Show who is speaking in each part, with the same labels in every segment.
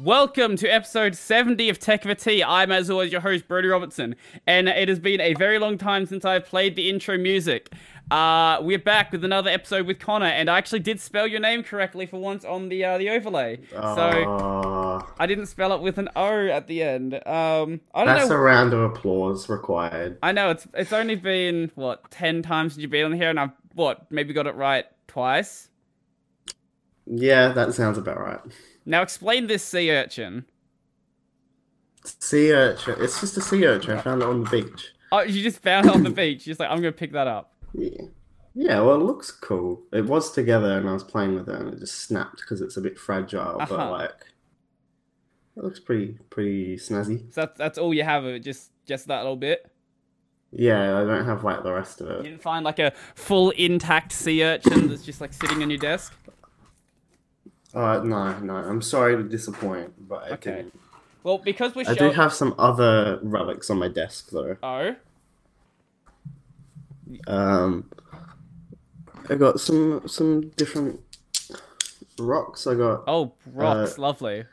Speaker 1: Welcome to episode 70 of Tech Over Tea. I'm, as always, your host, Brodie Robertson, and it has been a very long time since I've played the intro music. Uh, we're back with another episode with Connor, and I actually did spell your name correctly for once on the uh, the overlay. So
Speaker 2: Uh,
Speaker 1: I didn't spell it with an O at the end. Um, I don't
Speaker 2: that's
Speaker 1: know.
Speaker 2: a round of applause required.
Speaker 1: I know it's it's only been what ten times since you've been on here, and I've what maybe got it right twice.
Speaker 2: Yeah, that sounds about right.
Speaker 1: Now explain this sea urchin.
Speaker 2: Sea urchin. It's just a sea urchin. I found it on the beach.
Speaker 1: Oh, you just found it on the beach. You're just like, I'm gonna pick that up.
Speaker 2: Yeah. Yeah, well, it looks cool. It was together, and I was playing with it, and it just snapped because it's a bit fragile.
Speaker 1: Uh-huh.
Speaker 2: But like, it looks pretty, pretty snazzy.
Speaker 1: So that's that's all you have of it, just just that little bit.
Speaker 2: Yeah, I don't have like the rest of it.
Speaker 1: You didn't find like a full intact sea urchin that's just like sitting on your desk.
Speaker 2: Uh, no, no. I'm sorry to disappoint, but I
Speaker 1: Okay.
Speaker 2: didn't.
Speaker 1: Well, because we're
Speaker 2: I do have some other relics on my desk though.
Speaker 1: Oh,
Speaker 2: Um, I got some some different rocks. I got
Speaker 1: oh, rocks,
Speaker 2: Uh,
Speaker 1: lovely.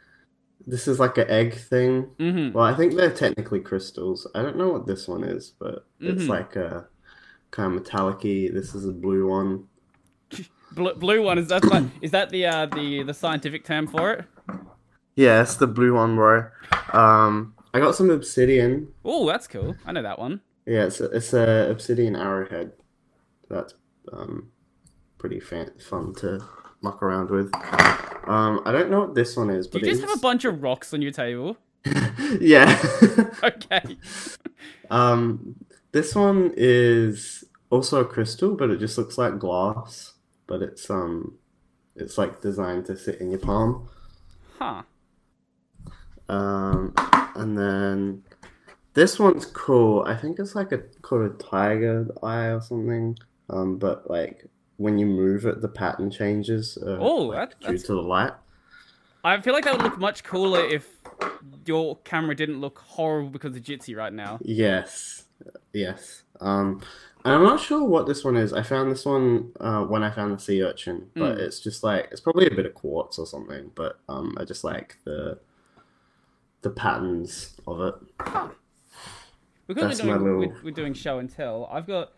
Speaker 2: this is like an egg thing.
Speaker 1: Mm-hmm.
Speaker 2: Well, I think they're technically crystals. I don't know what this one is, but it's
Speaker 1: Mhm.
Speaker 2: like a kind of metallic-y. This is a blue one.
Speaker 1: Blue, blue one is that like is that the uh the the scientific term for it?
Speaker 2: Yeah, it's the blue one, bro. Um, I got some obsidian.
Speaker 1: Oh, that's cool. I know that one.
Speaker 2: Yeah, it's a, it's a obsidian arrowhead. That's um pretty fan- fun to muck around with. Um, I don't know what this one is,
Speaker 1: Do
Speaker 2: but
Speaker 1: you just
Speaker 2: it
Speaker 1: have a bunch of rocks on your table?
Speaker 2: yeah.
Speaker 1: Okay.
Speaker 2: Um, this one is also a crystal, but it just looks like glass. But it's um, it's like designed to sit in your palm.
Speaker 1: Huh.
Speaker 2: Um, and then this one's cool. I think it's like a called a tiger eye or something. Um, but like when you move it, the pattern changes. Uh,
Speaker 1: Oh,
Speaker 2: like,
Speaker 1: that-
Speaker 2: due to the light.
Speaker 1: I feel like that would look much cooler if your camera didn't look horrible because of Jitsi right now.
Speaker 2: Yes, yes. Um, I'm not sure what this one is. I found this one uh, when I found the sea urchin, but
Speaker 1: Mm.
Speaker 2: it's just like it's probably a bit of quartz or something. But um, I just like the the patterns of it.
Speaker 1: Because we're
Speaker 2: my
Speaker 1: doing,
Speaker 2: little-
Speaker 1: we're, we're doing show and tell. I've got,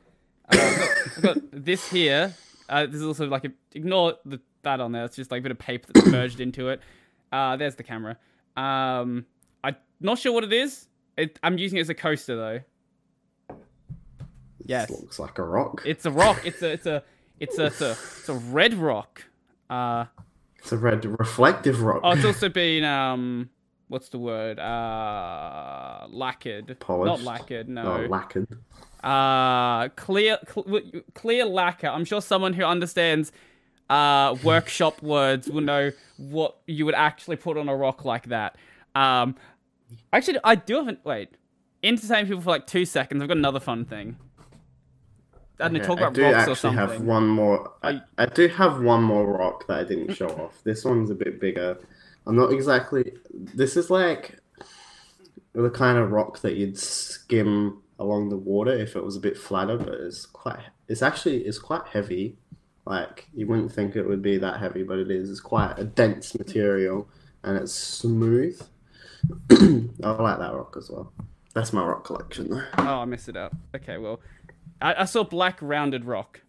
Speaker 1: uh, I've got, I've got this here. Uh, there's also like a ignore the, that on there. It's just like a bit of paper that's merged into it. Uh, there's the camera. Um, I'm not sure what it is. It, I'm using it as a coaster though. Yes.
Speaker 2: This looks like a rock.
Speaker 1: It's a rock. It's a it's a it's a it's a, it's a red rock. Uh,
Speaker 2: It's a red reflective rock.
Speaker 1: oh, it's also been um, what's the word? Uh, lacquered.
Speaker 2: Polished?
Speaker 1: Not lacquered. No.
Speaker 2: Oh, lacquered.
Speaker 1: uh clear cl- clear lacquer i'm sure someone who understands uh workshop words will know what you would actually put on a rock like that um actually i do haven't wait entertain people for like two seconds i've got another fun thing i
Speaker 2: Okay,
Speaker 1: talk
Speaker 2: I
Speaker 1: about
Speaker 2: do
Speaker 1: rocks or
Speaker 2: actually
Speaker 1: something
Speaker 2: have one more. I,
Speaker 1: I-
Speaker 2: I do have one more rock that I didn't show off. This one's a bit bigger. I'm not exactly. This is like the kind of rock that you'd skim along the water if it was a bit flatter, but it's quite. It's actually it's quite heavy. Like you wouldn't think it would be that heavy, but it is. It's quite a dense material, and it's smooth. I like that rock as well. That's my rock collection, though.
Speaker 1: oh i messed it up okay well i, I saw black rounded rock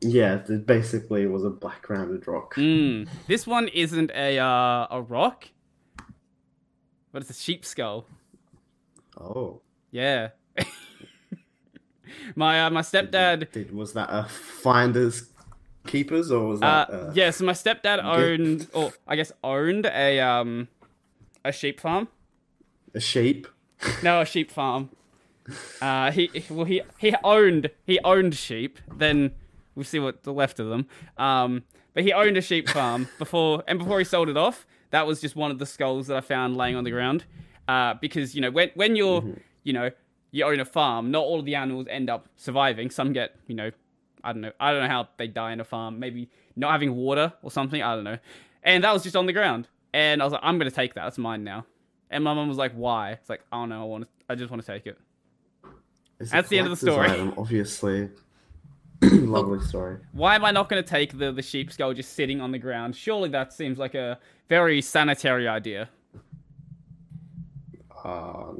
Speaker 2: Yeah, it basically was a black rounded rock.
Speaker 1: mm. this one isn't a uh a rock but it's a sheep skull
Speaker 2: Oh.
Speaker 1: Yeah. my uh, my stepdad.
Speaker 2: Did, was that a finders keepers or was
Speaker 1: Uh,
Speaker 2: that uh,
Speaker 1: yeah, so my stepdad owned, or I guess owned a um a sheep farm.
Speaker 2: a sheep?
Speaker 1: No, a sheep farm. Uh, he well he he owned he owned sheep. Then we'll see what's left of them. Um, but he owned a sheep farm before, and before he sold it off, that was just one of the skulls that I found laying on the ground. Uh, because you know when when you're you know you own a farm, not all of the animals end up surviving. Some get you know I don't know I don't know how they die in a farm. Maybe not having water or something. I don't know. And that was just on the ground. And I was like, I'm gonna take that. That's mine now. And my mum was like, "Why?" It's like, "I don't know. I want to. I just want to take it."
Speaker 2: It's
Speaker 1: That's the end of the story.
Speaker 2: Item, obviously. Lovely story.
Speaker 1: Why am I not going to take the the sheep skull just sitting on the ground? Surely that seems like a very sanitary idea.
Speaker 2: Uh,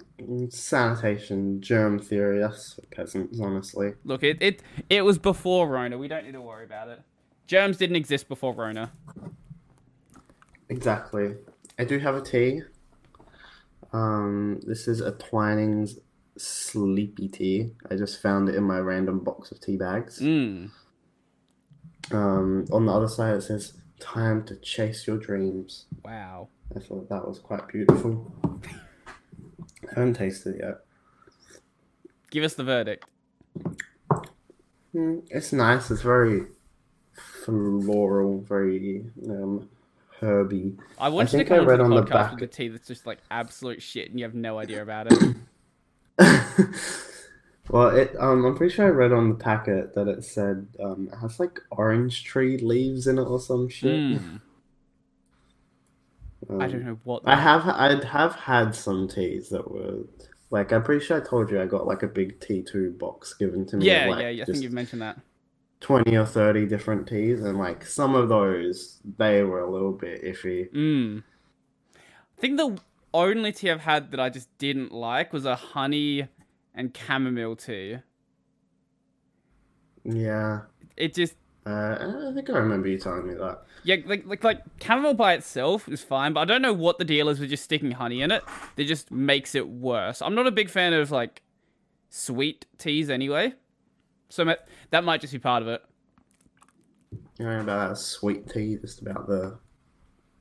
Speaker 2: sanitation, germ theory, that's for peasants, honestly.
Speaker 1: Look, it it it was before Rona. We don't need to worry about it. Germs didn't exist before Rona.
Speaker 2: Exactly. I do have a tea. Um, this is a Twinings sleepy tea. I just found it in my random box of tea bags.
Speaker 1: Mm.
Speaker 2: Um, on the other side it says "Time to chase your dreams."
Speaker 1: Wow.
Speaker 2: I thought that was quite beautiful. I haven't tasted it yet.
Speaker 1: Give us the verdict.
Speaker 2: Mm, it's nice. It's very floral, very um, herby.
Speaker 1: I want
Speaker 2: I
Speaker 1: you to
Speaker 2: think I read
Speaker 1: the
Speaker 2: on the back-
Speaker 1: with the tea that's just like absolute shit and you have no idea about it.
Speaker 2: well, it um, I'm pretty sure I read on the packet that it said um, it has like orange tree leaves in it or some shit.
Speaker 1: Mm.
Speaker 2: Um,
Speaker 1: I don't know what.
Speaker 2: I have I have had some teas that were like I'm pretty sure I told you I got like a big T2 box given to me.
Speaker 1: yeah,
Speaker 2: like,
Speaker 1: yeah, yeah. I think you've mentioned that.
Speaker 2: twenty or thirty different teas, and like some of those they were a little bit iffy.
Speaker 1: Mm. I think the only tea I've had that I just didn't like was a honey and chamomile tea.
Speaker 2: Yeah,
Speaker 1: It just
Speaker 2: uh, I think I remember you telling me that.
Speaker 1: yeah, like like like chamomile by itself is fine, but I don't know what the deal is with just sticking honey in it. That just makes it worse. I'm not a big fan of like sweet teas anyway, so that might just be part of it.
Speaker 2: You know about that sweet tea, just about the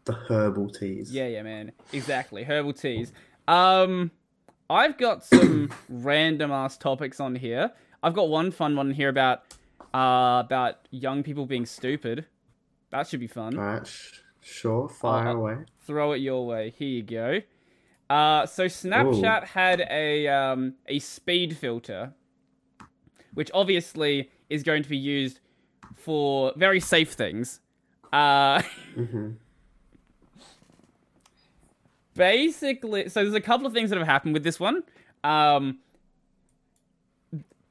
Speaker 2: the herbal teas.
Speaker 1: Yeah, yeah, man. Exactly. Herbal teas. Um, I've got some random ass topics on here. I've got one fun one here about uh about young people being stupid. That should be fun.
Speaker 2: All right, sure, fire
Speaker 1: Uh,
Speaker 2: away.
Speaker 1: Throw it your way. Here you go. Uh, so Snapchat had a um a speed filter, which obviously is going to be used for very safe things. Uh.
Speaker 2: hmm
Speaker 1: basically so there's a couple of things that have happened with this one. Um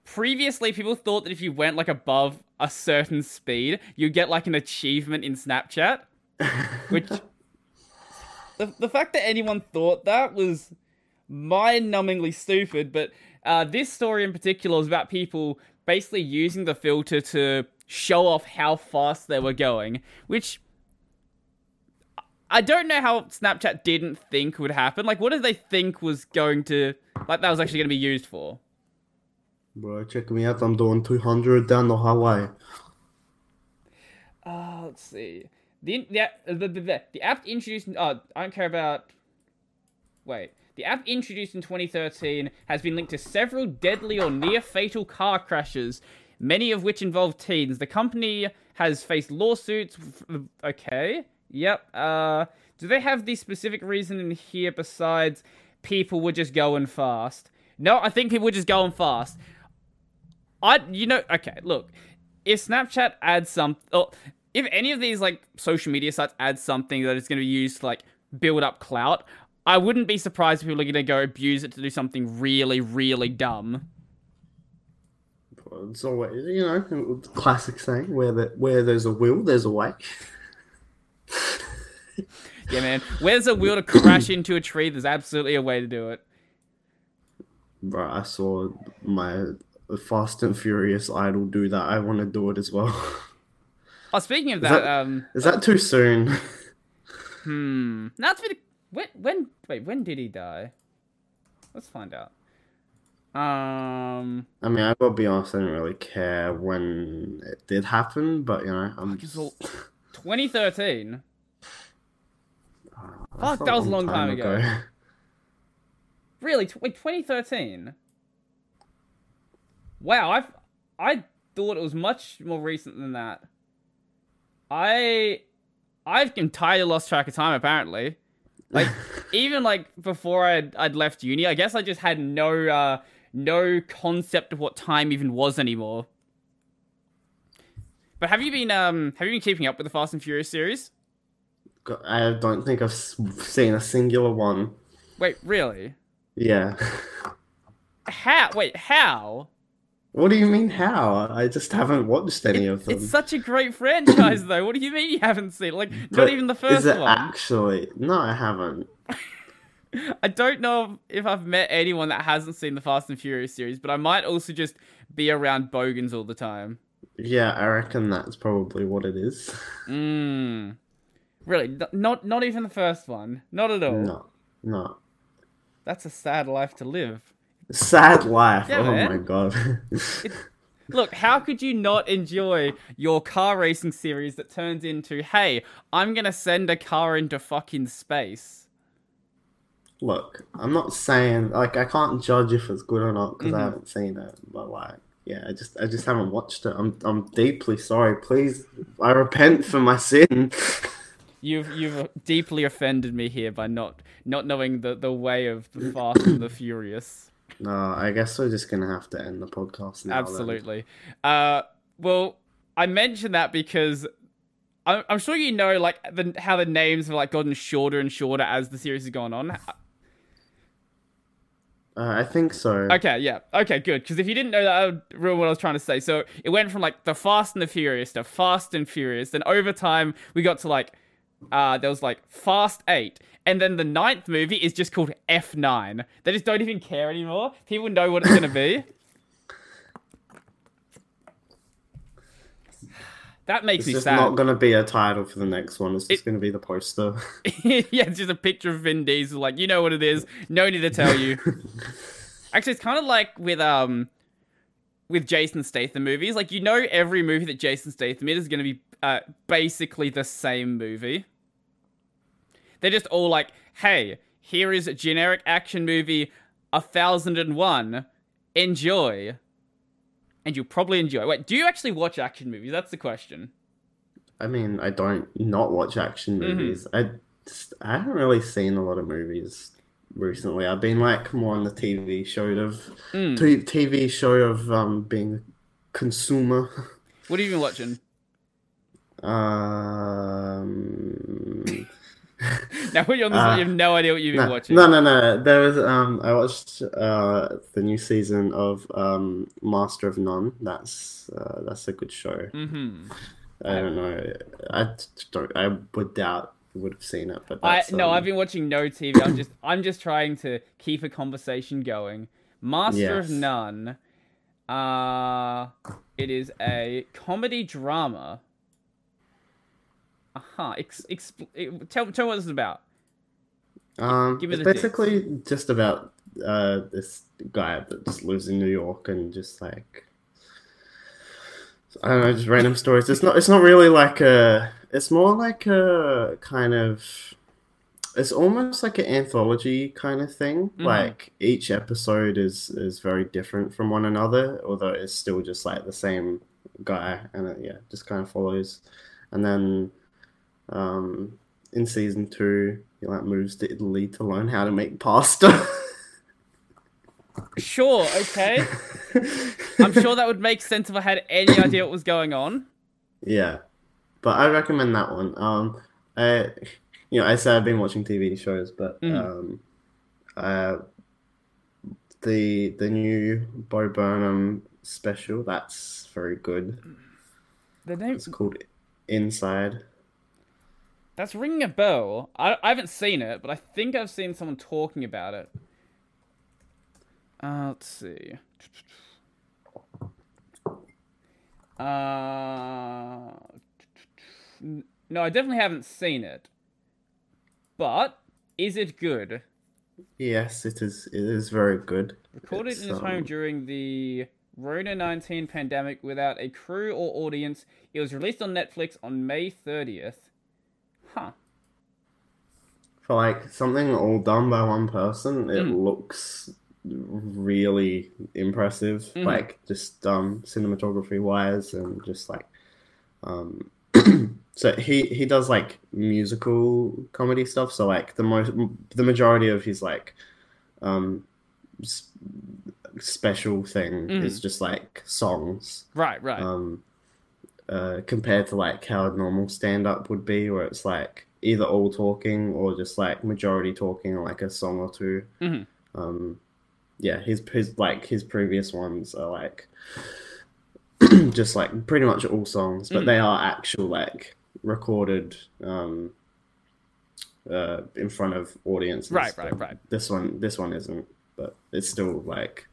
Speaker 1: previously people thought that if you went like above a certain speed you'd get like an achievement in snapchat which the, the fact that anyone thought that was mind-numbingly stupid but uh, this story in particular was about people basically using the filter to show off how fast they were going which I don't know how Snapchat didn't think would happen. Like, what did they think was going to, like, that was actually going to be used for?
Speaker 2: Bro, check me out. I'm doing 200 down the highway.
Speaker 1: Uh, let's see. The, the, the, the, the, the app introduced, oh, I don't care about, wait. The app introduced in 2013 has been linked to several deadly or near fatal car crashes, many of which involve teens. The company has faced lawsuits. f- Okay. Yep. Uh, do they have the specific reason in here besides people were just going fast? No, I think people were just going fast. I, you know, okay, look, if Snapchat adds some, or if any of these like social media sites add something that is going to be used to like build up clout, I wouldn't be surprised if people are going to go abuse it to do something really, really dumb.
Speaker 2: It's always, you know, classic saying where the, where there's a will, there's a way.
Speaker 1: Yeah, man. Where's a wheel to crash into a tree? There's absolutely a way to do it.
Speaker 2: Bro, I saw my Fast and Furious idol do that. I want to do it as well.
Speaker 1: Oh, speaking of
Speaker 2: Is
Speaker 1: that,
Speaker 2: that-
Speaker 1: um,
Speaker 2: Is that too soon?
Speaker 1: hmm, that's been when when wait when did he die? Let's find out. Um,
Speaker 2: I mean, I gotta be honest, I didn't really care when it did happen, but you know, I'm
Speaker 1: it's all- 2013.
Speaker 2: That's
Speaker 1: Fuck, that was a long time ago. Really? Tw- wait, 2013. Wow, I I thought it was much more recent than that. I I've entirely lost track of time apparently. Like even like before I'd I'd left uni, I guess I just had no uh no concept of what time even was anymore. But have you been um have you been keeping up with the Fast and Furious series?
Speaker 2: I don't think I've seen a singular one.
Speaker 1: Wait, really?
Speaker 2: Yeah.
Speaker 1: How? Wait, how?
Speaker 2: What do you mean how? I just haven't watched any of them.
Speaker 1: It's such a great franchise, though. What do you mean you haven't seen? it? Like, not even the first Is
Speaker 2: it
Speaker 1: one.
Speaker 2: actually? No, I haven't.
Speaker 1: I don't know if I've met anyone that hasn't seen the Fast and Furious series, but I might also just be around bogans all the time.
Speaker 2: Yeah, I reckon that's probably what it is.
Speaker 1: Mmm. Really, not not even the first one. Not at all.
Speaker 2: No, no.
Speaker 1: That's a sad life to live.
Speaker 2: Sad life.
Speaker 1: Yeah,
Speaker 2: oh
Speaker 1: man.
Speaker 2: my god.
Speaker 1: Look, how could you not enjoy your car racing series that turns into, hey, I'm gonna send a car into fucking space?
Speaker 2: Look, I'm not saying like I can't judge if it's good or not because
Speaker 1: Mhm.
Speaker 2: I haven't seen it, but like, yeah, I just I just haven't watched it. I'm I'm deeply sorry. Please, I repent for my sin.
Speaker 1: You've you've deeply offended me here by not not knowing the, the way of the Fast and the Furious.
Speaker 2: no, I guess we're just gonna have to end the podcast now. then.
Speaker 1: Absolutely. Uh, well, I mentioned that because I'm, I'm sure you know like the how the names have like gotten shorter and shorter as the series has gone on.
Speaker 2: Uh, I think so.
Speaker 1: Okay, yeah. Okay, good. Because if you didn't know that, I would ruin what I was trying to say. So it went from like the Fast and the Furious to Fast and Furious. Then over time, we got to like, uh, there was like Fast 8. And then the ninth movie is just called F9. They just don't even care anymore. People know what it's going to be. That makes
Speaker 2: It's
Speaker 1: me sad.
Speaker 2: not gonna be a title for the next one. It's just gonna be the poster.
Speaker 1: yeah, it's just a picture of Vin Diesel. Like, you know what it is. No need to tell you. Actually, it's kind of like with um, with Jason Statham movies. Like, you know, every movie that Jason Statham is is going to be uh, basically the same movie. They're just all like, "Hey, here is a generic action movie, a thousand and one. Enjoy." And you'll probably enjoy. Wait, do you actually watch action movies? That's the question.
Speaker 2: I mean, I don't not watch action
Speaker 1: Mm-hmm.
Speaker 2: movies. I just, I haven't really seen a lot of movies recently. I've been like more on the TV show of
Speaker 1: Mm.
Speaker 2: t- TV show of um being a consumer.
Speaker 1: What have you been watching?
Speaker 2: Um,
Speaker 1: Now, when you're on this,
Speaker 2: Uh,
Speaker 1: you have no idea what you've been
Speaker 2: no,
Speaker 1: watching.
Speaker 2: no, no, no. There was um, I watched uh the new season of um Master of None. That's uh, that's a good show.
Speaker 1: Mm-hmm.
Speaker 2: I don't know. I don't. I would doubt would have seen it, but
Speaker 1: I no,
Speaker 2: um,
Speaker 1: I've been watching no TV. I'm just I'm just trying to keep a conversation going. Master of None. Uh it is a comedy drama. Uh-huh. Ex- expl- tell tell me what this is about.
Speaker 2: Um,
Speaker 1: give me
Speaker 2: it's
Speaker 1: the
Speaker 2: basically just about uh this guy that just lives in New York and just like I don't know, just random stories. It's not. It's not really like a. It's more like a kind of. It's almost like an anthology kind of thing.
Speaker 1: Mhm.
Speaker 2: Like each episode is is very different from one another, although it's still just like the same guy, and it, yeah, just kind of follows. And then, um, in season two, he like moves to Italy to learn how to make pasta.
Speaker 1: Sure, okay. I'm sure that would make sense if I had any idea what was going on.
Speaker 2: Yeah, but I recommend that one. Um, I, you know, I said I've been watching TV shows, but
Speaker 1: Mhm.
Speaker 2: um, uh, the the new Bo Burnham special that's very good.
Speaker 1: The name
Speaker 2: It's called Inside.
Speaker 1: That's ringing a bell. I I haven't seen it, but I think I've seen someone talking about it. Uh, let's see. Uh, no, I definitely haven't seen it. But is it good?
Speaker 2: Yes, it is. It is very good.
Speaker 1: Recorded
Speaker 2: It's,
Speaker 1: in his
Speaker 2: um,
Speaker 1: home during the Rona 19 pandemic without a crew or audience, it was released on Netflix on May 30th. Huh.
Speaker 2: For like something all done by one person, it
Speaker 1: Mm.
Speaker 2: looks really impressive.
Speaker 1: Mhm.
Speaker 2: Like just um cinematography wise and just like um so he he does like musical comedy stuff. So like the most the majority of his like um s- special thing
Speaker 1: Mhm.
Speaker 2: is just like songs
Speaker 1: Right, right.
Speaker 2: um, uh, compared to like how a normal stand up would be, where it's like either all talking or just like majority talking or like a song or two.
Speaker 1: Mhm.
Speaker 2: Um, yeah, his his like his previous ones are like just like pretty much all songs, but
Speaker 1: Mm.
Speaker 2: they are actual like recorded um uh in front of audiences.
Speaker 1: Right, right, right.
Speaker 2: This one this one isn't, but it's still like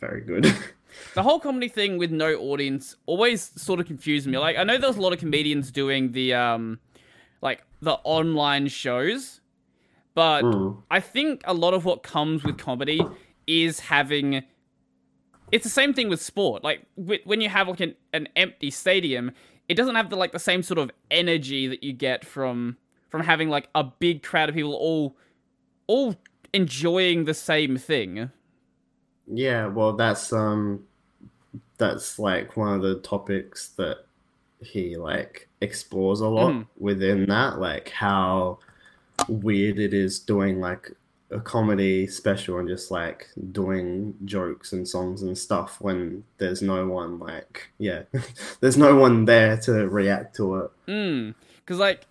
Speaker 2: very good.
Speaker 1: The whole comedy thing with no audience always sort of confused me. Like I know there's a lot of comedians doing the um like the online shows, but
Speaker 2: Mm.
Speaker 1: I think a lot of what comes with comedy is having it's the same thing with sport. Like when you have like an, an empty stadium, it doesn't have the like the same sort of energy that you get from from having like a big crowd of people all all enjoying the same thing.
Speaker 2: Yeah, well, that's um, that's like one of the topics that he like explores a lot
Speaker 1: Mhm.
Speaker 2: within that, like how weird it is doing like a comedy special and just like doing jokes and songs and stuff when there's no one like yeah, there's no one there to react to it.
Speaker 1: Mm. Because, like,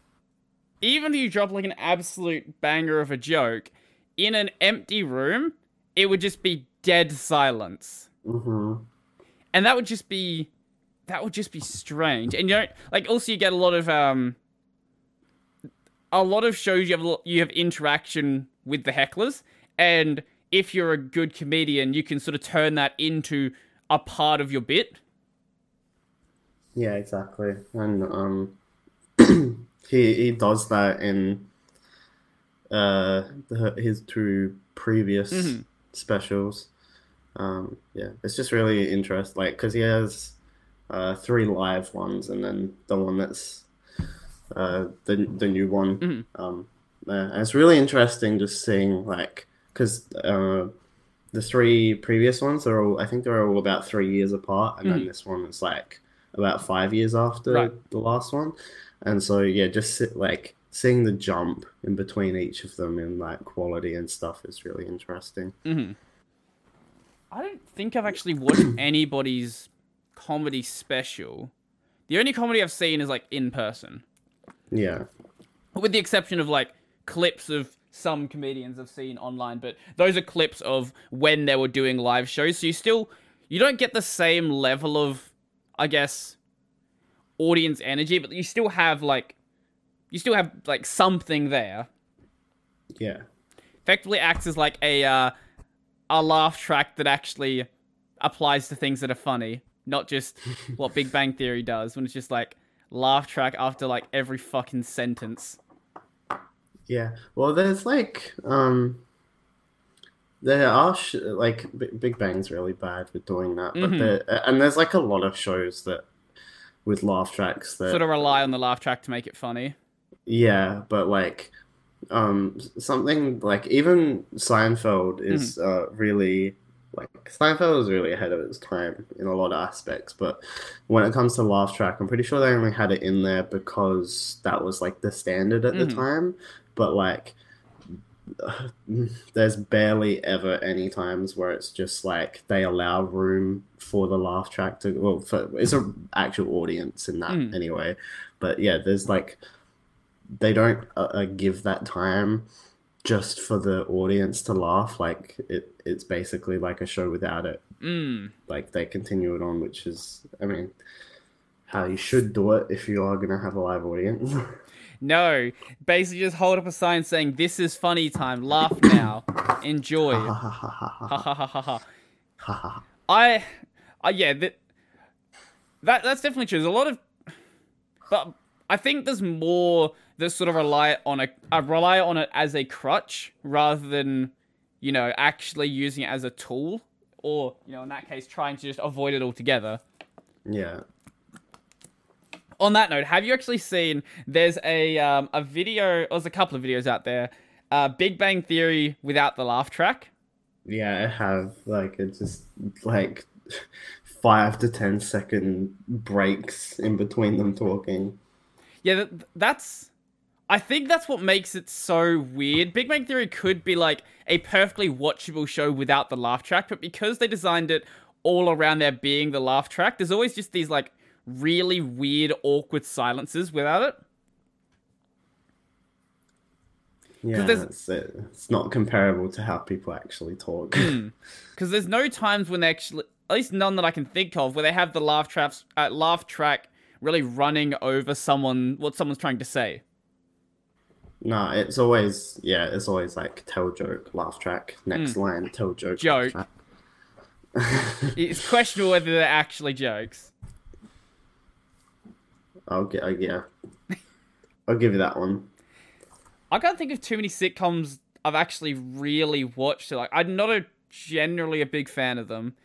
Speaker 1: even if you drop, like, an absolute banger of a joke, in an empty room, it would just be dead silence.
Speaker 2: hmm
Speaker 1: And that would just be. That would just be strange. And you don't. Like, also, you get a lot of, um. A lot of shows you have a lot- you have interaction with the hecklers, and if you're a good comedian, you can sort of turn that into a part of your bit.
Speaker 2: Yeah, exactly. And um he he does that in uh the, his two previous
Speaker 1: Mhm.
Speaker 2: Specials. Um yeah, it's just really interesting like cuz he has uh three live ones and then the one that's uh the the new one.
Speaker 1: Mhm.
Speaker 2: Um and it's really interesting just seeing like cuz uh the three previous ones are all I think they're all about 3 years apart and
Speaker 1: Mhm.
Speaker 2: then this one is like about five years after
Speaker 1: Right.
Speaker 2: the last one, and so yeah, just sit, like seeing the jump in between each of them in like quality and stuff is really interesting.
Speaker 1: hmm I don't think I've actually watched anybody's comedy special. The only comedy I've seen is like in person,
Speaker 2: Yeah,
Speaker 1: with the exception of like clips of some comedians I've seen online. But those are clips of when they were doing live shows. So you still you don't get the same level of, I guess, audience energy, but you still have like you still have like something there.
Speaker 2: yeah,
Speaker 1: effectively acts as like a uh, a laugh track that actually applies to things that are funny, not just what Big Bang Theory does when it's just like laugh track after like every fucking sentence.
Speaker 2: yeah. Well, there's like um, there are sh- like B- Big Bang's really bad with doing that, but
Speaker 1: Mhm.
Speaker 2: there and there's like a lot of shows that with laugh tracks that
Speaker 1: Sort of rely on the laugh track to make it funny.
Speaker 2: Yeah, but like um something like even Seinfeld is uh really like Seinfeld is really ahead of its time in a lot of aspects, but when it comes to laugh track, I'm pretty sure they only had it in there because that was like the standard at the
Speaker 1: Mhm.
Speaker 2: time. But like there's barely ever any times where it's just like they allow room for the laugh track to well for, it's an actual audience in that
Speaker 1: Mm.
Speaker 2: anyway but yeah there's like they don't uh, uh, give that time just for the audience to laugh like it it's basically like a show without it
Speaker 1: Mm.
Speaker 2: like they continue it on which is i mean how you should do it if you are going to have a live audience
Speaker 1: No, basically just hold up a sign saying "This is funny time. Laugh now. Enjoy."
Speaker 2: Ha, ha, ha, ha, ha,
Speaker 1: Ha ha ha ha ha.
Speaker 2: ha, ha.
Speaker 1: I, uh, yeah, that, that that's definitely true. There's a lot of, but I think there's more that sort of rely on a uh, rely on it as a crutch rather than, you know, actually using it as a tool, or you know, in that case, trying to just avoid it altogether.
Speaker 2: yeah
Speaker 1: On that note, have you actually seen? There's a um, a video. There's a couple of videos out there. Uh, Big Bang Theory without the laugh track.
Speaker 2: Yeah, I have like it's just like five to ten second breaks in between them talking.
Speaker 1: Yeah, th- that's. I think that's what makes it so weird. Big Bang Theory could be like a perfectly watchable show without the laugh track, but because they designed it all around there being the laugh track, there's always just these like really weird, awkward silences without it.
Speaker 2: Yeah, it's, it's not comparable to how people actually talk.
Speaker 1: because there's no times when they actually, at least none that I can think of, where they have the laugh traps, uh, laugh track really running over someone what someone's trying to say.
Speaker 2: No, it's always yeah, it's always like tell joke, laugh track, next hmm. line, tell joke,
Speaker 1: Joke. It's questionable whether they're actually jokes.
Speaker 2: I'll get, yeah, I'll give you that one.
Speaker 1: I can't think of too many sitcoms I've actually really watched. Like, I'm not a generally a big fan of them,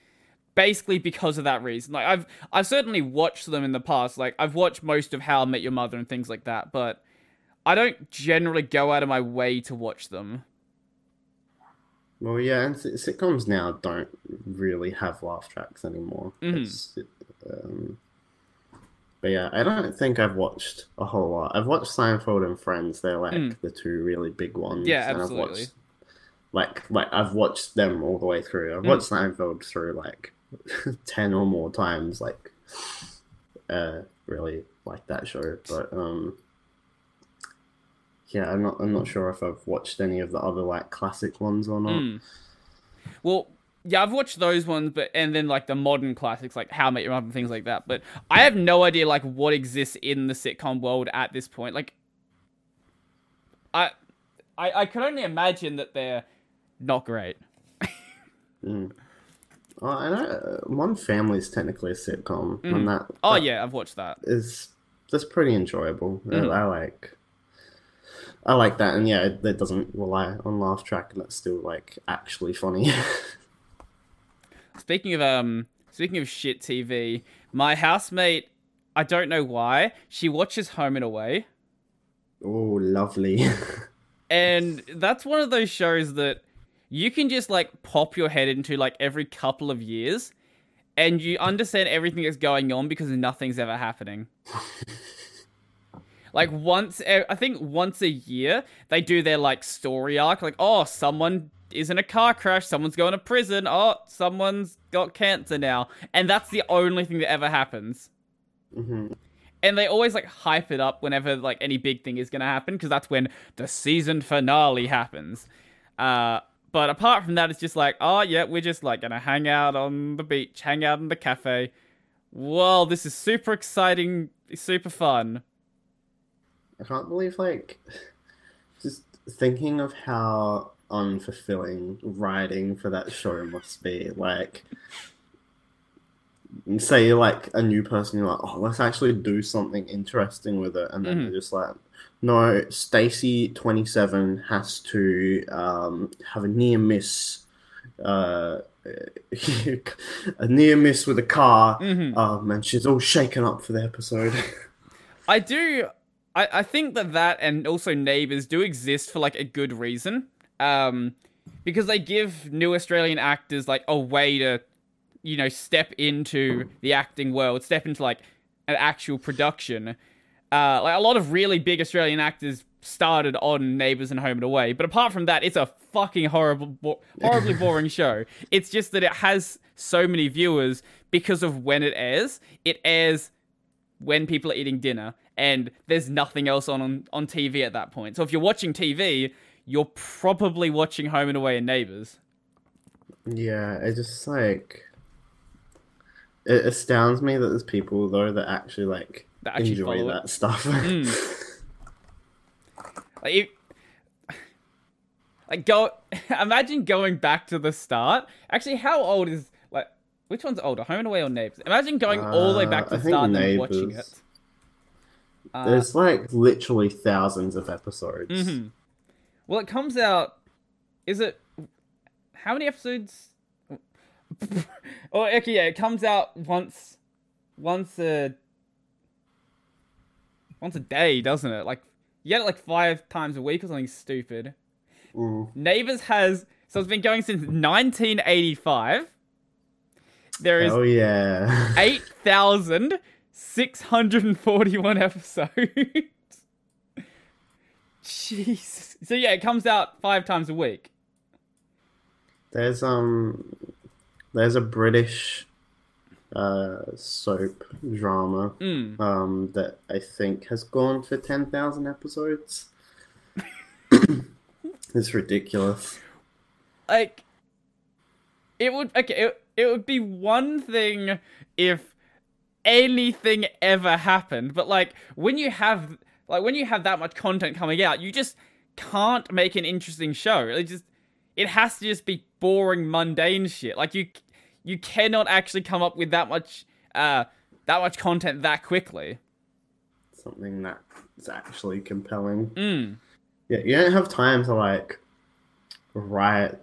Speaker 1: basically because of that reason. Like, I've I've certainly watched them in the past. Like, I've watched most of How I Met Your Mother and things like that, but I don't generally go out of my way to watch them.
Speaker 2: Well, yeah, and sitcoms now don't really have laugh tracks anymore.
Speaker 1: Mhm.
Speaker 2: It's, um, but yeah, I don't think I've watched a whole lot. I've watched Seinfeld and Friends. They're like
Speaker 1: Mm.
Speaker 2: the two really big ones.
Speaker 1: Yeah,
Speaker 2: and I've
Speaker 1: absolutely.
Speaker 2: watched, like, like I've watched them all the way through. I've
Speaker 1: Mm.
Speaker 2: watched Seinfeld through like ten or more times. Like, uh, really like that show. But um, yeah, I'm not. I'm not sure if I've watched any of the other like classic ones or not.
Speaker 1: Mm. Well, yeah, I've watched those ones, but and then like the modern classics, like How I Met Your Mother and things like that. But I have no idea like what exists in the sitcom world at this point. Like, I, I, I can only imagine that they're not great.
Speaker 2: Mm. Oh, uh, One Family is technically a sitcom, and that
Speaker 1: Oh yeah, I've watched that.
Speaker 2: is that's pretty enjoyable.
Speaker 1: Mhm.
Speaker 2: I, like I like that, and yeah, it, it doesn't rely on laugh track, and it's still like actually funny.
Speaker 1: Speaking of um, speaking of shit TV, my housemate, I don't know why, she watches Home and Away.
Speaker 2: oh, lovely.
Speaker 1: And that's one of those shows that you can just like pop your head into like every couple of years and you understand everything that's going on because nothing's ever happening. like once I think once a year they do their like story arc like oh someone is in a car crash, someone's going to prison, oh someone's got cancer now. And that's the only thing that ever happens
Speaker 2: hmm
Speaker 1: and they always like hype it up whenever like any big thing is gonna happen because that's when the season finale happens. Uh, but apart from that, it's just like, oh yeah, we're just like gonna hang out on the beach, hang out in the cafe. Whoa, this is super exciting, super fun.
Speaker 2: I can't believe like just thinking of how unfulfilling writing for that show must be. Like, say you're like a new person, you're like, oh, let's actually do something interesting with it, and then
Speaker 1: Mhm.
Speaker 2: you're just like, no, Stacy twenty seven has to um, have a near miss. Uh, a near miss with a car,
Speaker 1: Mhm.
Speaker 2: um, and she's all shaken up for the episode.
Speaker 1: I do. I, I think that that and also Neighbours do exist for like a good reason. Um, because they give new Australian actors like a way to, you know, step into the acting world, step into like an actual production. Uh, like a lot of really big Australian actors started on Neighbours and Home and Away, but apart from that, it's a fucking horrible, bo- horribly boring show. It's just that it has so many viewers because of when it airs. It airs when people are eating dinner and there's nothing else on, on on TV at that point. So if you're watching TV, you're probably watching Home and Away and Neighbours.
Speaker 2: Yeah, it just like it astounds me that there's people though that actually like
Speaker 1: That actually
Speaker 2: enjoy
Speaker 1: follow it.
Speaker 2: that stuff.
Speaker 1: Mm. Like, if, like go imagine going back to the start. Actually, how old is like which one's older, Home and Away or Neighbours? Imagine going all the way back to
Speaker 2: Uh,
Speaker 1: the start and watching it. Uh,
Speaker 2: There's like literally thousands of episodes.
Speaker 1: mhm. Well, it comes out. Is it how many episodes? oh, okay, yeah, it comes out once, once a, once a day, doesn't it? Like you get it like five times a week or something stupid.
Speaker 2: Mm.
Speaker 1: Neighbours has so it's been going since 1985. There is
Speaker 2: Oh yeah.
Speaker 1: 8,641 episodes. Jesus. So yeah, it comes out five times a week.
Speaker 2: there's um there's a British uh soap drama
Speaker 1: Mm.
Speaker 2: um that I think has gone for ten thousand episodes. It's ridiculous.
Speaker 1: like it would okay it, it would be one thing if anything ever happened. But like when you have like when you have that much content coming out you just can't make an interesting show. It just it has to just be boring mundane shit. Like you you cannot actually come up with that much uh that much content that quickly.
Speaker 2: Something that's actually compelling.
Speaker 1: mm.
Speaker 2: Yeah, you don't have time to like write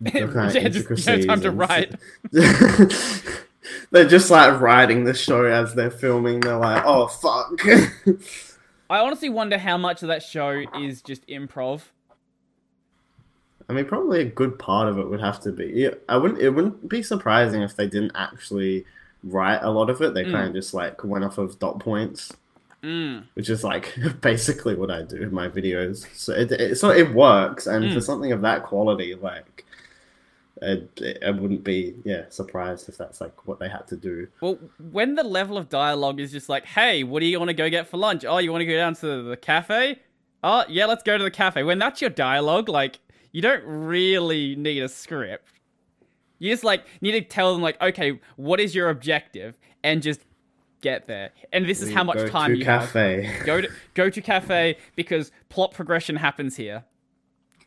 Speaker 2: the kind of
Speaker 1: Yeah, just- you don't have time to
Speaker 2: and- they're just like writing the show as they're filming. They're like, oh fuck.
Speaker 1: i honestly wonder how much of that show is just improv
Speaker 2: I mean, probably a good part of it would have to be. I wouldn't. It wouldn't be surprising if they didn't actually write a lot of it. They
Speaker 1: Mm.
Speaker 2: kind of just like went off of dot points,
Speaker 1: mm.
Speaker 2: which is like basically what I do in my videos. So it, it so it works, and
Speaker 1: Mm.
Speaker 2: for something of that quality, like. I wouldn't be yeah surprised if that's like what they had to do.
Speaker 1: Well, when the level of dialogue is just like, hey, what do you want to go get for lunch? Oh, you want to go down to the cafe? Oh, yeah, let's go to the cafe. When that's your dialogue, like, you don't really need a script. You just, like, need to tell them, like, okay, what is your objective? And just get there. And this is how much
Speaker 2: Go
Speaker 1: time
Speaker 2: to
Speaker 1: you
Speaker 2: cafe.
Speaker 1: have. Go to, go to cafe because plot progression happens here.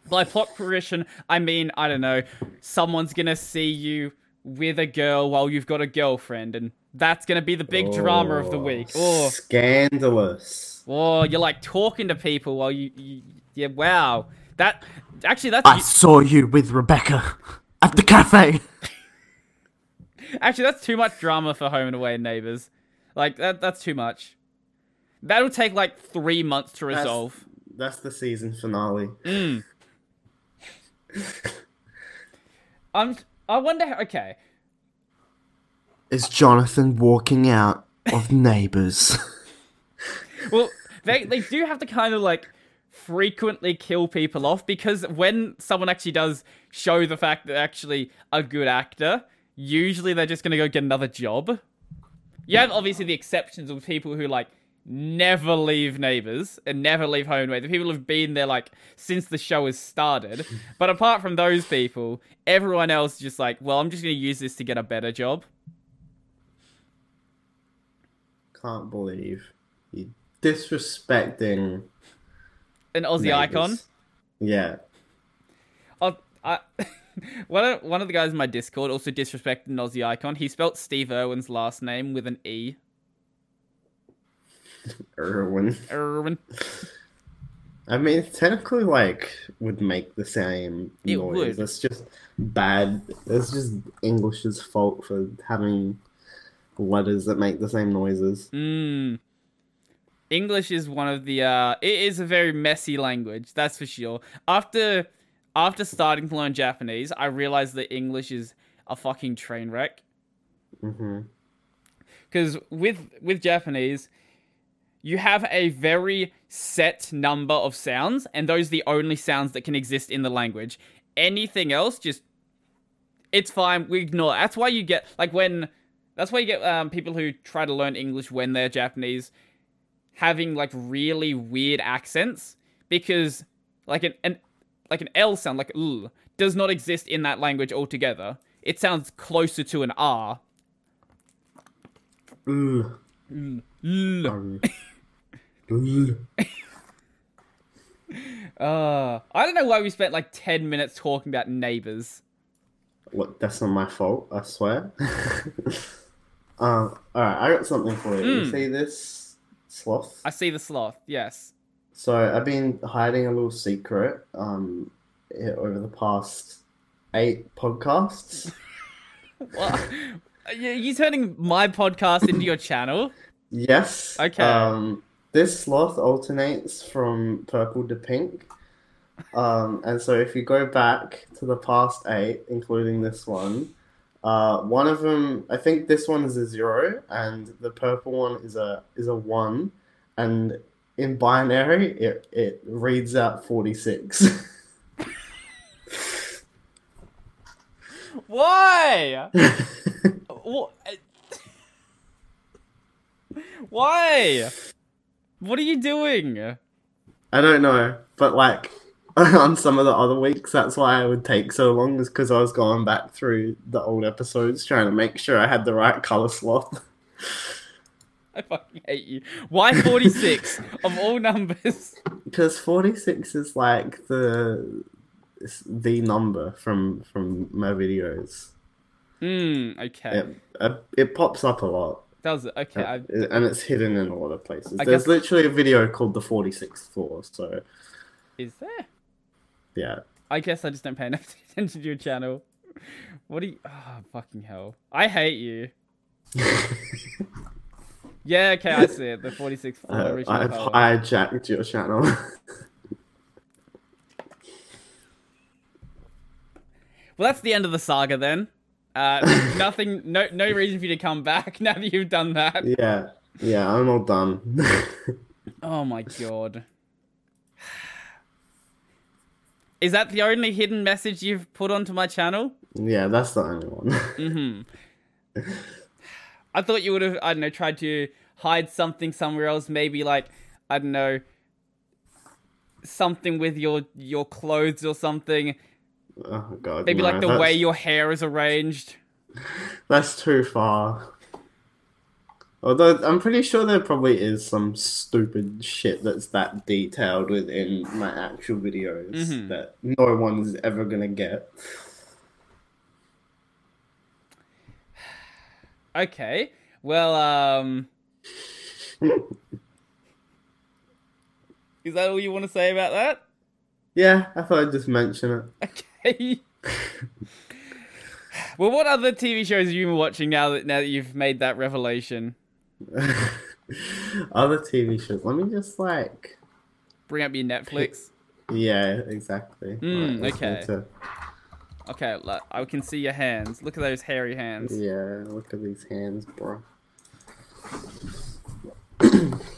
Speaker 1: By plot progression, I mean, I don't know, someone's gonna see you with a girl while you've got a girlfriend, and that's gonna be the big drama of the week. Or,
Speaker 2: Scandalous.
Speaker 1: or you're like talking to people while you, you yeah, wow. That, actually, that's,
Speaker 2: I saw you with Rebecca at the cafe.
Speaker 1: actually, that's too much drama for Home and Away and Neighbors. Like, that, that's too much. That'll take like three months to
Speaker 2: That's-
Speaker 1: resolve.
Speaker 2: That's the season finale.
Speaker 1: Mm. I'm, I wonder, how- okay.
Speaker 2: Is Jonathan walking out of Neighbours?
Speaker 1: Well, they they do have to kind of like frequently kill people off because when someone actually does show the fact that they're actually a good actor, usually they're just gonna go get another job. You have obviously the exceptions of people who like never leave neighbors and never leave home. The people who've been there like since the show has started. But apart from those people, everyone else is just like, well, I'm just gonna use this to get a better job.
Speaker 2: Can't believe you disrespecting
Speaker 1: An Aussie icon.
Speaker 2: Yeah.
Speaker 1: Oh, I, one of one of the guys in my Discord also disrespected an Aussie icon. He spelt Steve Irwin's last name with an E.
Speaker 2: Irwin.
Speaker 1: Irwin.
Speaker 2: I mean, technically, like, would make the same
Speaker 1: It
Speaker 2: noise.
Speaker 1: would.
Speaker 2: It's just bad. It's just English's fault for having letters that make the same noises.
Speaker 1: Mm. English is one of the uh it is a very messy language, that's for sure. After after starting to learn Japanese, I realized that English is a fucking train wreck.
Speaker 2: hmm
Speaker 1: because with with Japanese, you have a very set number of sounds, and those are the only sounds that can exist in the language. Anything else, just it's fine. We ignore. That's why you get like when that's why you get um, people who try to learn English when they're Japanese having like really weird accents because like an, an like an L sound like l does not exist in that language altogether. It sounds closer to an R.
Speaker 2: Ugh.
Speaker 1: L. Uh, I don't know why we spent like 10 minutes talking about neighbors.
Speaker 2: What? That's not my fault. I swear. um. All right. I got something for you. You
Speaker 1: Mm.
Speaker 2: see this sloth?
Speaker 1: I see the sloth, yes.
Speaker 2: So I've been hiding a little secret. Um, over the past eight podcasts.
Speaker 1: What? Are you turning my podcast into your channel?
Speaker 2: Yes.
Speaker 1: Okay.
Speaker 2: Um, this sloth alternates from purple to pink. Um, and so if you go back to the past eight, including this one, uh, one of them, I think this one is a zero, and the purple one is a is a one, and in binary it it reads out forty six.
Speaker 1: Why? Why? What are you doing?
Speaker 2: I don't know, but like on some of the other weeks. That's why I would take so long, is because I was going back through the old episodes trying to make sure I had the right color swap.
Speaker 1: I fucking hate you. Why 46 of all numbers?
Speaker 2: Because forty six is like the the number from from my videos.
Speaker 1: Hmm, okay.
Speaker 2: It it pops up a lot,
Speaker 1: Does it? Okay. I,
Speaker 2: and it's hidden in a lot of places.
Speaker 1: I
Speaker 2: There's
Speaker 1: guess-
Speaker 2: literally a video called the forty sixth floor. So
Speaker 1: is there?
Speaker 2: yeah,
Speaker 1: I guess I just don't pay enough attention to your channel. What do you. Oh, fucking hell. I hate you. Yeah, okay, I see it. The 46th floor
Speaker 2: uh,
Speaker 1: original
Speaker 2: I've
Speaker 1: colour.
Speaker 2: hijacked your channel.
Speaker 1: Well, that's the end of the saga then. Uh, nothing, no, no reason for you to come back now that you've done that.
Speaker 2: yeah, yeah, I'm all done.
Speaker 1: Oh my god. Is that the only hidden message you've put onto my channel?
Speaker 2: yeah, that's the only one.
Speaker 1: Mm-hmm. I thought you would have, I don't know, tried to hide something somewhere else. Maybe like, I don't know, something with your your clothes or something.
Speaker 2: Oh god,
Speaker 1: Maybe
Speaker 2: no,
Speaker 1: like the
Speaker 2: that's,
Speaker 1: way your hair is arranged.
Speaker 2: that's too far. Although I'm pretty sure there probably is some stupid shit that's that detailed within my actual videos
Speaker 1: Mhm.
Speaker 2: that no one's ever gonna get.
Speaker 1: Okay. Well, um, is that all you want to say about that?
Speaker 2: Yeah, I thought I'd just mention it.
Speaker 1: Okay. well, what other TV shows have you been watching now that now that you've made that revelation?
Speaker 2: Other TV shows. Let me just like.
Speaker 1: Bring up your Netflix.
Speaker 2: Yeah, exactly.
Speaker 1: Mm,
Speaker 2: let's
Speaker 1: okay.
Speaker 2: to-
Speaker 1: Okay, look, I can see your hands. Look at those hairy hands.
Speaker 2: Yeah, look at these hands, bro.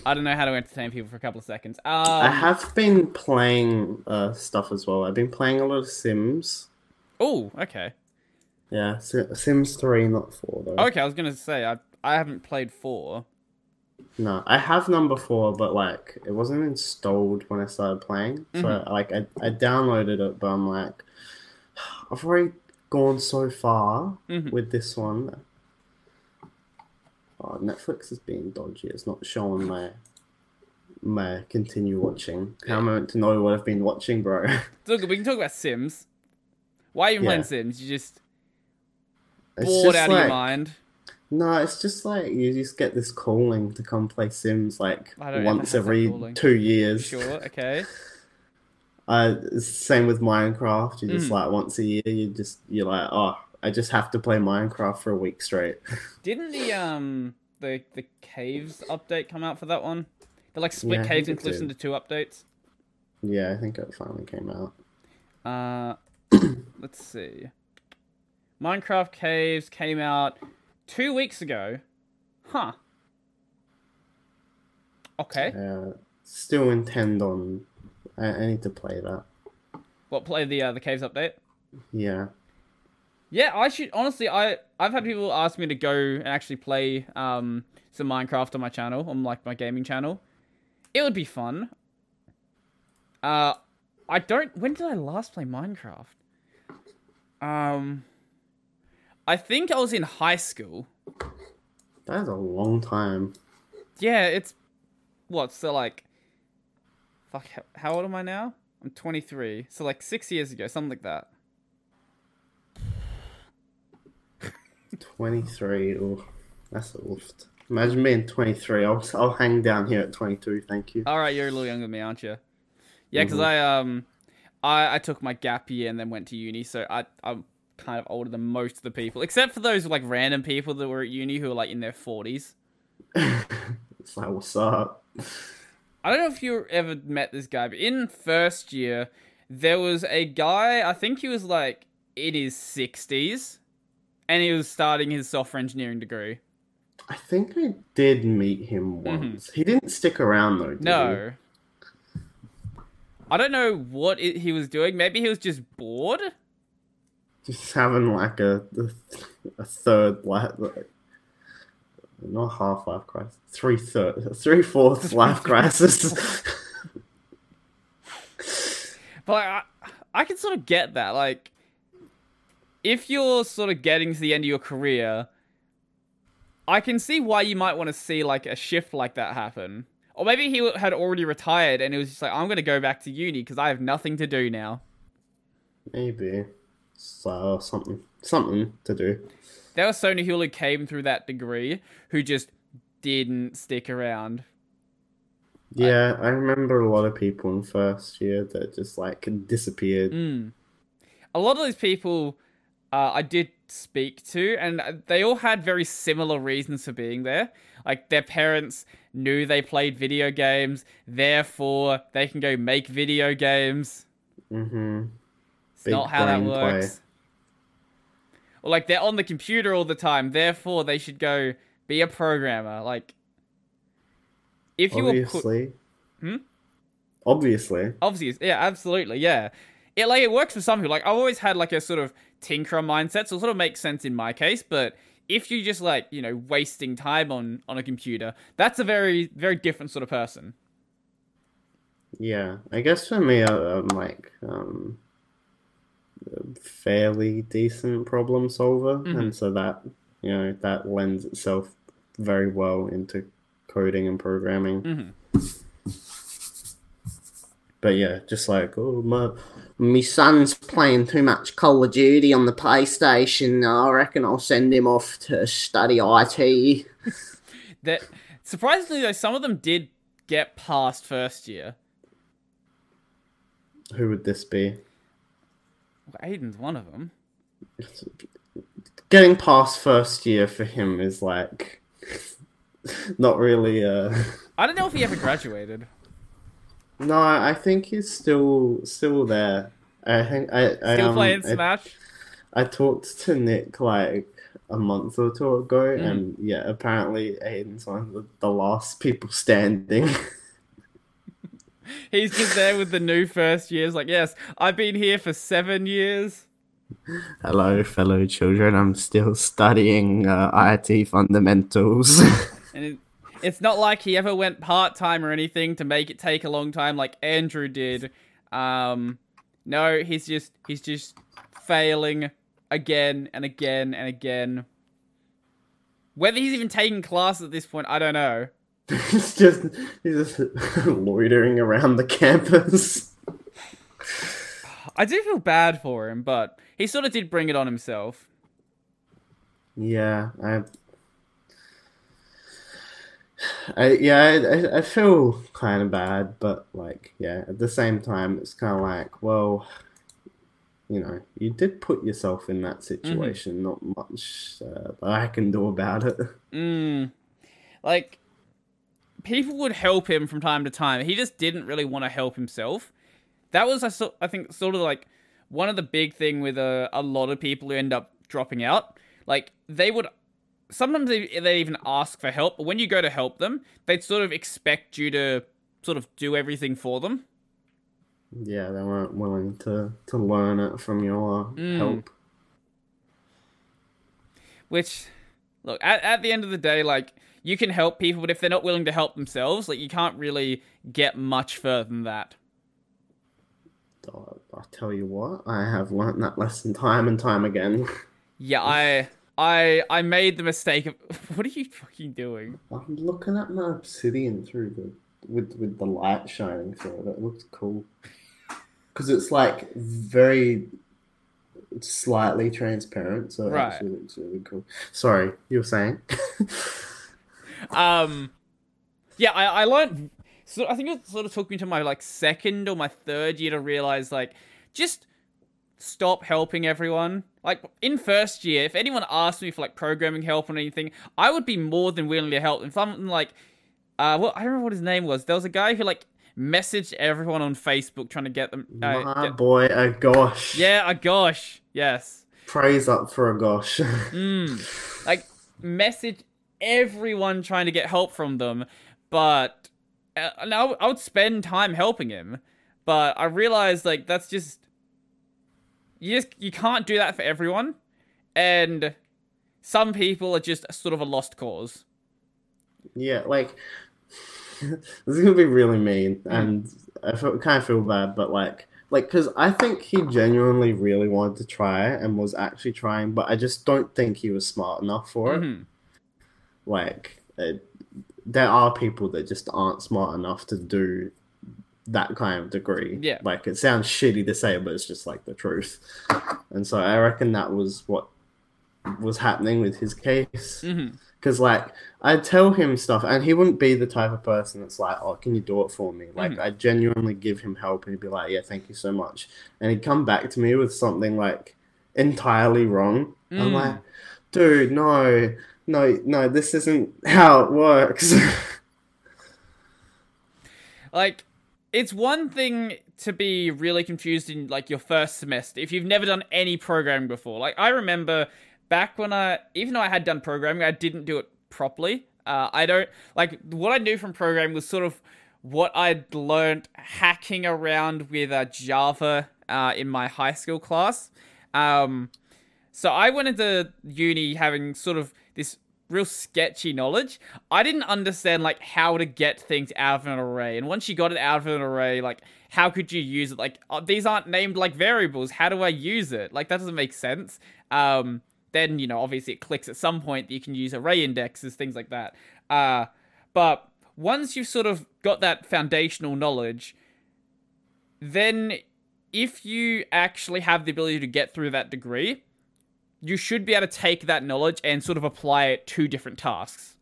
Speaker 1: I don't know how to entertain people for a couple of seconds. Um,
Speaker 2: I have been playing uh, stuff as well. I've been playing a lot of Sims.
Speaker 1: Oh, okay.
Speaker 2: Yeah, Sims 3, not 4, though.
Speaker 1: Okay, I was gonna say I I haven't played four.
Speaker 2: No, I have number 4, but, like, it wasn't installed when I started playing. So,
Speaker 1: Mhm.
Speaker 2: like, I, I downloaded it, but I'm like, I've already gone so far
Speaker 1: Mhm.
Speaker 2: with this one. Oh, Netflix is being dodgy. It's not showing my my continue watching. How am I meant to know what I've been watching, bro?
Speaker 1: Good. We can talk about Sims. Why are you playing Sims? You just
Speaker 2: It's
Speaker 1: bored
Speaker 2: just
Speaker 1: out of your mind.
Speaker 2: No, it's just like you just get this calling to come play Sims like
Speaker 1: I don't ever
Speaker 2: once every two years.
Speaker 1: Sure. Okay.
Speaker 2: Uh, same with Minecraft. You just
Speaker 1: Mm.
Speaker 2: like once a year, you just you're like, oh, I just have to play Minecraft for a week straight.
Speaker 1: Didn't the um the the caves update come out for that one? They like split
Speaker 2: Yeah,
Speaker 1: caves
Speaker 2: it did.
Speaker 1: into two updates.
Speaker 2: yeah, I think it finally came out.
Speaker 1: Uh, let's see. Minecraft Caves came out two weeks ago. Huh. Okay.
Speaker 2: Uh, still intend on. I, I need to play that.
Speaker 1: What play the uh, the Caves update?
Speaker 2: Yeah.
Speaker 1: Yeah, I should honestly. I I've had people ask me to go and actually play um some Minecraft on my channel, on like my gaming channel. It would be fun. Uh, I don't. When did I last play Minecraft? Um, I think I was in high school.
Speaker 2: That is a long time.
Speaker 1: Yeah, it's what? So like, fuck. How old am I now? I'm 23. So like six years ago, something like that.
Speaker 2: 23. Oh, that's oof. Imagine being 23. I'll, I'll hang down here at 22. Thank you.
Speaker 1: All right, you're a little younger than me, aren't you? Yeah, because
Speaker 2: Mhm.
Speaker 1: I um, I I took my gap year and then went to uni, so I I'm kind of older than most of the people, except for those like random people that were at uni who are like in their 40s.
Speaker 2: it's like, what's up?
Speaker 1: I don't know if you ever met this guy, but in first year, there was a guy, I think he was like in his 60s, and he was starting his software engineering degree.
Speaker 2: I think I did meet him once. He didn't stick around though. Did
Speaker 1: Mm-hmm. No. I don't know what it, he was doing. Maybe he was just bored.
Speaker 2: Just having like a a third life, like, not half life crisis, three third, three fourths life crisis.
Speaker 1: But like, I, I can sort of get that. Like, if you're sort of getting to the end of your career, I can see why you might want to see like a shift like that happen. Or maybe he had already retired and it was just like, I'm going to go back to uni because I have nothing to do now.
Speaker 2: Maybe. So something something to do.
Speaker 1: There was Sony Hill who came through that degree who just didn't stick around.
Speaker 2: Yeah, I remember a lot of people in first year that just like disappeared.
Speaker 1: Mm. A lot of those people uh, I did speak to, and they all had very similar reasons for being there. Like their parents knew they played video games, therefore they can go make video games.
Speaker 2: Mm-hmm.
Speaker 1: It's not how that works. Or like they're on the computer all the time, therefore they should go be a programmer. Like if you
Speaker 2: Obviously.
Speaker 1: were put, hmm?
Speaker 2: Obviously.
Speaker 1: obviously, yeah, absolutely, yeah. It like it works for some people. Like I've always had like a sort of tinkerer mindset, so it sort of makes sense in my case. But if you're just like you know wasting time on on a computer, that's a very very different sort of person.
Speaker 2: Yeah, I guess for me, I'm like um, a fairly decent problem solver,
Speaker 1: Mhm.
Speaker 2: and so that you know that lends itself very well into coding and programming.
Speaker 1: hmm
Speaker 2: But yeah, just like oh my, my son's playing too much Call of Duty on the PlayStation. I reckon I'll send him off to study IT.
Speaker 1: That surprisingly though, some of them did get past first year.
Speaker 2: Who would this be?
Speaker 1: Well, Aiden's one of them.
Speaker 2: Getting past first year for him is like not really uh
Speaker 1: I don't know if he ever graduated.
Speaker 2: No, I think he's still still there. I think I, I
Speaker 1: Still
Speaker 2: um,
Speaker 1: playing
Speaker 2: I,
Speaker 1: Smash.
Speaker 2: I talked to Nick like a month or two ago,
Speaker 1: Mm.
Speaker 2: and yeah, apparently Aiden's one of the, the last people standing.
Speaker 1: He's just there with the new first years. Like, yes, I've been here for seven years.
Speaker 2: Hello, fellow children. I'm still studying uh, IT fundamentals.
Speaker 1: And it, it's not like he ever went part time or anything to make it take a long time like Andrew did. Um, no, he's just he's just failing again and again and again. Whether he's even taking class at this point, I don't know.
Speaker 2: he's just he's just loitering around the campus.
Speaker 1: I do feel bad for him, but he sort of did bring it on himself.
Speaker 2: Yeah, I, I yeah, I, I- feel kind of bad, but like, yeah, at the same time, it's kind of like, well, you know, you did put yourself in that situation. Not much uh, that I can do about it.
Speaker 1: Mm. Like, people would help him from time to time. He just didn't really want to help himself. That was, I, so, I think, sort of like one of the big thing with a, a lot of people who end up dropping out. Like, they would sometimes they, they even ask for help, but when you go to help them, they'd sort of expect you to sort of do everything for them.
Speaker 2: Yeah, they weren't willing to to learn it from your
Speaker 1: Mm.
Speaker 2: help.
Speaker 1: Which, look, at, at the end of the day, like, you can help people, but if they're not willing to help themselves, like, you can't really get much further than that.
Speaker 2: Oh, I tell you what, I have learned that lesson time and time again.
Speaker 1: Yeah, I I I made the mistake of what are you fucking doing?
Speaker 2: I'm looking at my obsidian through the with with the light shining through it. It looks cool because it's like very slightly transparent, so it
Speaker 1: Right.
Speaker 2: actually looks really cool. Sorry, you were saying?
Speaker 1: Um Yeah, I, I learned so I think it sort of took me to my like second or my third year to realize like just stop helping everyone. Like in first year, if anyone asked me for like programming help or anything, I would be more than willing to help. And something like uh well I don't remember what his name was. There was a guy who like messaged everyone on Facebook trying to get them uh,
Speaker 2: my
Speaker 1: get-
Speaker 2: boy, a gosh.
Speaker 1: Yeah, a gosh. Yes.
Speaker 2: Praise up for a gosh.
Speaker 1: Mm. Like message everyone trying to get help from them, but uh, and I I would spend time helping him, but I realized like that's just you just you can't do that for everyone, and some people are just sort of a lost cause.
Speaker 2: Yeah, like this is gonna be really mean, and I feel, kind of feel bad, but like like because I think he genuinely really wanted to try and was actually trying, but I just don't think he was smart enough for it.
Speaker 1: Mhm.
Speaker 2: Like, it, there are people that just aren't smart enough to do that kind of degree.
Speaker 1: Yeah.
Speaker 2: Like, it sounds shitty to say, but it's just like the truth. And so I reckon that was what was happening with his case.
Speaker 1: Mhm.
Speaker 2: Because, like, I'd tell him stuff, and he wouldn't be the type of person that's like, oh, can you do it for me? Like,
Speaker 1: Mhm.
Speaker 2: I'd genuinely give him help, and he'd be like, yeah, thank you so much. And he'd come back to me with something, like, entirely wrong. I'm
Speaker 1: Mm.
Speaker 2: like, dude, no, no, no, this isn't how it works.
Speaker 1: Like, it's one thing to be really confused in like your first semester if you've never done any programming before. Like, I remember back when I, even though I had done programming, I didn't do it properly. Uh, I don't like what I knew from programming was sort of what I'd learned hacking around with uh, Java uh, in my high school class. Um, so I went into uni having sort of this real sketchy knowledge. I didn't understand like how to get things out of an array. And once you got it out of an array, like how could you use it? Like oh, these aren't named like variables. How do I use it? Like that doesn't make sense. Um, then you know obviously it clicks at some point that you can use array indexes, things like that. Uh, but once you've sort of got that foundational knowledge, then if you actually have the ability to get through that degree, you should be able to take that knowledge and sort of apply it to different tasks.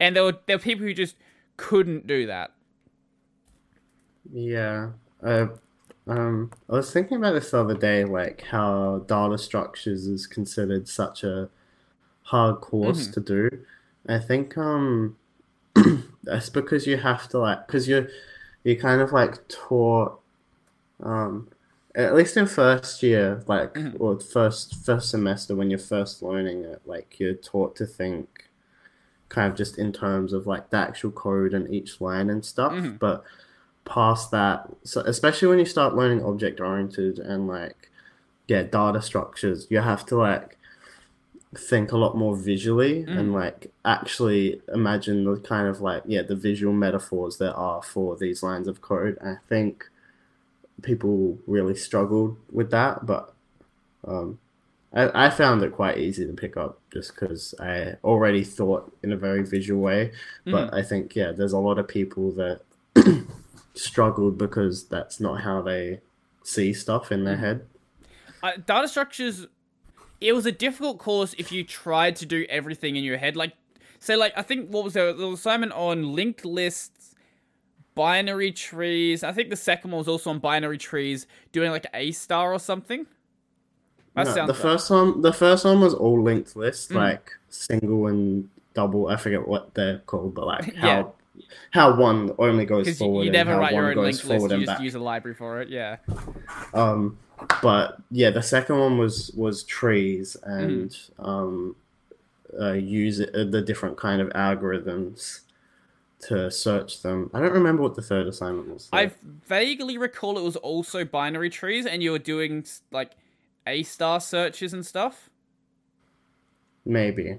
Speaker 1: And there were there were people who just couldn't do that.
Speaker 2: yeah. Uh, um, I was thinking about this the other day, like how data structures is considered such a hard course
Speaker 1: Mhm.
Speaker 2: to do. I think um, that's because you have to like, because you're you kind of like taught, um, at least in first year, like
Speaker 1: Mhm.
Speaker 2: or first first semester when you're first learning it, like you're taught to think kind of just in terms of like the actual code and each line and stuff.
Speaker 1: Mhm.
Speaker 2: But past that, so especially when you start learning object oriented and like yeah data structures, you have to like think a lot more visually and like actually imagine the kind of like yeah the visual metaphors there are for these lines of code. I think people really struggled with that, but um, I, I found it quite easy to pick up just because I already thought in a very visual way. But I think yeah, there's a lot of people that struggled because that's not how they see stuff in their head.
Speaker 1: Uh, data structures. It was a difficult course if you tried to do everything in your head. Like, say, like I think what was there? There was assignment on linked lists, binary trees. I think the second one was also on binary trees, doing like a star or something. That
Speaker 2: No, the
Speaker 1: right.
Speaker 2: first one, the first one was all linked lists,
Speaker 1: Mm.
Speaker 2: like single and double. I forget what they're called, but like
Speaker 1: Yeah.
Speaker 2: how how one only goes forward
Speaker 1: you
Speaker 2: and
Speaker 1: never
Speaker 2: how
Speaker 1: write your own
Speaker 2: goes
Speaker 1: linked list.
Speaker 2: forward
Speaker 1: You just
Speaker 2: back.
Speaker 1: use a library for it. Yeah.
Speaker 2: Um, but yeah, the second one was was trees and um, uh, use it, uh, the different kind of algorithms to search them. I don't remember what the third assignment was. though.
Speaker 1: I vaguely recall it was also binary trees, and you were doing like a star searches and stuff.
Speaker 2: maybe.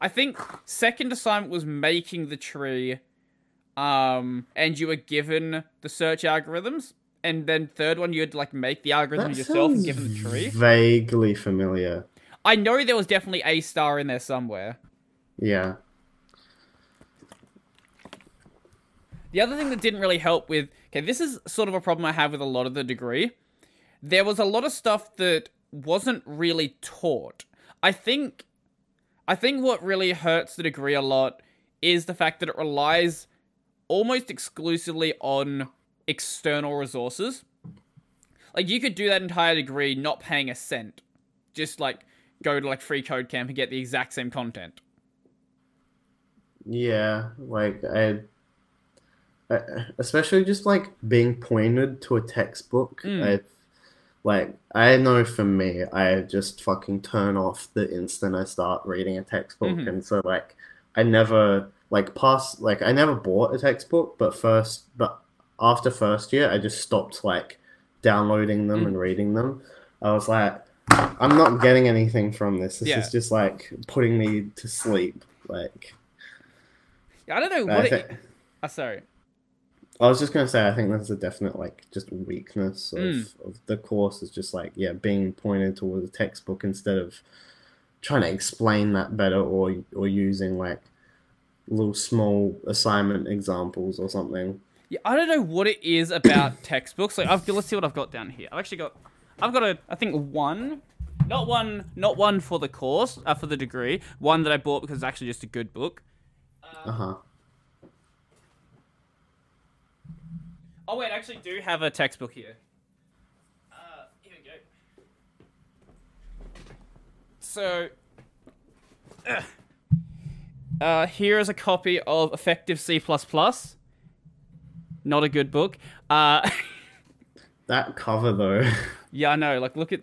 Speaker 1: I think second assignment was making the tree, um, and you were given the search algorithms, and then third one you had to like make the algorithm
Speaker 2: That
Speaker 1: yourself and given the tree.
Speaker 2: vaguely familiar.
Speaker 1: I know there was definitely a star in there somewhere.
Speaker 2: Yeah.
Speaker 1: The other thing that didn't really help with okay, this is sort of a problem I have with a lot of the degree. There was a lot of stuff that wasn't really taught. I think I think what really hurts the degree a lot is the fact that it relies almost exclusively on external resources. Like you could do that entire degree not paying a cent. Just like go to like free code camp and get the exact same content.
Speaker 2: Yeah, like I, especially just like being pointed to a textbook.
Speaker 1: Mm.
Speaker 2: I like I know for me, I just fucking turn off the instant I start reading a textbook,
Speaker 1: Mhm.
Speaker 2: and so like I never like past like I never bought a textbook, but first but after first year, I just stopped like downloading them
Speaker 1: Mm.
Speaker 2: and reading them. I was like, I'm not getting anything from this. This
Speaker 1: Yeah.
Speaker 2: is just like putting me to sleep. Like
Speaker 1: I don't know
Speaker 2: I
Speaker 1: what
Speaker 2: thi-
Speaker 1: it. Oh, sorry.
Speaker 2: I was just gonna say, I think that's a definite like just weakness of,
Speaker 1: Mm.
Speaker 2: of the course is just like yeah, being pointed towards a textbook instead of trying to explain that better or or using like little small assignment examples or something.
Speaker 1: Yeah, I don't know what it is about textbooks. Like, I've let's see what I've got down here. I've actually got, I've got a, I think one, not one, not one for the course, uh, for the degree. One that I bought because it's actually just a good book.
Speaker 2: Uh huh.
Speaker 1: Oh wait, I actually do have a textbook here. Uh, here we go. So, uh, here is a copy of Effective C++. Not a good book. Uh,
Speaker 2: That cover though.
Speaker 1: yeah, I know. Like, look at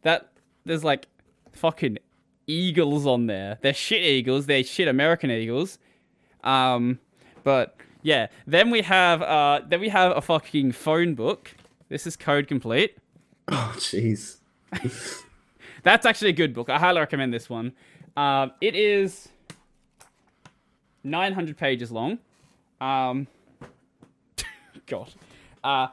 Speaker 1: that. There's like fucking eagles on there. They're shit eagles. They're shit American eagles. Um, but yeah. Then we have uh, then we have a fucking phone book. This is Code Complete.
Speaker 2: oh jeez.
Speaker 1: That's actually a good book. I highly recommend this one. Um, it is 900 pages long. Um, God. Uh,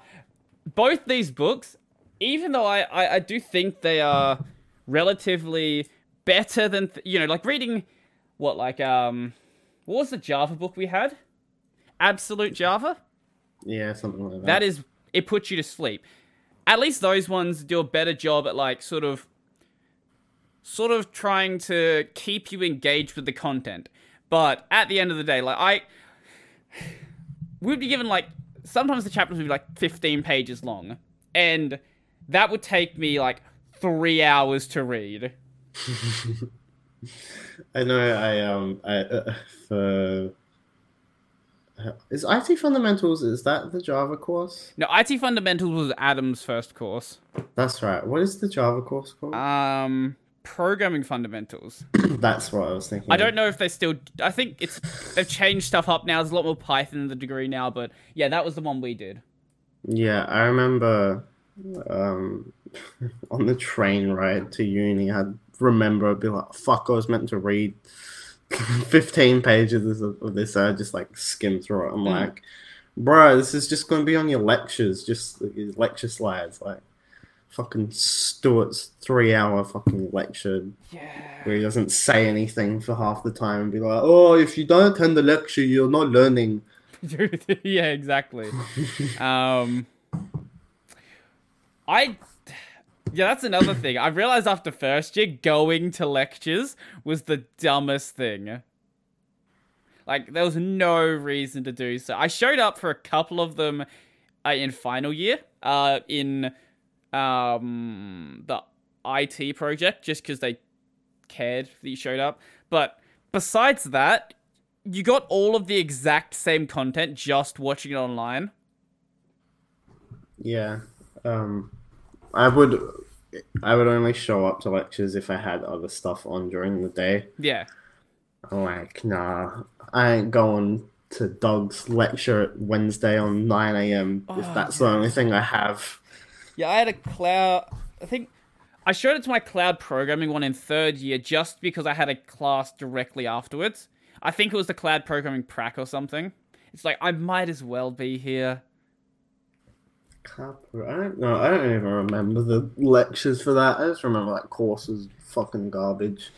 Speaker 1: both these books, even though I, I, I do think they are relatively better than, th- you know, like reading, what, like, um, what was the Java book we had? Absolute Java?
Speaker 2: Yeah, something like that.
Speaker 1: That is, it puts you to sleep. At least those ones do a better job at like sort of, sort of trying to keep you engaged with the content. But at the end of the day, like I, we'd be given like sometimes the chapters would be like 15 pages long, and that would take me like three hours to read.
Speaker 2: I know. I um. I uh, for is IT fundamentals. Is that the Java course?
Speaker 1: No, IT Fundamentals was Adam's first course.
Speaker 2: That's right. What is the Java course called?
Speaker 1: Um, Programming Fundamentals.
Speaker 2: That's what I was thinking.
Speaker 1: I don't know if they still. I think it's they've changed stuff up now. There's a lot more Python in the degree now, but yeah, that was the one we did.
Speaker 2: Yeah, I remember um, on the train ride to uni, I'd remember I'd be like, fuck, I was meant to read 15 pages of, this. I just like skim through it. I'm like, bro, this is just going to be on your lectures, just your lecture slides. Like, fucking Stuart's three hour fucking lecture
Speaker 1: Yeah.
Speaker 2: where he doesn't say anything for half the time and be like, oh, if you don't attend the lecture, you're not learning.
Speaker 1: yeah, exactly. um, I. Yeah, that's another thing. I realized after first year, going to lectures was the dumbest thing. Like, there was no reason to do so. I showed up for a couple of them uh, in final year, uh, in um, the IT project, just because they cared that you showed up. But besides that, you got all of the exact same content just watching it online.
Speaker 2: Yeah. Um, I would, I would only show up to lectures if I had other stuff on during the day.
Speaker 1: Yeah.
Speaker 2: I'm like, nah, I ain't going to Doug's lecture at Wednesday on 9 a.m. if
Speaker 1: Oh,
Speaker 2: that's the only thing I have.
Speaker 1: Yeah, I had a cloud. I think I showed it to my cloud programming one in third year just because I had a class directly afterwards. I think it was the cloud programming prac or something. It's like I might as well be here.
Speaker 2: I don't know. I don't even remember the lectures for that. I just remember that course was fucking garbage.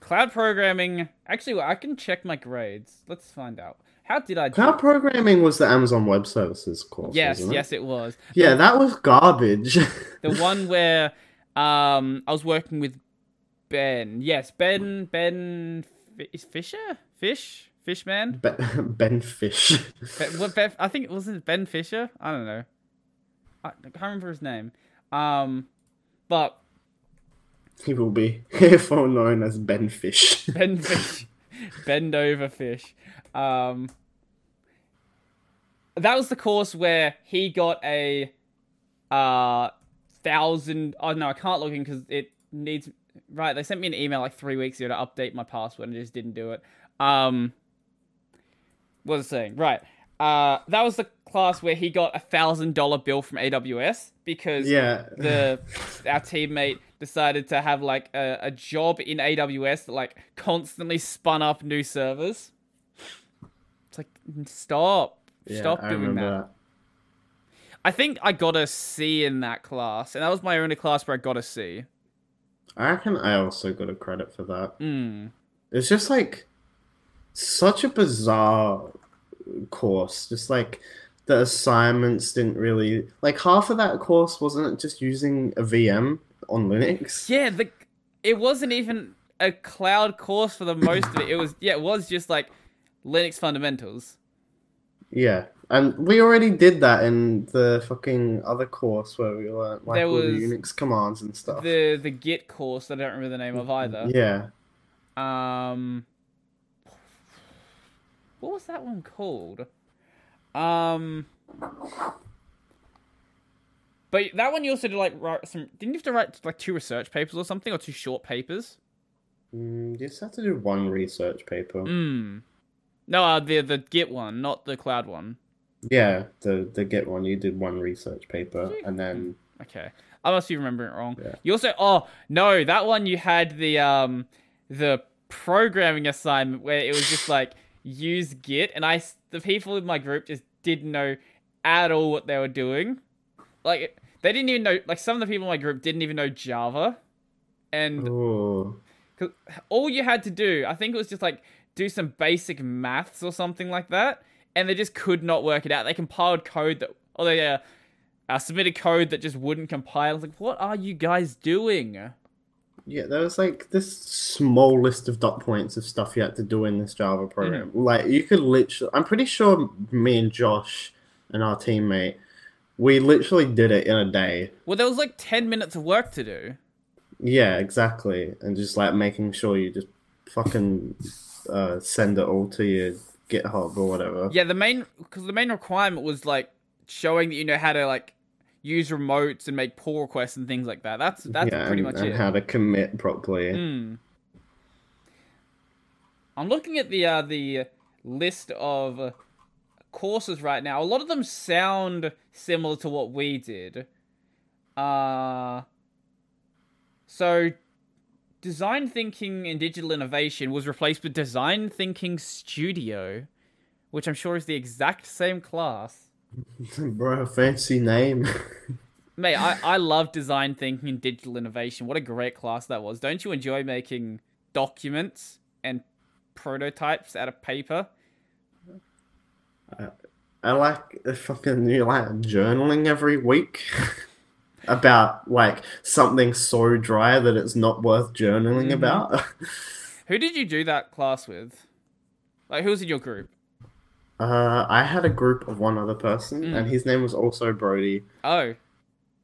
Speaker 1: Cloud programming. Actually, I can check my grades. Let's find out. How did I do?
Speaker 2: Cloud programming was the Amazon Web Services course.
Speaker 1: yes,
Speaker 2: it?
Speaker 1: yes, it was.
Speaker 2: Yeah, that was garbage.
Speaker 1: The one where um I was working with Ben. Yes, Ben Ben F- is Fisher? Fish? Fishman?
Speaker 2: Ben, ben Fish.
Speaker 1: Be- what Ben, I think it was it Ben Fisher. I don't know. I, I can't remember his name. Um, but
Speaker 2: He will be herefore known as Ben Fish.
Speaker 1: Ben Fish, bend over fish. Um, that was the course where he got a uh thousand. Oh no, I can't log in because it needs. Right, they sent me an email like three weeks ago to update my password and I just didn't do it. Um, was saying? Right. Uh, that was the class where he got a thousand dollar bill from AWS because
Speaker 2: yeah.
Speaker 1: the our teammate decided to have like a, a job in AWS that like constantly spun up new servers. It's like stop.
Speaker 2: Yeah,
Speaker 1: Stop
Speaker 2: I
Speaker 1: doing
Speaker 2: remember
Speaker 1: that. I think I got a C in that class, and that was my only class where I got a C.
Speaker 2: I reckon I also got a credit for that.
Speaker 1: Mm.
Speaker 2: It's just like such a bizarre course. Just like the assignments didn't really like half of that course wasn't it just using a VM on Linux?
Speaker 1: Yeah, the it wasn't even a cloud course for the most of it. It was yeah, it was just like Linux fundamentals.
Speaker 2: Yeah. And we already did that in the fucking other course where we learned like
Speaker 1: There
Speaker 2: all the Unix commands and stuff.
Speaker 1: The the Git course I don't remember the name of either.
Speaker 2: Yeah.
Speaker 1: Um, what was that one called? Um, but that one you also did like write some. Didn't you have to write like two research papers or something, or two short papers?
Speaker 2: Mm, you just have to do one research paper.
Speaker 1: Hmm. No, uh, the the Git one, not the cloud one.
Speaker 2: Yeah, the the Git one, you did one research paper and then
Speaker 1: Okay, I must be remembering it wrong.
Speaker 2: Yeah.
Speaker 1: You also oh no, that one you had the um the programming assignment where it was just like use Git, and I the people in my group just didn't know at all what they were doing. Like they didn't even know. Like some of the people in my group didn't even know Java, and
Speaker 2: oh,
Speaker 1: Cause all you had to do, I think it was just like do some basic maths or something like that, and they just could not work it out. They compiled code that, they uh, uh, submitted code that just wouldn't compile. I was like, what are you guys doing?
Speaker 2: Yeah, there was like this small list of dot points of stuff you had to do in this Java program. Like you could literally, I'm pretty sure me and Josh and our teammate, we literally did it in a day.
Speaker 1: Well, there was like ten minutes of work to do.
Speaker 2: Yeah, exactly, and just like making sure you just fucking uh, send it all to your GitHub or whatever.
Speaker 1: Yeah, the main because the main requirement was like showing that you know how to like use remotes and make pull requests and things like that. That's that's
Speaker 2: yeah,
Speaker 1: pretty
Speaker 2: and,
Speaker 1: much
Speaker 2: and
Speaker 1: it.
Speaker 2: how to commit properly.
Speaker 1: Hmm. I'm looking at the uh, the list of courses right now. A lot of them sound similar to what we did. Uh so design thinking and digital innovation was replaced with design thinking studio, which I'm sure is the exact same class.
Speaker 2: Bro, fancy name.
Speaker 1: Mate, I, I love design thinking and digital innovation. What a great class that was. Don't you enjoy making documents and prototypes out of paper?
Speaker 2: I like the fucking you like journaling every week about like something so dry that it's not worth journaling
Speaker 1: Mhm.
Speaker 2: about.
Speaker 1: Who did you do that class with? Like, who was in your group?
Speaker 2: Uh, I had a group of one other person,
Speaker 1: Mm.
Speaker 2: and his name was also Brody.
Speaker 1: Oh,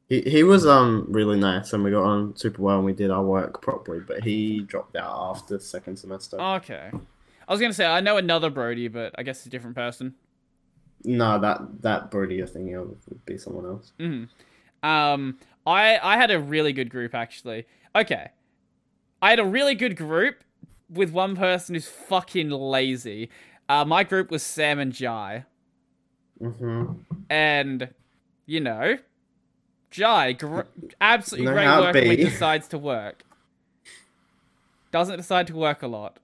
Speaker 2: He he was um really nice, and we got on super well, and we did our work properly. But he dropped out after second semester.
Speaker 1: okay. I was gonna say I know another Brody, but I guess it's a different person.
Speaker 2: No, that that Brody you're thinking of would be someone else.
Speaker 1: hmm Um, I I had a really good group actually. Okay, I had a really good group with one person who's fucking lazy. Uh, my group was Sam and Jai,
Speaker 2: hmm
Speaker 1: and you know, Jai, gr- absolutely
Speaker 2: Know
Speaker 1: great work when he decides to work. Doesn't decide to work a lot.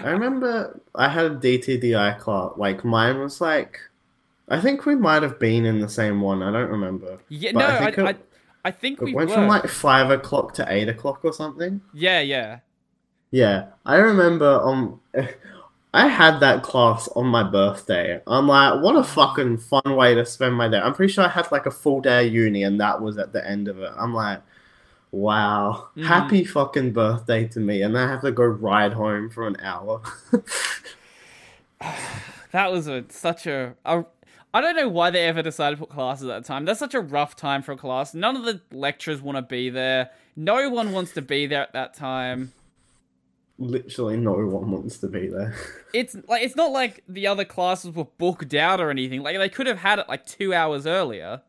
Speaker 2: I remember I had a DTDI class. Like mine was like, I think we might have been in the same one. I don't remember.
Speaker 1: Yeah,
Speaker 2: But
Speaker 1: no,
Speaker 2: I
Speaker 1: I,
Speaker 2: think
Speaker 1: I,
Speaker 2: it-
Speaker 1: I, think
Speaker 2: It
Speaker 1: we
Speaker 2: went
Speaker 1: were.
Speaker 2: from like five o'clock to eight o'clock or something.
Speaker 1: Yeah, yeah.
Speaker 2: Yeah, I remember. Um, I had that class on my birthday. I'm like, what a fucking fun way to spend my day. I'm pretty sure I had like a full day of uni, and that was at the end of it. I'm like, wow,
Speaker 1: Mhm.
Speaker 2: happy fucking birthday to me, and then I have to go ride home for an hour.
Speaker 1: That was a such a, a I don't know why they ever decided to put classes at that time. That's such a rough time for a class. None of the lecturers want to be there. No one wants to be there at that time.
Speaker 2: Literally, no one wants to be there.
Speaker 1: It's like it's not like the other classes were booked out or anything. Like they could have had it like two hours earlier.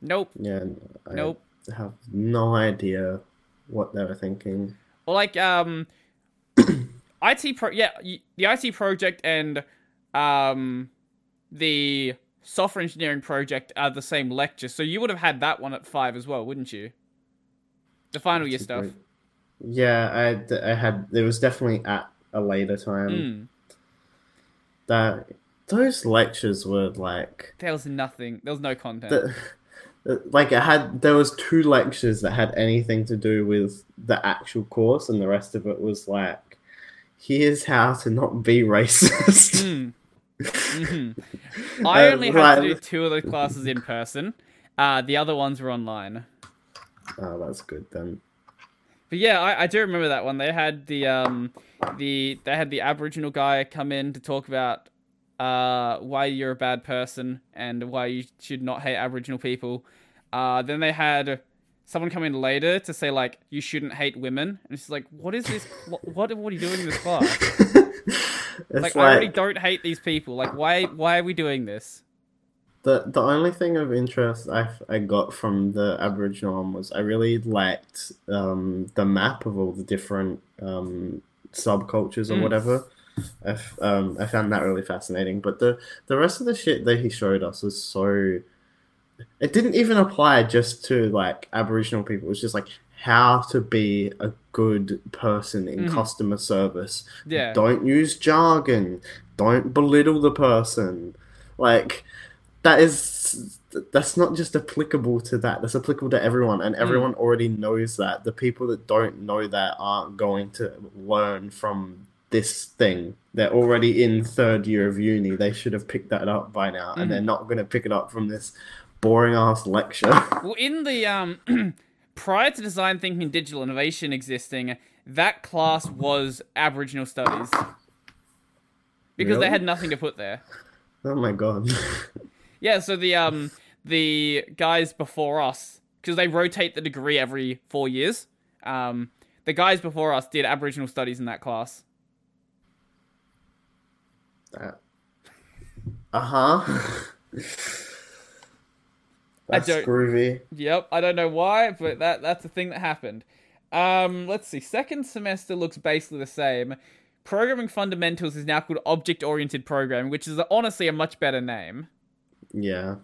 Speaker 1: Nope,
Speaker 2: Yeah, I
Speaker 1: nope.
Speaker 2: have no idea what they were thinking.
Speaker 1: Well, like um, IT pro yeah the IT project and um the software engineering project are the same lecture, so you would have had that one at five as well, wouldn't you? The final year
Speaker 2: That's
Speaker 1: stuff.
Speaker 2: great- Yeah, I, I had. It was definitely at a later time.
Speaker 1: Mm.
Speaker 2: That those lectures were like
Speaker 1: There was nothing. There was no content.
Speaker 2: the, like it had there was two lectures that had anything to do with the actual course and the rest of it was like here's how to not be racist
Speaker 1: Mm. Mhm. I only had to do two of the classes in person. Uh, the other ones were online.
Speaker 2: oh that's good then
Speaker 1: But yeah, I, I do remember that one. They had the um the they had the Aboriginal guy come in to talk about uh why you're a bad person and why you should not hate Aboriginal people. Uh, then they had someone come in later to say like you shouldn't hate women, and it's like what is this? What what, what are you doing in this class? Like,
Speaker 2: like,
Speaker 1: I already don't hate these people. Like why why are we doing this?
Speaker 2: The the only thing of interest I, I got from the Aboriginal one was I really liked um, the map of all the different um, subcultures or
Speaker 1: Mm.
Speaker 2: whatever. I, um, I found that really fascinating. But the, the rest of the shit that he showed us was so. It didn't even apply just to like Aboriginal people. It was just like how to be a good person in
Speaker 1: Mhm.
Speaker 2: customer service.
Speaker 1: Yeah.
Speaker 2: Don't use jargon. Don't belittle the person. Like that is that's not just applicable to that. That's applicable to everyone, and everyone already knows that. The people that don't know that aren't going to learn from this thing. They're already in third year of uni. They should have picked that up by now, and they're not going to pick it up from this boring ass lecture.
Speaker 1: Well, in the um, prior to design thinking and digital innovation existing, that class was Aboriginal studies because they had nothing to put there.
Speaker 2: oh my god.
Speaker 1: Yeah, so the um the guys before us because they rotate the degree every four years. Um, the guys before us did Aboriginal studies in that class.
Speaker 2: Uh huh. That's
Speaker 1: don't-
Speaker 2: groovy.
Speaker 1: Yep, I don't know why, but that that's the thing that happened. Um, let's see. Second semester looks basically the same. Programming fundamentals is now called object oriented programming, which is honestly a much better name.
Speaker 2: Yeah.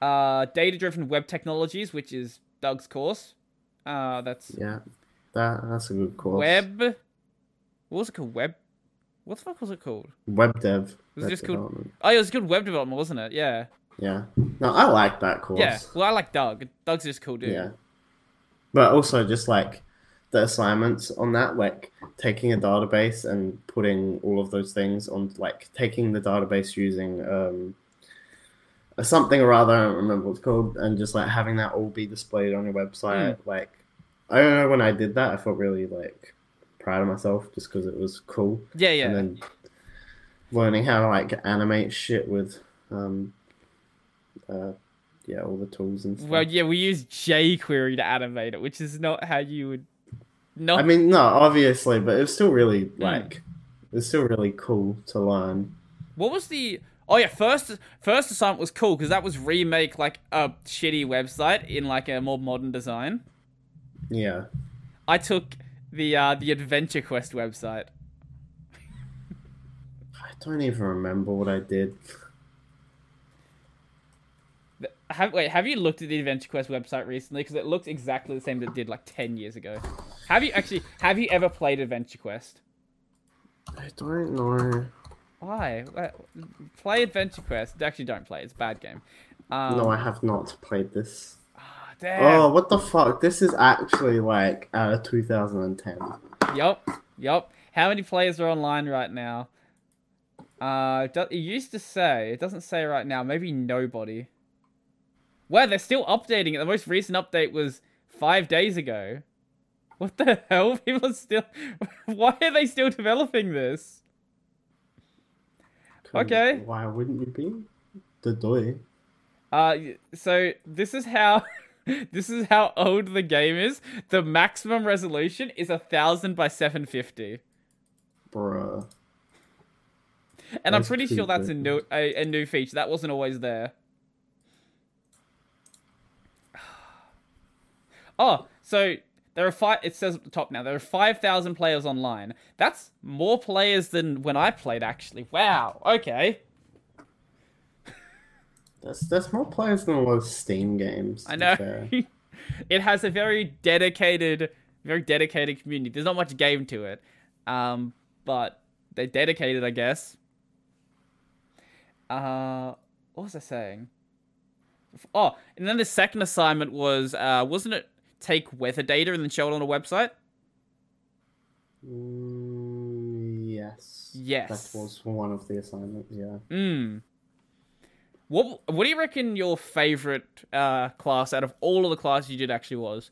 Speaker 1: Uh, data driven web technologies, which is Doug's course. Uh, that's
Speaker 2: Yeah. That that's a good course.
Speaker 1: web. What was it called? Web. What the fuck was it called?
Speaker 2: Web dev.
Speaker 1: Was it
Speaker 2: web
Speaker 1: just called-. Oh, it was called web development, wasn't it? Yeah.
Speaker 2: Yeah. No, I like that course.
Speaker 1: Yeah. Well, I like Doug. Doug's just cool dude.
Speaker 2: Yeah. But also just like the assignments on that, like taking a database and putting all of those things on like taking the database using um something or other, I don't remember what it's called, and just like having that all be displayed on your website.
Speaker 1: Hmm.
Speaker 2: Like I don't know when I did that I felt really like proud of myself just because it was cool.
Speaker 1: Yeah. Yeah.
Speaker 2: and then learning how to like animate shit with um uh yeah all the tools and stuff.
Speaker 1: Well, yeah, we use jQuery to animate it, which is not how you would. No.
Speaker 2: I mean no obviously but it's still really
Speaker 1: Hmm.
Speaker 2: like it's still really cool to learn
Speaker 1: What was the? Oh yeah, first first assignment was cool because that was remake like a shitty website in like a more modern design.
Speaker 2: yeah
Speaker 1: I took the uh, the Adventure Quest website.
Speaker 2: I don't even remember what I did
Speaker 1: Have, wait, have you looked at the Adventure Quest website recently? Because it looks exactly the same that it did like ten years ago. Have you actually? Have you ever played Adventure Quest?
Speaker 2: I don't know
Speaker 1: Why? Play Adventure Quest. Actually, don't play. It's a bad game. Um,
Speaker 2: no I have not played this
Speaker 1: ah, damn.
Speaker 2: oh what the fuck this is actually like of 2010
Speaker 1: Yup, yup. How many players are online right now? Uh, it it used to say. It doesn't say right now. Maybe nobody. Wow, they're still updating it. The most recent update was five days ago. What the hell? People are still. Why are they still developing this? Okay.
Speaker 2: why wouldn't you be the doy
Speaker 1: Uh, so this is how. This is how old the game is. The maximum resolution is a thousand by seven fifty.
Speaker 2: bruh
Speaker 1: And I'm pretty sure that's a new a, a new feature that wasn't always there. Oh, so there are five. It says at the top now there are five thousand players online. That's more players than when I played. Actually, wow. Okay,
Speaker 2: that's that's more players than a lot of steam games
Speaker 1: I know. it has a very dedicated, very dedicated community. There's not much game to it, um, but they're dedicated, I guess. Uh, what was I saying? Oh, and then the second assignment was, uh, wasn't it take weather data and then show it on a website?
Speaker 2: Mm, yes.
Speaker 1: Yes.
Speaker 2: That was one of the assignments. Yeah.
Speaker 1: Mm. What What do you reckon your favorite uh, class out of all of the classes you did actually was?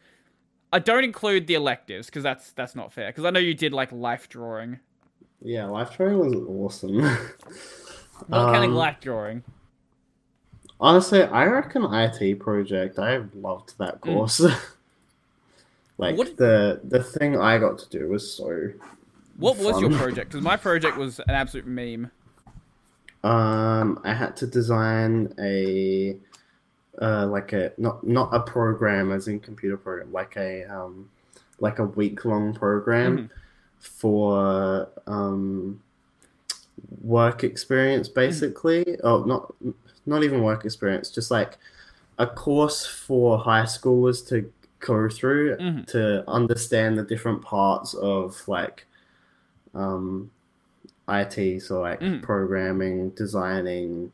Speaker 1: I don't include the electives because that's that's not fair. Because I know you did like life drawing.
Speaker 2: Yeah, life drawing was awesome.
Speaker 1: Not counting
Speaker 2: Um,
Speaker 1: life drawing.
Speaker 2: Honestly, I reckon IT project. I loved that course. like
Speaker 1: What-
Speaker 2: the the thing I got to do was so.
Speaker 1: What was your project? Because my project was an absolute meme.
Speaker 2: Um, I had to design a, uh, like a not not a program as in computer program, like a um, like a week long program
Speaker 1: Mhm.
Speaker 2: for um, work experience, basically. Oh, not not even work experience, just like a course for high schoolers to go through
Speaker 1: Mhm.
Speaker 2: to understand the different parts of like um, IT, so like
Speaker 1: Mhm.
Speaker 2: programming, designing,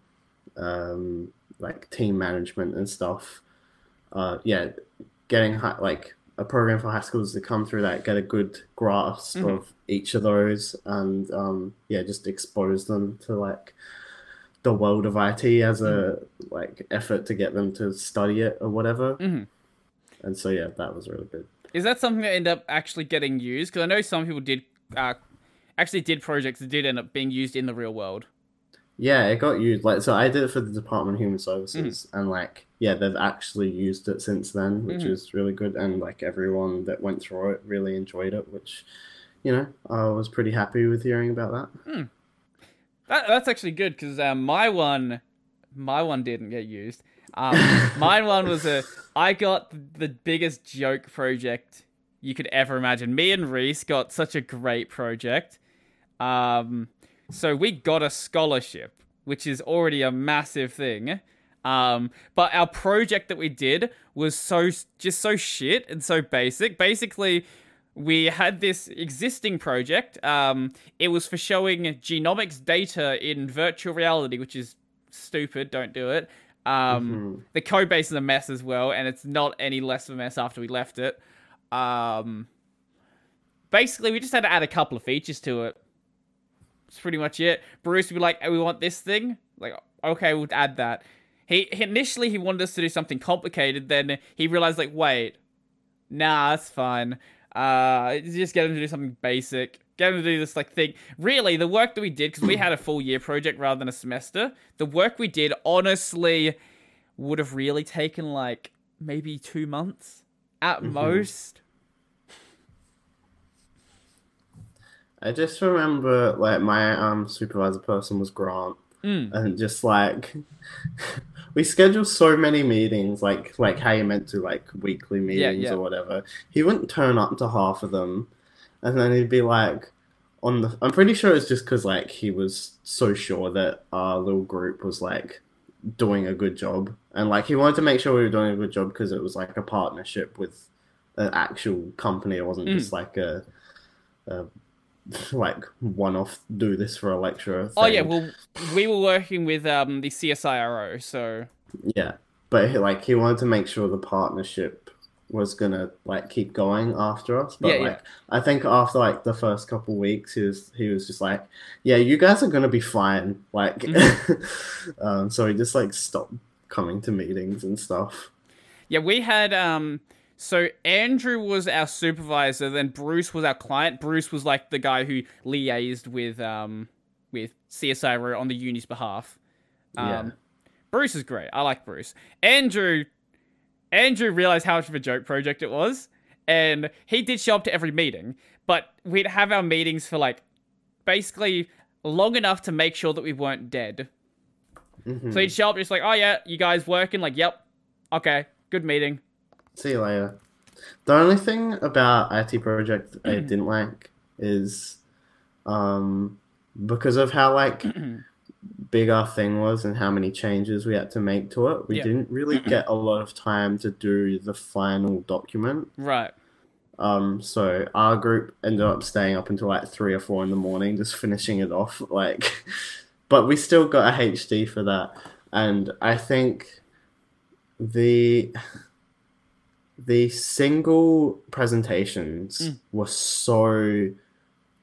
Speaker 2: um, like team management and stuff. Uh, yeah, getting high, like a program for high schools to come through that, get a good grasp
Speaker 1: Mhm.
Speaker 2: of each of those, and um, yeah, just expose them to like the world of IT as a like effort to get them to study it or whatever. And so yeah, that was really good.
Speaker 1: Is that something that ended up actually getting used? Because I know some people did uh, actually did projects that did end up being used in the real world.
Speaker 2: Yeah, it got used. Like, so I did it for the Department of Human Services,
Speaker 1: Mm-hmm.
Speaker 2: and like, yeah, they've actually used it since then, which
Speaker 1: Mhm.
Speaker 2: is really good. And like, everyone that went through it really enjoyed it, which, you know, I was pretty happy with hearing about that.
Speaker 1: That, that's actually good because um, my one, my one didn't get used. Um, mine one was a. I got the biggest joke project you could ever imagine. Me and Reese got such a great project. Um, so we got a scholarship, which is already a massive thing. Um, but our project that we did was so just so shit and so basic. Basically, we had this existing project. Um, it was for showing genomics data in virtual reality, which is stupid. Don't do it. Um, The code base is a mess as well, and it's not any less of a mess after we left it. Um, basically, we just had to add a couple of features to it. That's pretty much it. Bruce would be like, hey, "We want this thing." Like, okay, we'll add that. He, he initially he wanted us to do something complicated. Then he realized, like, wait, nah, that's fine. Uh, just get him to do something basic. Him to do this like thing. Really, the work that we did because we had a full year project rather than a semester. The work we did honestly would have really taken like maybe two months at most.
Speaker 2: I just remember like my um supervisor person was Grant,
Speaker 1: Mm.
Speaker 2: and just like we scheduled so many meetings, like like how you meant to, like weekly meetings
Speaker 1: yeah.
Speaker 2: or whatever. He wouldn't turn up to half of them, and then he'd be like, on the. I'm pretty sure it's just because like he was so sure that our little group was like doing a good job, and like he wanted to make sure we were doing a good job because it was like a partnership with an actual company. It wasn't
Speaker 1: Mm.
Speaker 2: just like a. a like one off do this for a lecturer
Speaker 1: Oh yeah, well we were working with um the CSIRO, so
Speaker 2: Yeah, but like he wanted to make sure the partnership was gonna like keep going after us. But
Speaker 1: Yeah, yeah.
Speaker 2: like I think after like the first couple weeks, he was he was just like, "Yeah, you guys are gonna be fine." Like,
Speaker 1: Mm-hmm.
Speaker 2: um, so he just like stopped coming to meetings and stuff.
Speaker 1: Yeah, we had um so Andrew was our supervisor, then Bruce was our client. Bruce was like the guy who liaised with um with CSIRO on the uni's behalf. Um
Speaker 2: Yeah.
Speaker 1: Bruce is great. I like Bruce. Andrew Andrew realized how much of a joke project it was, and he did show up to every meeting, but we'd have our meetings for like basically long enough to make sure that we weren't dead.
Speaker 2: Mhm.
Speaker 1: So he'd show up just like, oh yeah, you guys working? Like, yep. Okay, good meeting.
Speaker 2: See you later. The only thing about IT project I
Speaker 1: Mm-hmm.
Speaker 2: didn't like is um because of how like big our thing was and how many changes we had to make to it, we
Speaker 1: Yeah.
Speaker 2: didn't really get a lot of time to do the final document.
Speaker 1: Right.
Speaker 2: Um, so our group ended up staying up until like three or four in the morning, just finishing it off. Like, but we still got a HD for that, and I think the the single presentations
Speaker 1: Mm.
Speaker 2: were so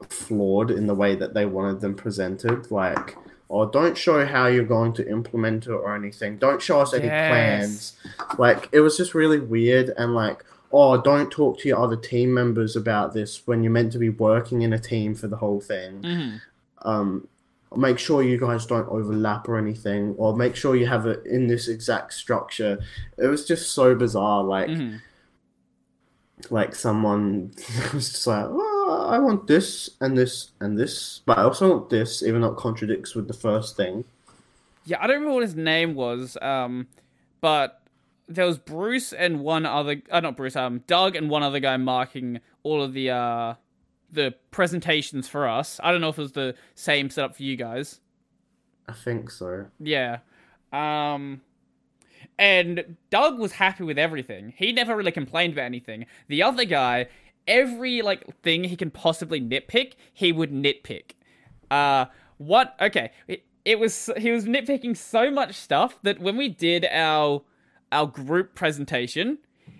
Speaker 2: flawed in the way that they wanted them presented. Like, or don't show how you're going to implement it or anything. Don't show us any
Speaker 1: Yes.
Speaker 2: plans. Like, it was just really weird and like, oh, don't talk to your other team members about this when you're meant to be working in a team for the whole thing.
Speaker 1: Mhm.
Speaker 2: Um, make sure you guys don't overlap or anything, or make sure you have it in this exact structure. It was just so bizarre. Like,
Speaker 1: Mhm.
Speaker 2: Like someone was just like, oh, I want this and this and this, but I also want this, even though it contradicts with the first thing.
Speaker 1: Yeah, I don't remember what his name was, um, but there was Bruce and one other, uh, not Bruce, um, Doug and one other guy marking all of the, uh, the presentations for us. I don't know if it was the same setup for you guys.
Speaker 2: I think so.
Speaker 1: Yeah. Um, and Doug was happy with everything. He never really complained about anything. The other guy, every like thing he can possibly nitpick, he would nitpick. Uh, what? Okay, it, it was he was nitpicking so much stuff that when we did our our group presentation,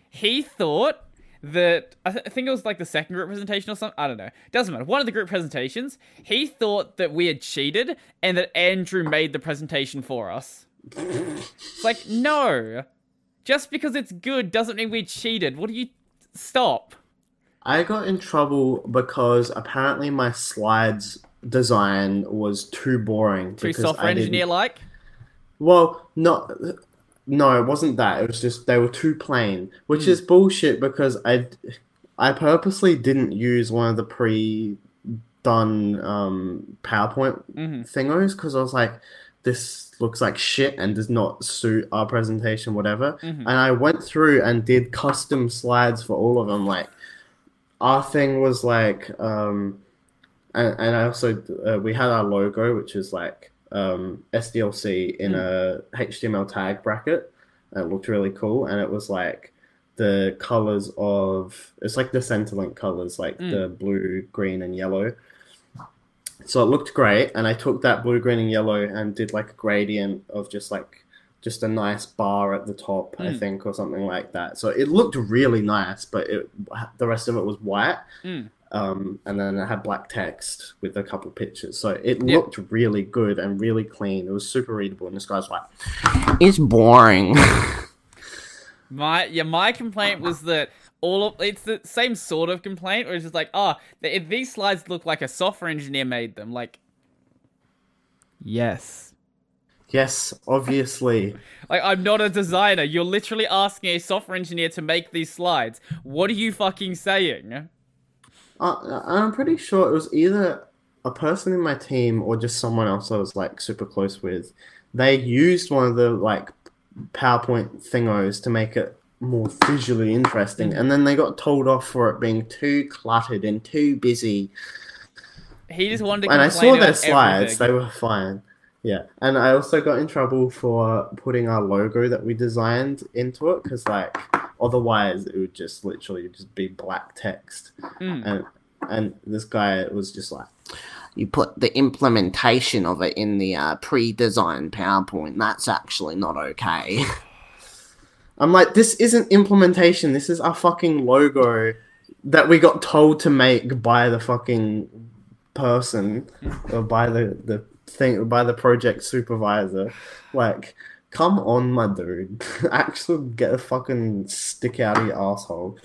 Speaker 1: he thought that I, th- I think it was like the second group presentation or something. I don't know. Doesn't matter. One of the group presentations, he thought that we had cheated and that Andrew made the presentation for us. It's like no, just because it's good doesn't mean we cheated. What do you stop?
Speaker 2: I got in trouble because apparently my slides design was too boring.
Speaker 1: Too software engineer like.
Speaker 2: Well, not. no, it wasn't that. It was just they were too plain, which
Speaker 1: Hmm.
Speaker 2: is bullshit because I, I purposely didn't use one of the pre-done um, PowerPoint
Speaker 1: Mhm.
Speaker 2: thingos because I was like, this looks like shit and does not suit our presentation, whatever.
Speaker 1: Mhm.
Speaker 2: And I went through and did custom slides for all of them. Like, our thing was like, um, and, and I also uh, we had our logo, which is like um, SDLC in a HTML tag bracket. And it looked really cool, and it was like the colors of it's like the Centrelink colors, like
Speaker 1: Mm.
Speaker 2: the blue, green, and yellow. So it looked great, and I took that blue, green, and yellow and did like a gradient of just like just a nice bar at the top, I
Speaker 1: Mm.
Speaker 2: think, or something like that. So it looked really nice, but it the rest of it was white.
Speaker 1: Mm.
Speaker 2: Um, and then it had black text with a couple pictures. So it
Speaker 1: Yeah.
Speaker 2: looked really good and really clean. It was super readable. And this guy's like, it's boring.
Speaker 1: My yeah, my complaint was that all of it's the same sort of complaint, where it's just like, ah, oh, these slides look like a software engineer made them. Like, yes,
Speaker 2: yes, obviously.
Speaker 1: like I'm not a designer. You're literally asking a software engineer to make these slides. What are you fucking saying?
Speaker 2: Uh, I'm pretty sure it was either a person in my team or just someone else I was like super close with. They used one of the like PowerPoint thingos to make it more visually interesting, and then they got told off for it being too cluttered and too busy.
Speaker 1: He just wanted to
Speaker 2: and I saw their slides;
Speaker 1: everything.
Speaker 2: they were fine. Yeah, and I also got in trouble for putting our logo that we designed into it because, like, otherwise it would just literally just be black text.
Speaker 1: Mm.
Speaker 2: And and this guy was just like,
Speaker 3: you put the implementation of it in the uh, pre-designed PowerPoint. That's actually not okay.
Speaker 2: I'm like, this isn't implementation. This is our fucking logo that we got told to make by the fucking person or by the the thing by the project supervisor. Like, come on, my dude. Actually, get a fucking stick out of your asshole.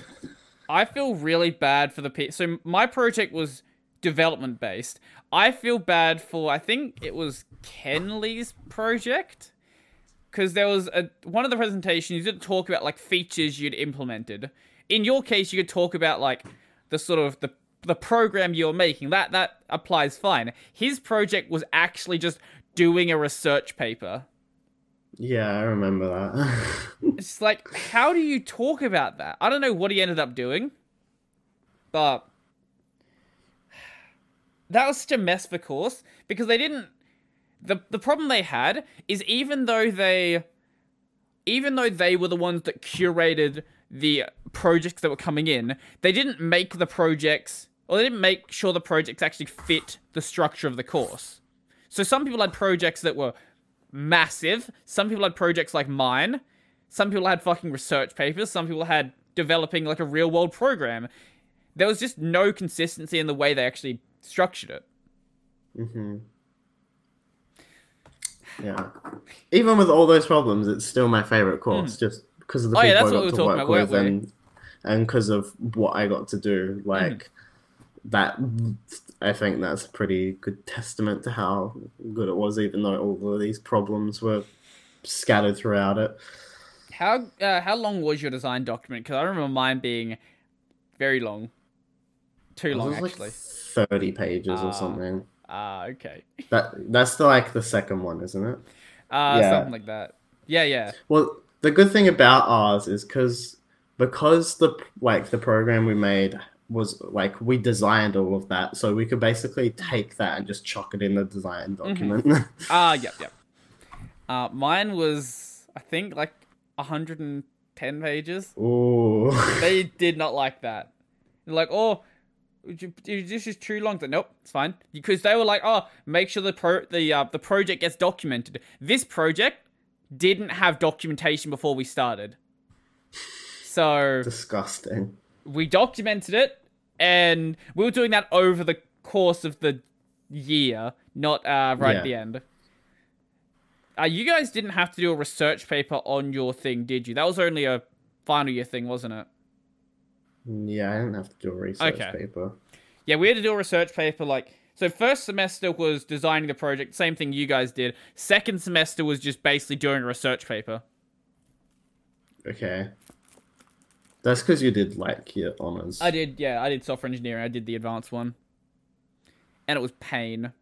Speaker 1: I feel really bad for the people. So my project was development based. I feel bad for I think it was Kenley's project because there was a one of the presentations you did talk about like features you'd implemented. In your case, you could talk about like the sort of the the program you're making. That that applies fine. His project was actually just doing a research paper.
Speaker 2: Yeah, I remember that.
Speaker 1: It's like, how do you talk about that? I don't know what he ended up doing, but that was such a mess for course because they didn't. The The problem they had is even though they, even though they were the ones that curated the projects that were coming in, they didn't make the projects, or they didn't make sure the projects actually fit the structure of the course. So some people had projects that were massive. Some people had projects like mine. Some people had fucking research papers. Some people had developing like a real world program. There was just no consistency in the way they actually structured it.
Speaker 2: hmm Yeah. Even with all those problems, it's still my favorite course, just because of the
Speaker 1: Oh, yeah,
Speaker 2: people
Speaker 1: that's
Speaker 2: I
Speaker 1: we
Speaker 2: got to work
Speaker 1: about,
Speaker 2: with, and and because of what I got to do. Like that, I think that's a pretty good testament to how good it was, even though all of these problems were scattered throughout it.
Speaker 1: How uh, how long was your design document? Because I remember mine being very long, too
Speaker 2: It
Speaker 1: long
Speaker 2: was
Speaker 1: actually.
Speaker 2: like thirty pages
Speaker 1: Ah.
Speaker 2: or something.
Speaker 1: Ah, okay.
Speaker 2: That that's the like the second one, isn't it?
Speaker 1: Uh,
Speaker 2: Yeah.
Speaker 1: something like that. Yeah, yeah.
Speaker 2: Well, the good thing about ours is because because the like the program we made was like we designed all of that, so we could basically take that and just chuck it in the design document.
Speaker 1: Ah, yep, yep. Uh, mine was I think like 110 pages.
Speaker 2: Ooh,
Speaker 1: They did not like that. They're like, oh, this is too long. Nope, it's fine. Because they were like, oh, make sure the pro the uh, the project gets documented. This project didn't have documentation before we started. So
Speaker 2: disgusting.
Speaker 1: we documented it, and we were doing that over the course of the year, not uh, right
Speaker 2: Yeah.
Speaker 1: at the end. Uh, you guys didn't have to do a research paper on your thing, did you? That was only a final year thing, wasn't it?
Speaker 2: Yeah, I didn't have to do a research
Speaker 1: Okay.
Speaker 2: paper.
Speaker 1: Yeah, we had to do a research paper. Like, so first semester was designing the project, same thing you guys did. Second semester was just basically doing a research paper.
Speaker 2: Okay, that's because you did like your honors.
Speaker 1: I did, yeah, I did software engineering. I did the advanced one, and it was pain.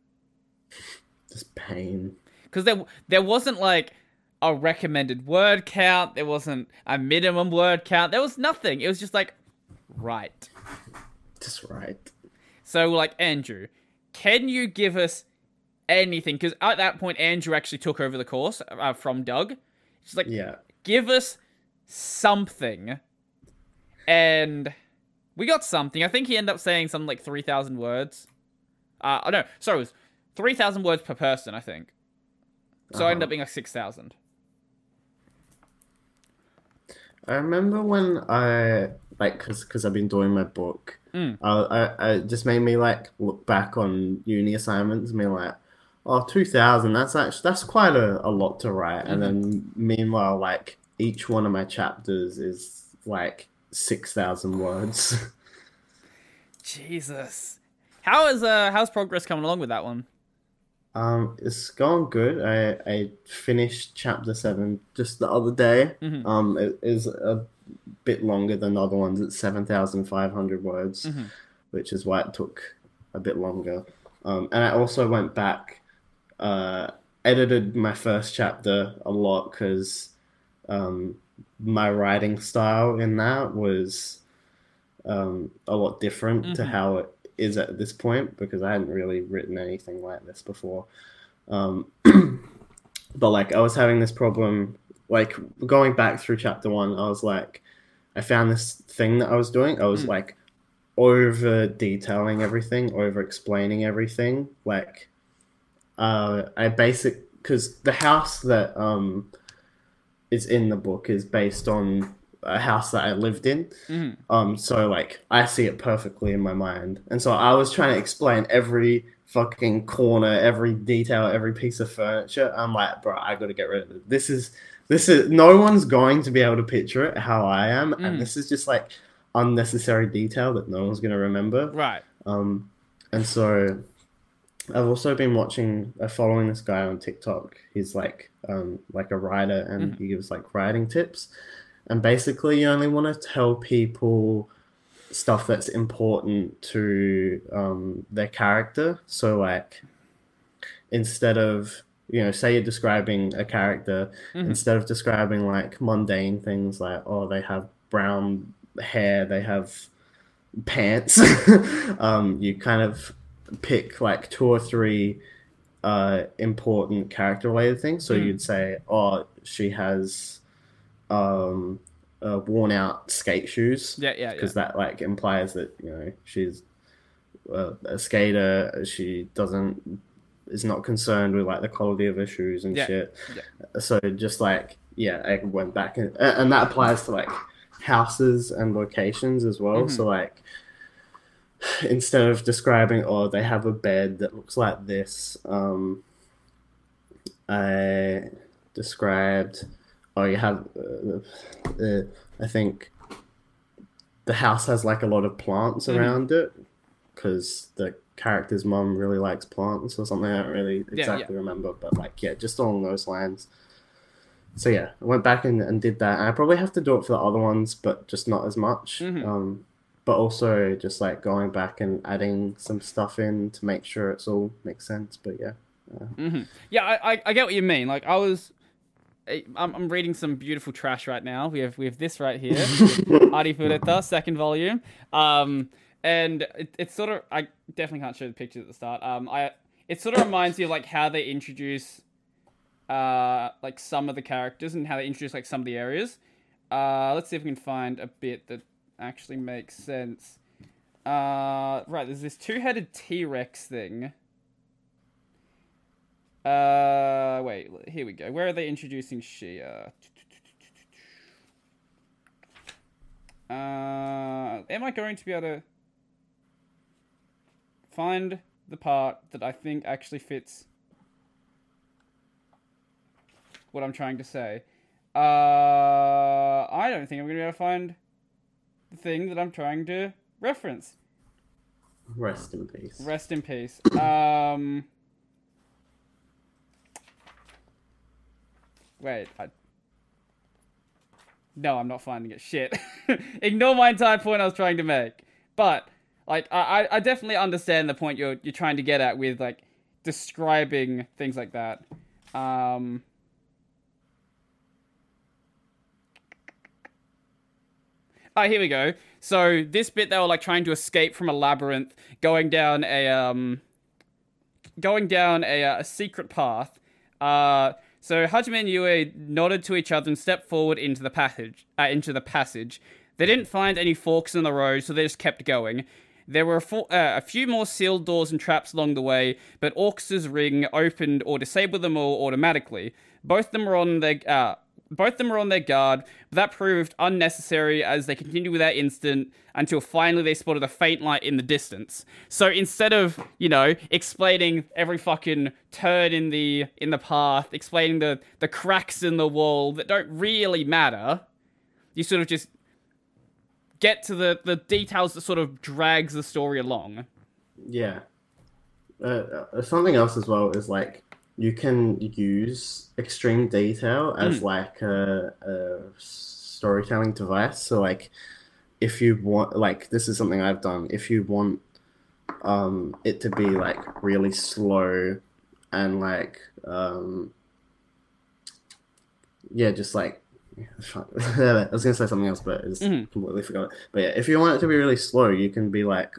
Speaker 2: Just pain.
Speaker 1: because there there wasn't like a recommended word count. There wasn't a minimum word count. There was nothing. It was just like right.
Speaker 2: Just right.
Speaker 1: So like Andrew, can you give us anything? Because at that point, Andrew actually took over the course uh, from Doug. She's like,
Speaker 2: Yeah.
Speaker 1: give us something, and we got something. I think he ended up saying something like three thousand words. Uh, oh no, sorry, it was three thousand words per person. I think. So I ended
Speaker 2: Uh-huh.
Speaker 1: up being like six thousand.
Speaker 2: I remember when I like because because I've been doing my book.
Speaker 1: Mm.
Speaker 2: I, I, I just made me like look back on uni assignments and be like, oh, 2000, That's actually that's quite a, a lot to write. And then meanwhile, like each one of my chapters is like six thousand words.
Speaker 1: Jesus. How is uh how's progress coming along with that one?
Speaker 2: Um, it's gone good. I I finished chapter seven just the other day.
Speaker 1: Mhm.
Speaker 2: Um, it is a bit longer than the other ones. It's seven thousand five hundred words,
Speaker 1: Mhm.
Speaker 2: which is why it took a bit longer. Um, and I also went back, uh, edited my first chapter a lot because um, my writing style in that was um, a lot different to
Speaker 1: Mhm.
Speaker 2: how it is at this point because I hadn't really written anything like this before. Um, but like I was having this problem, like going back through chapter one, I was like, I found this thing that I was doing. I was
Speaker 1: Mm.
Speaker 2: like over detailing everything, over explaining everything. Like, uh, I basic because the house that um is in the book is based on a house that I lived in.
Speaker 1: Mhm.
Speaker 2: Um, so like I see it perfectly in my mind, and so I was trying to explain every fucking corner, every detail, every piece of furniture. I'm like, bro, I got to get rid of it. This is this is no one's going to be able to picture it how I am,
Speaker 1: Mm.
Speaker 2: and this is just like unnecessary detail that no one's going to remember.
Speaker 1: Right.
Speaker 2: Um, and so I've also been watching, uh, following this guy on TikTok. He's like, um, like a writer, and
Speaker 1: Mhm.
Speaker 2: he gives like writing tips. And basically, you only want to tell people stuff that's important to um, their character. So, like, instead of you know, say you're describing a character,
Speaker 1: Mhm.
Speaker 2: instead of describing like mundane things like, oh, they have brown hair, they have pants, um, you kind of pick like two or three uh, important character related things. So
Speaker 1: Mm.
Speaker 2: you'd say, oh, she has um, uh, worn out skate shoes.
Speaker 1: Yeah, yeah, yeah.
Speaker 2: Because that like implies that you know she's uh, a skater. She doesn't is not concerned with like the quality of her shoes and
Speaker 1: Yeah,
Speaker 2: shit. So just like yeah, I went back and and that applies to like houses and locations as well.
Speaker 1: Mm-hmm.
Speaker 2: So like instead of describing oh they have a bed that looks like this, um, I described oh you have uh, uh, I think the house has like a lot of plants
Speaker 1: Mhm.
Speaker 2: around it because the character's mom really likes plants or something. I don't really
Speaker 1: Yeah,
Speaker 2: exactly remember, but like yeah, just along those lines. So yeah, I went back and, and did that. And I probably have to do it for the other ones, but just not as much.
Speaker 1: Mhm.
Speaker 2: Um, but also just like going back and adding some stuff in to make sure it's all makes sense. But yeah,
Speaker 1: hmm Yeah, I, I I get what you mean. Like I was, I'm, I'm reading some beautiful trash right now. We have we have this right here, Adi second volume. Um, and it, it's sort of I definitely can't show the pictures at the start. Um, I it sort of reminds you of like how they introduce, uh, like some of the characters and how they introduce like some of the areas. Uh, let's see if we can find a bit that actually makes sense. Uh, right, there's this two-headed T-Rex thing. Uh, wait, here we go. Where are they introducing Shea? Uh, am I going to be able to find the part that I think actually fits what I'm trying to say? Uh, I don't think I'm going to be able to find the thing that I'm trying to reference.
Speaker 2: rest in peace.
Speaker 1: Rest in peace. Um. Wait, I. No, I'm not finding it. Shit. Ignore my entire point I was trying to make. But, like, I, I- definitely understand the point you're you're trying to get at with like describing things like that. Um. Oh, here we go. So this bit they were like trying to escape from a labyrinth, going down a um, going down a, uh, a secret path. Uh, so Hajime and Yue nodded to each other and stepped forward into the passage. Uh, into the passage. They didn't find any forks in the road, so they just kept going. There were a, uh, a few more sealed doors and traps along the way, but Orcus's ring opened or disabled them all automatically. Both of them were on their uh, both of them were on their guard, but that proved unnecessary as they continued with that instant until finally they spotted a faint light in the distance. So instead of, you know, explaining every fucking turn in the in the path, explaining the the cracks in the wall that don't really matter, you sort of just get to the the details that sort of drags the story along.
Speaker 2: Yeah. Uh, uh, something else as well is like you can use extreme detail as like a, a storytelling device. So like if you want like this is something I've done. If you want um it to be like really slow and like um yeah, just like I was gonna say something else, but it's
Speaker 1: Mhm.
Speaker 2: completely forgot. it. But yeah, if you want it to be really slow, you can be like,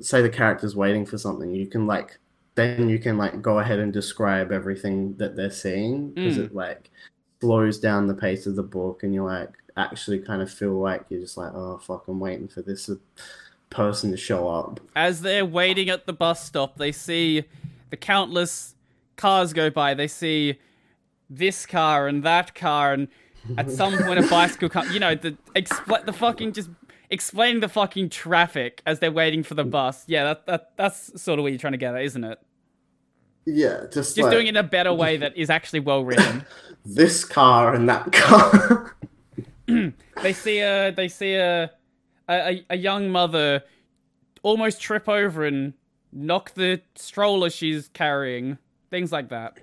Speaker 2: say the character's waiting for something, you can like, then you can like go ahead and describe everything that they're seeing because
Speaker 1: Mm.
Speaker 2: it like slows down the pace of the book, and you like actually kind of feel like you're just like, oh fuck, I'm waiting for this person to show up.
Speaker 1: As they're waiting at the bus stop, they see the countless cars go by. They see this car and that car, and at some point a bicycle car. You know, the expl- the fucking just explaining the fucking traffic as they're waiting for the bus. Yeah, that, that that's sort of what you're trying to get at, isn't it?
Speaker 2: Yeah, just
Speaker 1: Just doing it in a better way that is actually well written.
Speaker 2: this car and that car.
Speaker 1: they see a they see a a, a young mother almost trip over and knock the stroller she's carrying. Things like that.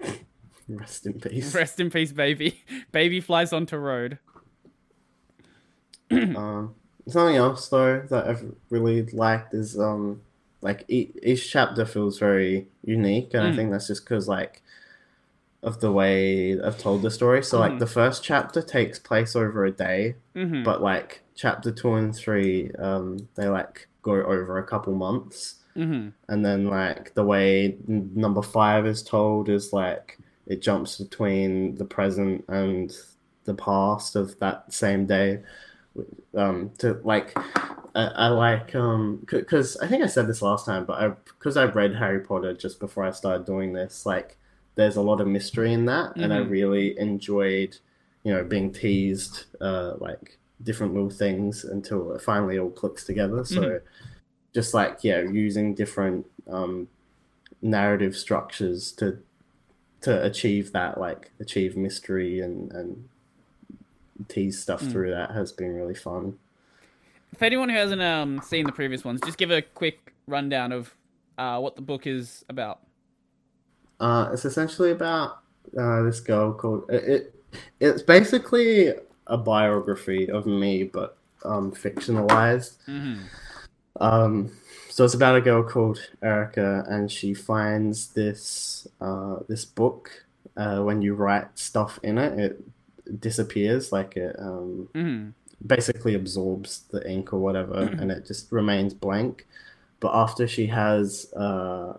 Speaker 2: Rest in peace.
Speaker 1: Rest in peace, baby. Baby flies onto road.
Speaker 2: Um, something else though that I've really liked is um, like each chapter feels very unique, and
Speaker 1: Mm.
Speaker 2: I think that's just because like of the way I've told the story. So like
Speaker 1: Mhm.
Speaker 2: the first chapter takes place over a day,
Speaker 1: hmm
Speaker 2: but like chapter two and three, um, they like go over a couple months,
Speaker 1: hmm
Speaker 2: and then like the way n- number five is told is like it jumps between the present and the past of that same day. Um, to like, I, I like um, because I think I said this last time, but I because I read Harry Potter just before I started doing this, like, there's a lot of mystery in that, and I
Speaker 1: Mhm.
Speaker 2: really enjoyed, you know, being teased, uh, like different little things until it finally all clicks together. So,
Speaker 1: Mhm.
Speaker 2: just like yeah, using different um narrative structures to to achieve that like achieve mystery and and tease stuff
Speaker 1: Mm.
Speaker 2: through that has been really fun
Speaker 1: If anyone who hasn't um, seen the previous ones, just give a quick rundown of uh, what the book is about.
Speaker 2: uh it's essentially about uh this girl called it, it it's basically a biography of me but um fictionalized
Speaker 1: hmm
Speaker 2: Um, so it's about a girl called Erica, and she finds this uh, this book. Uh, when you write stuff in it, it disappears, like it um,
Speaker 1: hmm
Speaker 2: basically absorbs the ink or whatever, and it just remains blank. But after she has uh,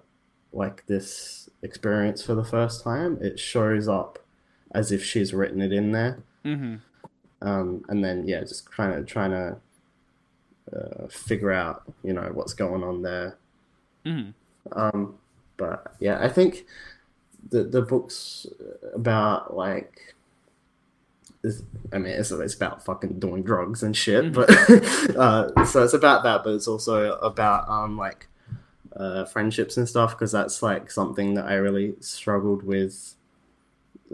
Speaker 2: like this experience for the first time, it shows up as if she's written it in there
Speaker 1: hmm
Speaker 2: um, and then yeah, just trying to trying to uh, figure out you know what's going on there.
Speaker 1: hmm
Speaker 2: Um, but yeah, I think the the book's about like. Is, I mean, it's, it's about fucking doing drugs and shit, but uh, so it's about that, but it's also about um like uh, friendships and stuff because that's like something that I really struggled with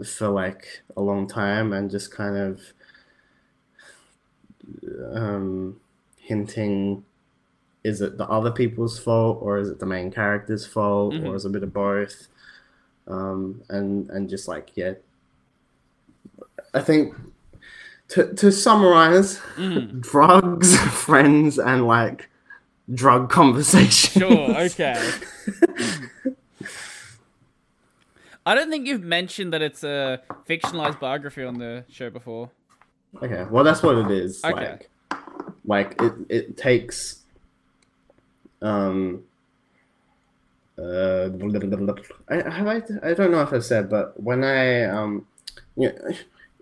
Speaker 2: for like a long time and just kind of um, hinting is it the other people's fault or is it the main character's fault
Speaker 1: Mhm.
Speaker 2: or is it a bit of both um, and and just like yeah I think to to summarize
Speaker 1: hmm
Speaker 2: drugs friends and like drug conversation
Speaker 1: Sure, okay. I don't think you've mentioned that it's a fictionalized biography on the show before.
Speaker 2: Okay, well that's what it is.
Speaker 1: Okay.
Speaker 2: Like, like it it takes um uh I have I I don't know if I've said, but when I um yeah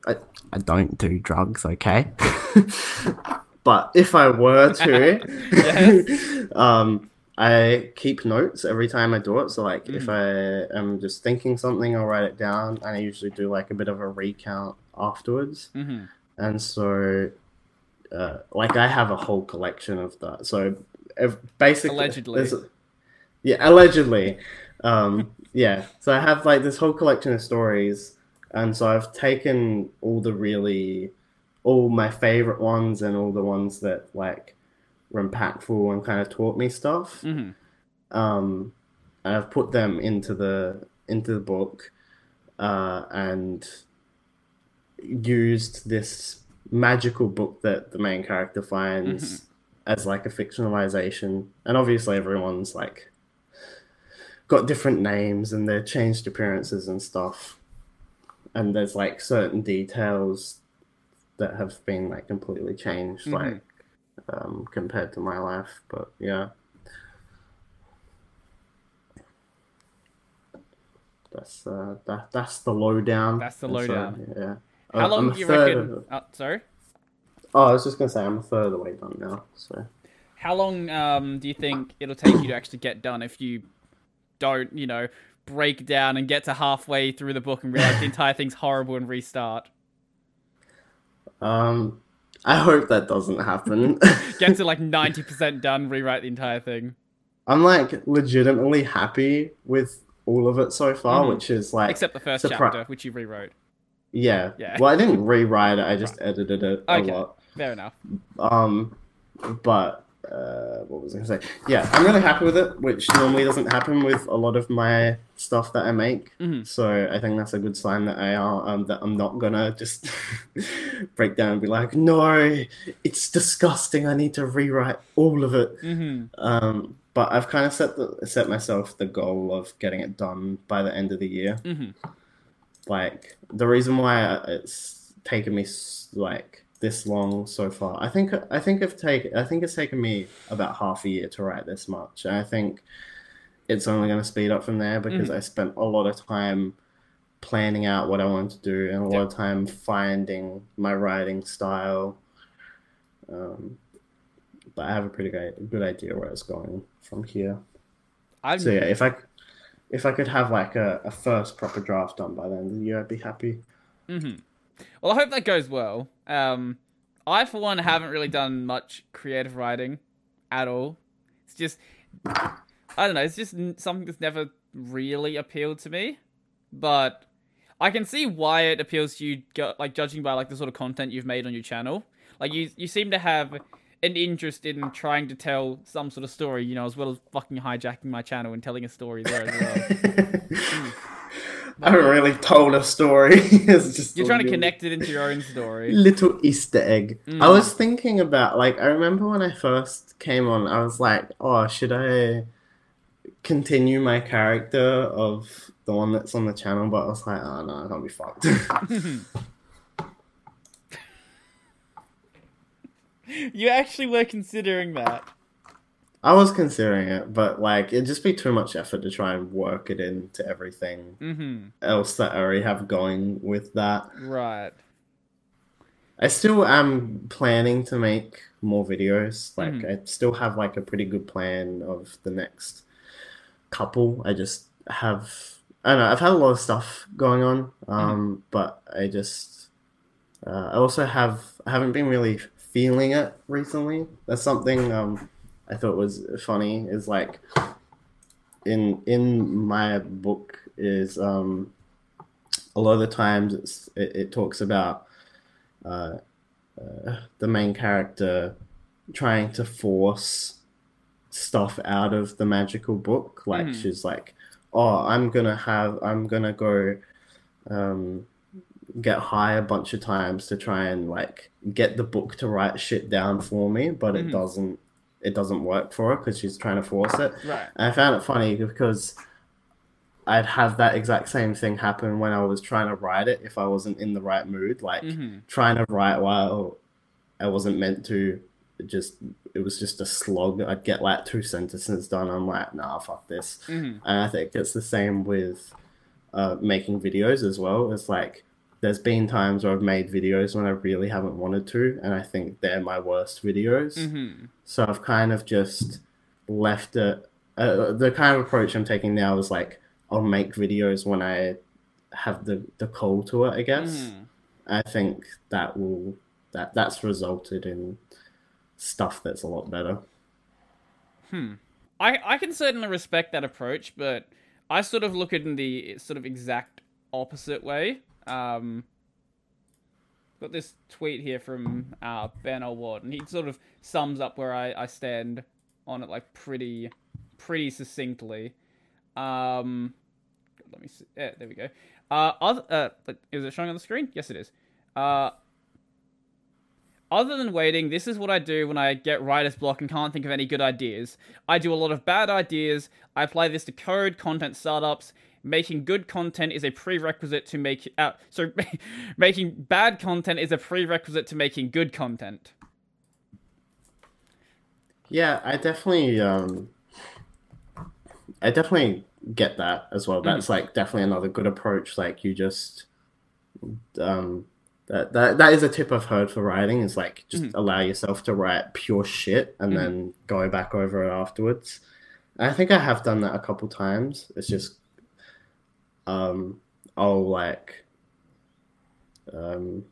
Speaker 2: I I don't do drugs, okay? but if I were to um I keep notes every time I do it. So like if I am just thinking something, I'll write it down and I usually do like a bit of a recount afterwards
Speaker 1: hmm
Speaker 2: and so uh, like I have a whole collection of that. So ev- basically,
Speaker 1: Allegedly.
Speaker 2: yeah, allegedly, um, yeah. So I have like this whole collection of stories, and so I've taken all the really, all my favorite ones and all the ones that like were impactful and kind of taught me stuff
Speaker 1: hmm
Speaker 2: um, and I've put them into the into the book, uh, and used this magical book that the main character finds as like a fictionalization. And obviously, everyone's like got different names and they're changed appearances and stuff. And there's like certain details that have been like completely changed,
Speaker 1: Mhm.
Speaker 2: like um, compared to my life. But yeah. That's uh, that that's the lowdown.
Speaker 1: That's the
Speaker 2: And so,
Speaker 1: lowdown.
Speaker 2: yeah.
Speaker 1: How
Speaker 2: Uh, I'm
Speaker 1: long do you reckon?
Speaker 2: of-
Speaker 1: Oh, sorry.
Speaker 2: Oh, I was just gonna say I'm a third of the way done now. So
Speaker 1: How long um, do you think it'll take you to actually get done if you don't, you know, break down and get to halfway through the book and realize the entire thing's horrible and restart?
Speaker 2: um, I hope that doesn't happen.
Speaker 1: Get to like 90% done, rewrite the entire thing.
Speaker 2: I'm like legitimately happy with all of it so far,
Speaker 1: Mhm.
Speaker 2: which is like
Speaker 1: Except the first
Speaker 2: surpri-
Speaker 1: chapter, which you rewrote.
Speaker 2: yeah.
Speaker 1: Yeah.
Speaker 2: Well, I didn't rewrite it. I just edited it a lot.
Speaker 1: Fair enough.
Speaker 2: Um, but uh, what was I gonna say? Yeah, I'm really happy with it, which normally doesn't happen with a lot of my stuff that I make.
Speaker 1: Mhm.
Speaker 2: So I think that's a good sign that I are um, that I'm not gonna just break down and be like, no, it's disgusting. I need to rewrite all of it.
Speaker 1: hmm
Speaker 2: Um, but I've kind of set the, set myself the goal of getting it done by the end of the year.
Speaker 1: hmm
Speaker 2: Like the reason why it's taken me like this long so far, I think I think I've taken I think it's taken me about half a year to write this much, and I think it's only going to speed up from there because I spent a lot of time planning out what I want to do, and a lot of time finding my writing style. Um, but I have a pretty good, good idea where it's going from here.
Speaker 1: I'm
Speaker 2: So yeah, if I if I could have like a, a first proper draft done by the end of the year, I'd be happy.
Speaker 1: hmm Well, I hope that goes well. Um, I, for one, haven't really done much creative writing at all. It's just, I don't know, it's just something that's never really appealed to me. But I can see why it appeals to you, like judging by like the sort of content you've made on your channel. Like you, you seem to have an interest in trying to tell some sort of story, you know, as well as fucking hijacking my channel and telling a story there as well.
Speaker 2: I haven't really told a story. it's just
Speaker 1: You're trying to
Speaker 2: little-
Speaker 1: connect it into your own story.
Speaker 2: little Easter egg. I
Speaker 1: Mm.
Speaker 2: was thinking about like I remember when I first came on, I was like, oh, should I continue my character of the one that's on the channel? But I was like, oh no, I can't be fucked.
Speaker 1: You actually were considering that.
Speaker 2: I was considering it, but like it'd just be too much effort to try and work it into everything
Speaker 1: hmm
Speaker 2: else that I already have going with that.
Speaker 1: Right.
Speaker 2: I still am planning to make more videos. Like
Speaker 1: Mhm.
Speaker 2: I still have like a pretty good plan of the next couple. I just have I don't know, I've had a lot of stuff going on. Um but I just uh, I also have I haven't been really feeling it recently. That's something um I thought was funny is like in in my book is um a lot of the times it's it, it talks about uh, uh, the main character trying to force stuff out of the magical book. Like
Speaker 1: Mhm.
Speaker 2: she's like, "Oh, I'm gonna have, I'm gonna go, um, get high a bunch of times to try and like get the book to write shit down for me," but
Speaker 1: Mhm.
Speaker 2: it doesn't. It doesn't work for her because she's trying to force it.
Speaker 1: Right.
Speaker 2: And I found it funny because I'd have that exact same thing happen when I was trying to write it if I wasn't in the right mood. Like
Speaker 1: hmm
Speaker 2: trying to write while I wasn't meant to. It just it was just a slog. I'd get like two sentences done. I'm like, nah, fuck this.
Speaker 1: hmm
Speaker 2: And I think it's the same with uh, making videos as well. It's like there's been times where I've made videos when I really haven't wanted to, and I think they're my worst videos.
Speaker 1: hmm
Speaker 2: So I've kind of just left it. Uh, the kind of approach I'm taking now is like I'll make videos when I have the the call to it. I guess.
Speaker 1: Mhm.
Speaker 2: I think that will that that's resulted in stuff that's a lot better.
Speaker 1: Hmm. I I can certainly respect that approach, but I sort of look at it in the sort of exact opposite way. Um, got this tweet here from uh, Ben Awad, and he sort of sums up where I, I stand on it like pretty pretty succinctly. Um, let me see. Yeah, there we go. Uh, other, uh, is it showing on the screen? Yes, it is. Uh, other than waiting, this is what I do when I get writer's block and can't think of any good ideas. I do a lot of bad ideas. I apply this to code, content startups. Making good content is a prerequisite to make. Uh, so, making bad content is a prerequisite to making good content.
Speaker 2: Yeah, I definitely um I definitely get that as well. That's like definitely another good approach. Like you just um that that, that is a tip I've heard for writing is like just
Speaker 1: Mhm.
Speaker 2: allow yourself to write pure shit and
Speaker 1: Mhm.
Speaker 2: then go back over it afterwards. I think I have done that a couple times. It's just um I'll like um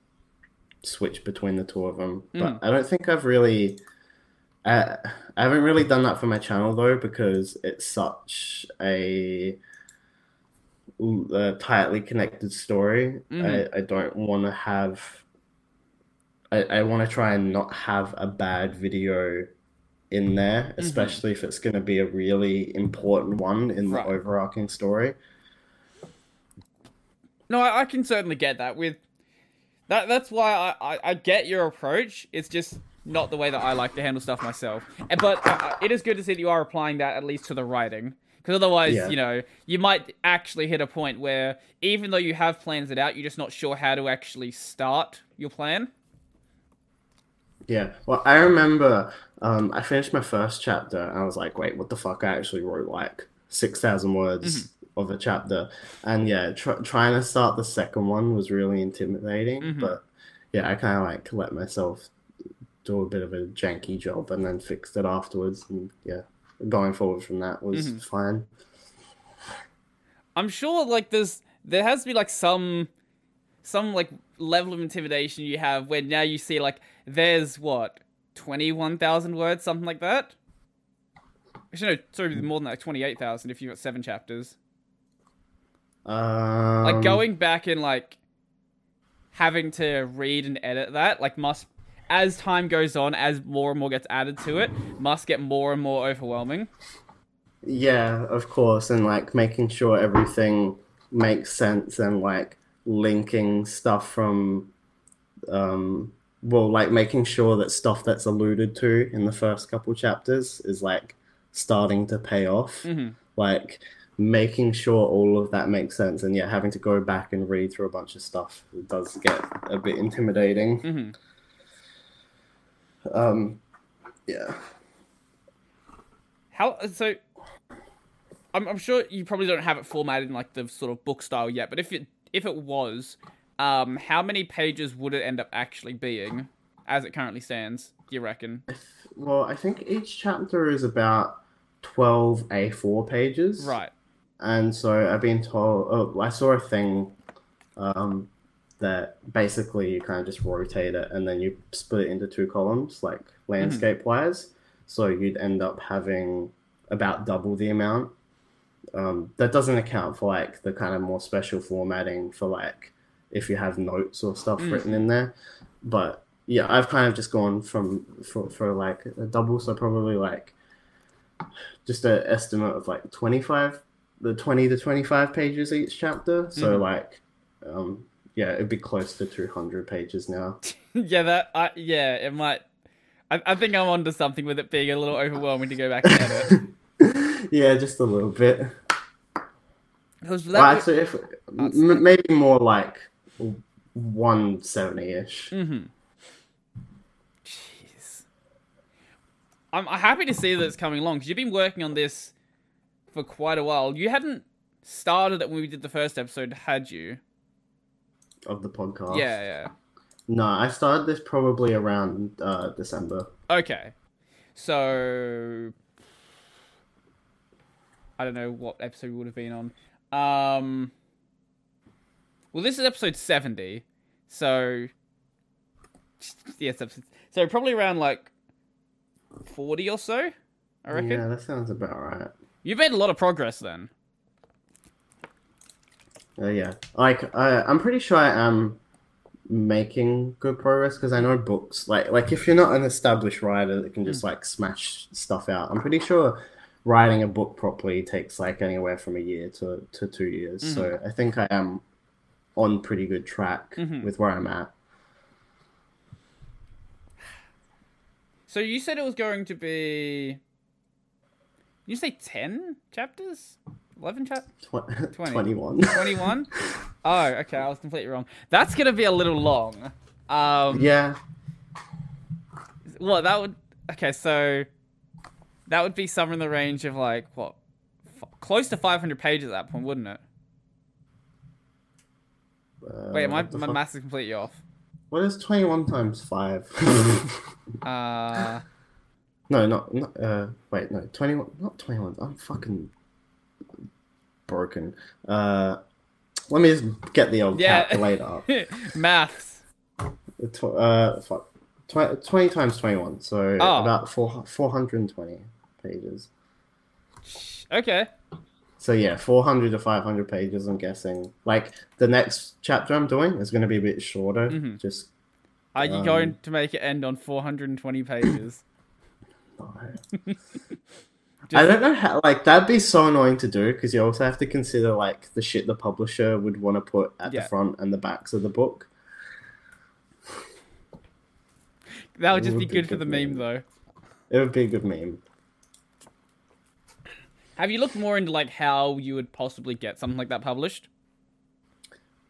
Speaker 2: switch between the two of them. But
Speaker 1: Mm.
Speaker 2: I don't think I've really I, I haven't really done that for my channel though because it's such a, a tightly connected story.
Speaker 1: Mhm.
Speaker 2: I, I don't want to have. I, I want to try and not have a bad video in there, especially if it's going to be a really important one in the overarching story.
Speaker 1: No, I, I can certainly get that. With that, that's why I, I, I get your approach. It's just not the way that I like to handle stuff myself. But uh, uh, it is good to see that you are applying that at least to the writing. Because otherwise,
Speaker 2: Yeah.
Speaker 1: you know, you might actually hit a point where even though you have plans it out, you're just not sure how to actually start your plan.
Speaker 2: Yeah, well, I remember um, I finished my first chapter and I was like, wait, what the fuck? I actually wrote like 6,000 words of a chapter, and yeah, tr- trying to start the second one was really intimidating.
Speaker 1: Mhm.
Speaker 2: But yeah, I kind of like let myself do a bit of a janky job and then fixed it afterwards, and yeah, going forward from that was
Speaker 1: Mhm.
Speaker 2: fine.
Speaker 1: I'm sure like there's there has to be like some some like level of intimidation you have where now you see like there's what twenty one thousand words something like that. Actually, no, sorry, more than that, twenty eight thousand if you've got seven chapters.
Speaker 2: Um,
Speaker 1: Like going back and like having to read and edit that like must as time goes on as more and more gets added to it must get more and more overwhelming.
Speaker 2: Yeah, of course, and like making sure everything makes sense and like linking stuff from, um, well, like making sure that stuff that's alluded to in the first couple chapters is like starting to pay off.
Speaker 1: Mhm.
Speaker 2: Like making sure all of that makes sense, and yeah, having to go back and read through a bunch of stuff does get a bit intimidating.
Speaker 1: Mhm.
Speaker 2: Um, yeah.
Speaker 1: How so? I'm, I'm sure you probably don't have it formatted in like the sort of book style yet, but if it if it was, um, how many pages would it end up actually being, as it currently stands? Do you reckon?
Speaker 2: Well, I think each chapter is about 12 A4 pages.
Speaker 1: Right.
Speaker 2: And so I've been told, oh, I saw a thing um, that basically you kind of just rotate it and then you split it into two columns, like landscape wise. So you'd end up having about double the amount. Um, that doesn't account for like the kind of more special formatting for like if you have notes or stuff
Speaker 1: Mm.
Speaker 2: written in there. But yeah, I've kind of just gone from for, for like a double, so probably like just an estimate of like 25 the 20 to 25 pages each chapter so
Speaker 1: Mhm.
Speaker 2: like um yeah it'd be close to 200 pages now
Speaker 1: yeah, that. I yeah, it might. I, I think I'm onto something with it being a little overwhelming to go back and edit.
Speaker 2: yeah just a little bit
Speaker 1: Because
Speaker 2: well, actually if m- maybe more like 170ish
Speaker 1: Mm-hmm. Jeez. I'm I'm happy to see that it's coming along because you've been working on this for quite a while. You hadn't started it when we did the first episode, had you?
Speaker 2: of the podcast
Speaker 1: Yeah, yeah.
Speaker 2: no i started this probably around uh december
Speaker 1: Okay. So I don't know what episode we would have been on. Um Well, this is episode 70. So yes, episode, so probably around like 40 or so, I reckon.
Speaker 2: yeah that sounds about right
Speaker 1: You've made a lot of progress then.
Speaker 2: Uh, yeah, like I, I'm pretty sure I am making good progress because I know books. Like, like if you're not an established writer that can just like smash stuff out, I'm pretty sure writing a book properly takes like anywhere from a year to to two years. So I think I am on pretty good track
Speaker 1: Mhm.
Speaker 2: with where I'm at.
Speaker 1: So you said it was going to be you say 10 chapters? 11 chapters?
Speaker 2: Tw-
Speaker 1: 20.
Speaker 2: 21.
Speaker 1: 21? oh, okay, I was completely wrong. That's going to be a little long. Um
Speaker 2: yeah,
Speaker 1: Well, that would. Okay, so that would be somewhere in the range of like what, f- close to 500 pages at that point, wouldn't it?
Speaker 2: uh,
Speaker 1: Wait, my my maths is completely off.
Speaker 2: What is 21 times five?
Speaker 1: Uh,
Speaker 2: No, not, not uh wait, no, 21 not 21. I'm fucking broken. Uh let me just get the old
Speaker 1: Yeah.
Speaker 2: calculator up.
Speaker 1: maths.
Speaker 2: Tw- uh fuck. Tw- 20 times 21. So
Speaker 1: Oh.
Speaker 2: about 4 420 pages.
Speaker 1: Okay.
Speaker 2: So yeah, 400 to 500 pages I'm guessing. Like the next chapter I'm doing is going to be a bit shorter.
Speaker 1: Mhm.
Speaker 2: Just
Speaker 1: Are you
Speaker 2: Um,
Speaker 1: going to make it end on 420 pages?
Speaker 2: I don't know how. Like that'd be so annoying to do because you also have to consider like the shit the publisher would want to put at
Speaker 1: Yeah.
Speaker 2: the front and the backs of the book.
Speaker 1: That would just
Speaker 2: would
Speaker 1: be
Speaker 2: be
Speaker 1: good for the meme,
Speaker 2: meme.
Speaker 1: though.
Speaker 2: It would be a good meme.
Speaker 1: Have you looked more into like how you would possibly get something like that published?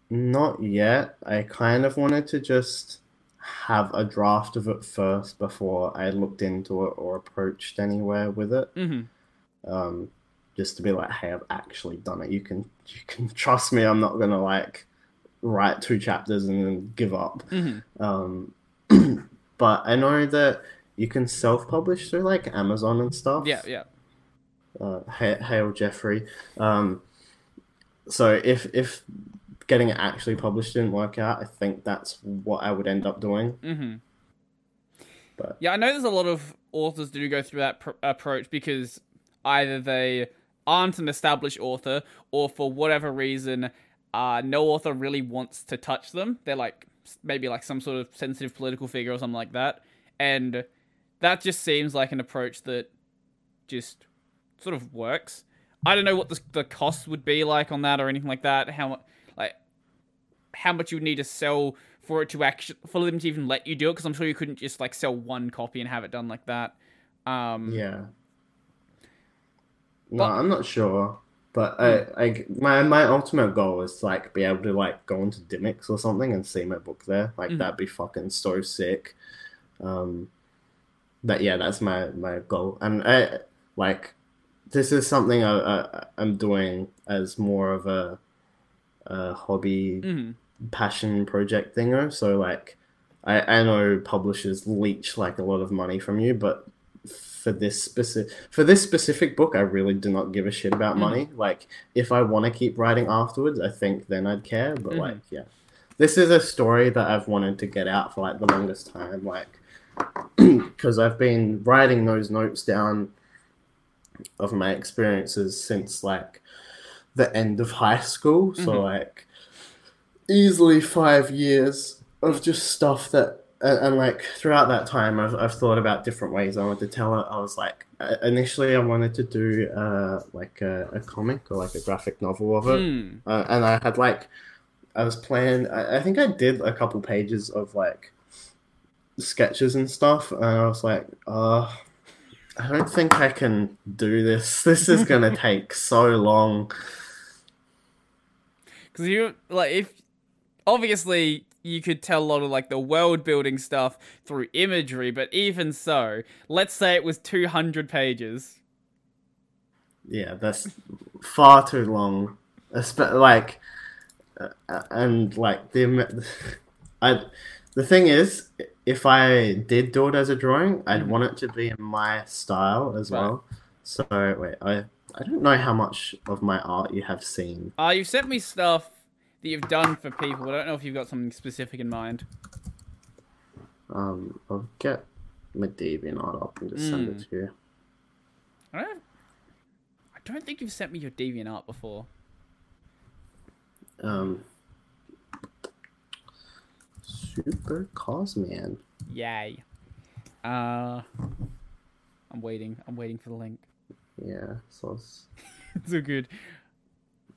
Speaker 2: Not yet. I kind of wanted to just have a draft of it first before I looked into it or approached anywhere with it.
Speaker 1: Mm-hmm.
Speaker 2: Um, just to be like, hey, I've actually done it. You can you can trust me. I'm not gonna like write two chapters and then give up.
Speaker 1: Mm-hmm.
Speaker 2: Um, but I know that you can self-publish through like Amazon and stuff.
Speaker 1: Yeah, yeah.
Speaker 2: Uh, Hail Jeffrey. Um, so if if getting it actually published didn't work out, I think that's what I would end up doing.
Speaker 1: Mm-hmm.
Speaker 2: But-
Speaker 1: yeah, I know there's a lot of authors do go through that pr- approach because either they aren't an established author or for whatever reason, uh, no author really wants to touch them. They're like maybe like some sort of sensitive political figure or something like that, and that just seems like an approach that just sort of works. I don't know what the the cost would be like on that or anything like that. How how much you would need to sell for it to actually for them to even let you do it because I'm sure you couldn't just like sell one copy and have it done like that. Um,
Speaker 2: Yeah. No,
Speaker 1: But-
Speaker 2: I'm not sure. But I, I, my my ultimate goal is to like be able to like go into Dymocks or something and see my book there. Like
Speaker 1: Mhm.
Speaker 2: that'd be fucking so sick. Um, that yeah, that's my my goal. And I like this is something I, I I'm doing as more of a, a hobby
Speaker 1: mhm.
Speaker 2: passion project thinger. So like, I I know publishers leech like a lot of money from you, but for this specific for this specific book, I really do not give a shit about
Speaker 1: Mhm.
Speaker 2: money. Like, if I want to keep writing afterwards, I think then I'd care. But
Speaker 1: Mhm.
Speaker 2: like, yeah, this is a story that I've wanted to get out for like the longest time. Like, because I've been writing those notes down of my experiences since like the end of high school. So
Speaker 1: Mhm.
Speaker 2: like easily five years of just stuff that and, and like throughout that time I've, I've thought about different ways I wanted to tell it. I was like initially I wanted to do uh like a, a comic or like a graphic novel of it.
Speaker 1: Hmm.
Speaker 2: Uh, and I had like, I was playing. I, I think I did a couple pages of like sketches and stuff, and I was like, uh, I don't think I can do this. This is gonna take so long.
Speaker 1: Because you like if obviously you could tell a lot of like the world building stuff through imagery, but even so, let's say it was 200 pages.
Speaker 2: Yeah, that's far too long. Espe- like, uh, and like the, I, the thing is, if I did do it as a drawing, I'd want it to be in my style as
Speaker 1: Right.
Speaker 2: well. So wait, I I don't know how much of my art you have seen.
Speaker 1: Uh, you've sent me stuff that you've done for people. I don't know if you've got something specific in mind.
Speaker 2: Um, I'll get my DeviantArt up and just send
Speaker 1: Mm.
Speaker 2: it to you.
Speaker 1: I don't. I don't think you've sent me your DeviantArt before.
Speaker 2: Um, Super Cosman.
Speaker 1: Yay. Uh, I'm waiting. I'm waiting for the link.
Speaker 2: Yeah, so it's,
Speaker 1: so good.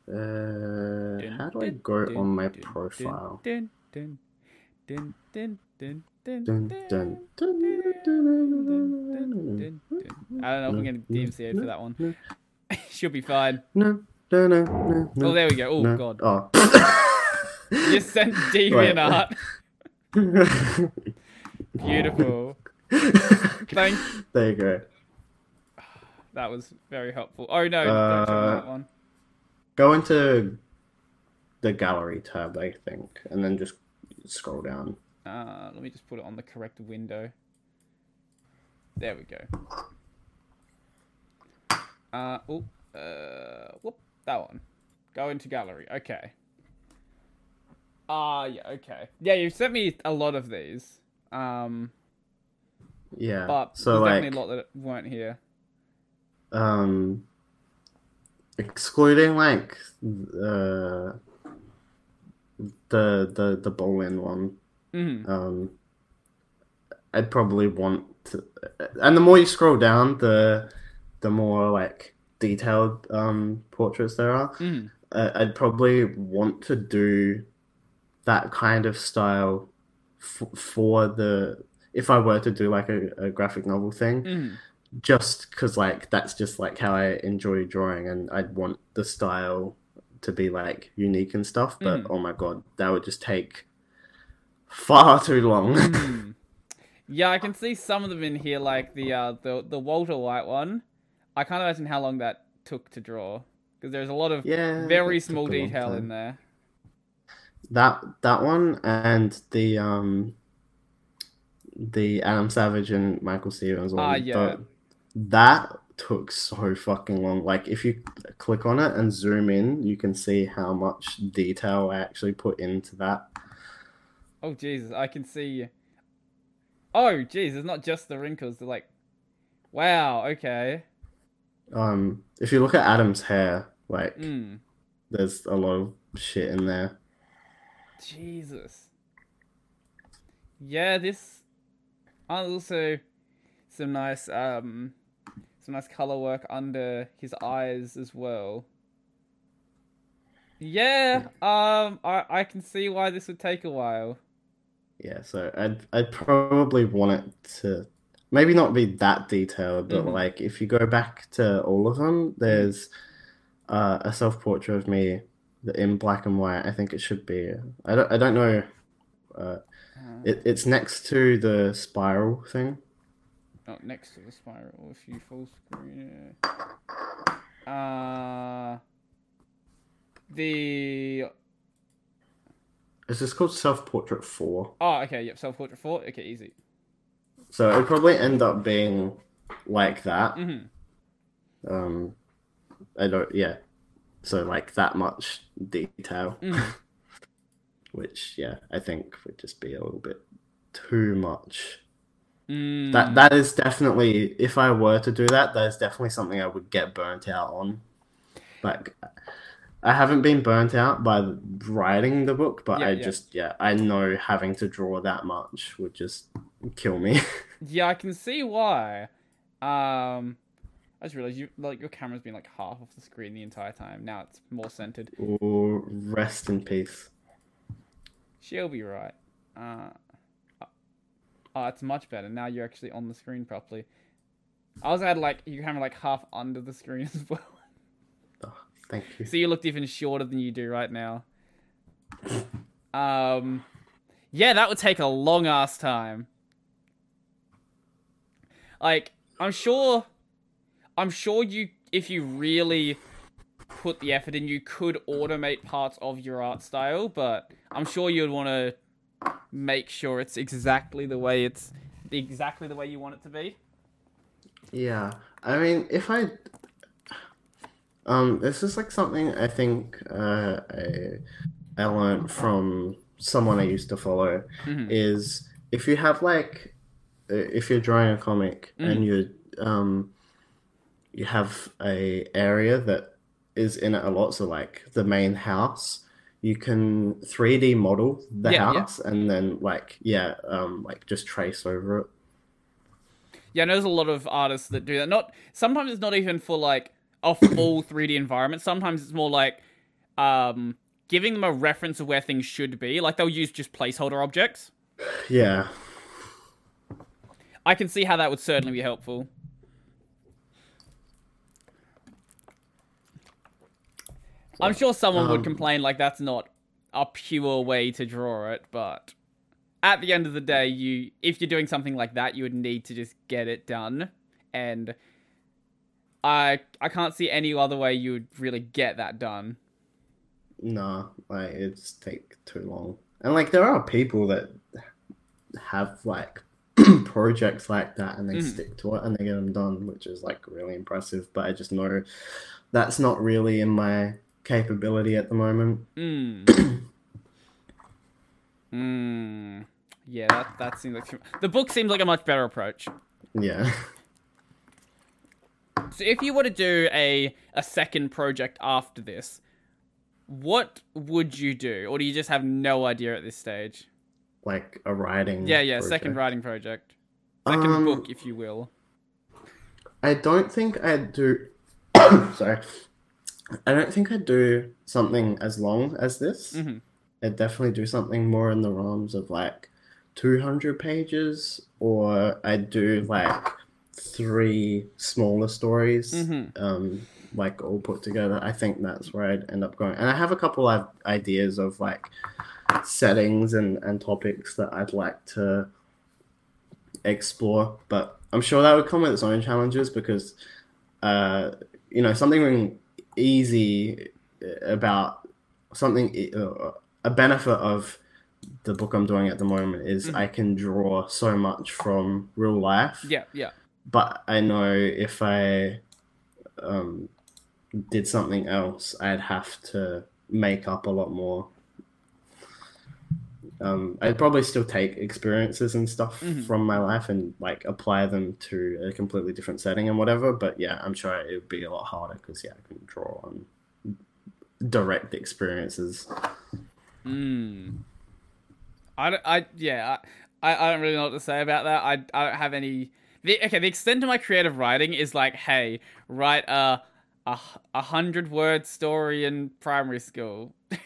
Speaker 2: uh, how do I go on my profile?
Speaker 1: Dun, dun, dun, dun, dun, dun,
Speaker 2: Dun,
Speaker 1: dun,
Speaker 2: dun,
Speaker 1: dun,
Speaker 2: dun,
Speaker 1: dun, dun, dun. I don't know if I'm going to DMCA for that one. She'll be fine.
Speaker 2: No, no, no, no, no.
Speaker 1: Oh, there we go. Oh,
Speaker 2: no.
Speaker 1: God.
Speaker 2: Oh.
Speaker 1: You just sent DeviantArt. Beautiful. Thank
Speaker 2: there you go.
Speaker 1: That was very helpful. Oh, no. don't show me
Speaker 2: Uh,
Speaker 1: that one.
Speaker 2: Go into the gallery tab, I think, and then just scroll down.
Speaker 1: Uh, let me just put it on the correct window. There we go. Uh, oh, uh, whoop, that one. Go into gallery. Okay. Ah, yeah, okay. Yeah, you've sent me a lot of these. Um,
Speaker 2: Yeah.
Speaker 1: but
Speaker 2: so
Speaker 1: there's
Speaker 2: like,
Speaker 1: definitely a lot that weren't here.
Speaker 2: Um, excluding like uh, the the the Bolin one,
Speaker 1: hmm
Speaker 2: um, I'd probably want to, and the more you scroll down, the the more like detailed um portraits there are.
Speaker 1: hmm
Speaker 2: uh, I'd probably want to do that kind of style f- for the if I were to do like a, a graphic novel thing,
Speaker 1: hmm
Speaker 2: just because like that's just like how I enjoy drawing, and I'd want the style to be like unique and stuff. But
Speaker 1: Mm.
Speaker 2: oh my god, that would just take far too long.
Speaker 1: Hmm. Yeah, I can see some of them in here, like the uh, the the Walter White one. I can't imagine how long that took to draw because there's a lot of
Speaker 2: Yeah,
Speaker 1: very small detail in there.
Speaker 2: That that one and the um the Adam Savage and Michael Stevens one.
Speaker 1: Ah, yeah.
Speaker 2: That took so fucking long. Like if you click on it and zoom in, you can see how much detail I actually put into that.
Speaker 1: Oh Jesus, I can see. Oh jeez, it's not just the wrinkles. They're like, wow, okay.
Speaker 2: Um, if you look at Adam's hair, like
Speaker 1: Mm.
Speaker 2: there's a lot of shit in there.
Speaker 1: Jesus. Yeah, this. And also, some nice um, some nice color work under his eyes as well. Yeah, um, I I can see why this would take a while.
Speaker 2: Yeah, so I'd I'd probably want it to maybe not be that detailed, but
Speaker 1: Mhm.
Speaker 2: like if you go back to all of them, there's uh, a self portrait of me in black and white. I think it should be. I don't I don't know. Uh,
Speaker 1: Uh,
Speaker 2: it, it's next to the spiral thing.
Speaker 1: Oh, next to the spiral, if you full screen. yeah. Uh, the
Speaker 2: Is this called self portrait four?
Speaker 1: oh, okay, yep, self portrait four. Okay, easy.
Speaker 2: So it'd probably end up being like that.
Speaker 1: hmm
Speaker 2: Um, I don't. Yeah. So like that much detail.
Speaker 1: Mhm.
Speaker 2: which yeah, I think would just be a little bit too much.
Speaker 1: Mm.
Speaker 2: That that is definitely if I were to do that, that is definitely something I would get burnt out on. Like I haven't been burnt out by writing the book, but
Speaker 1: Yeah,
Speaker 2: I
Speaker 1: yeah.
Speaker 2: just yeah, I know having to draw that much would just kill me.
Speaker 1: Yeah, I can see why. Um, I just realized you like your camera's been like half off the screen the entire time. Now it's more centered.
Speaker 2: or rest in peace.
Speaker 1: She'll be right. Uh, oh, it's much better now. You're actually on the screen properly. I was had like your camera like half under the screen as well,
Speaker 2: Oh, thank you.
Speaker 1: so you looked even shorter than you do right now. Um, yeah, that would take a long ass time. Like, I'm sure, I'm sure you, if you really put the effort in, you could automate parts of your art style, but I'm sure you'd want to make sure it's exactly the way it's exactly the way you want it to be.
Speaker 2: Yeah, I mean, if I, um, this is like something I think uh, I I learned from someone I used to follow
Speaker 1: Mhm.
Speaker 2: is if you have like uh, if you're drawing a comic and you um you have a area that is in it a lot, so like the main house. You can 3D model the
Speaker 1: Yeah, yeah.
Speaker 2: house and then like yeah um like just trace over it.
Speaker 1: Yeah, I know there's a lot of artists that do that. Not sometimes it's not even for like a full 3D environment. Sometimes it's more like um giving them a reference of where things should be. Like they'll use just placeholder objects.
Speaker 2: Yeah.
Speaker 1: I can see how that would certainly be helpful. I'm sure someone would
Speaker 2: Um,
Speaker 1: complain like that's not a pure way to draw it, but at the end of the day, you if you're doing something like that, you would need to just get it done. And I I can't see any other way you would really get that done.
Speaker 2: No, like it's take too long. And like there are people that have like projects like that and they
Speaker 1: Mhm.
Speaker 2: stick to it and they get them done, which is like really impressive. But I just know that's not really in my capability at the moment.
Speaker 1: Mm. mm. Yeah, that that seems like the book seems like a much better approach.
Speaker 2: Yeah.
Speaker 1: So if you were to do a a second project after this, what would you do, or do you just have no idea at this stage?
Speaker 2: like a writing.
Speaker 1: Yeah, yeah, second writing project, second
Speaker 2: Um,
Speaker 1: book, if you will.
Speaker 2: I don't think I'd do. Sorry. I don't think I'd do something as long as this.
Speaker 1: Mhm.
Speaker 2: I'd definitely do something more in the realms of like 200 pages, or I'd do like three smaller stories,
Speaker 1: Mhm.
Speaker 2: um, like all put together. I think that's where I'd end up going. And I have a couple of ideas of like settings and, and topics that I'd like to explore, but I'm sure that would come with its own challenges because uh, you know something easy about something uh, a benefit of the book I'm doing at the moment is
Speaker 1: Mhm.
Speaker 2: I can draw so much from real life.
Speaker 1: Yeah, yeah.
Speaker 2: But I know if I um, did something else, I'd have to make up a lot more. Um, I'd probably still take experiences and stuff
Speaker 1: Mhm.
Speaker 2: from my life and like apply them to a completely different setting and whatever. But yeah, I'm sure it would be a lot harder because yeah, I can draw on direct experiences.
Speaker 1: Mm. I, don't- I yeah, I, I don't really know what to say about that. I, I don't have any. The, okay, the extent of my creative writing is like, hey, write a a, a hundred word story in primary school.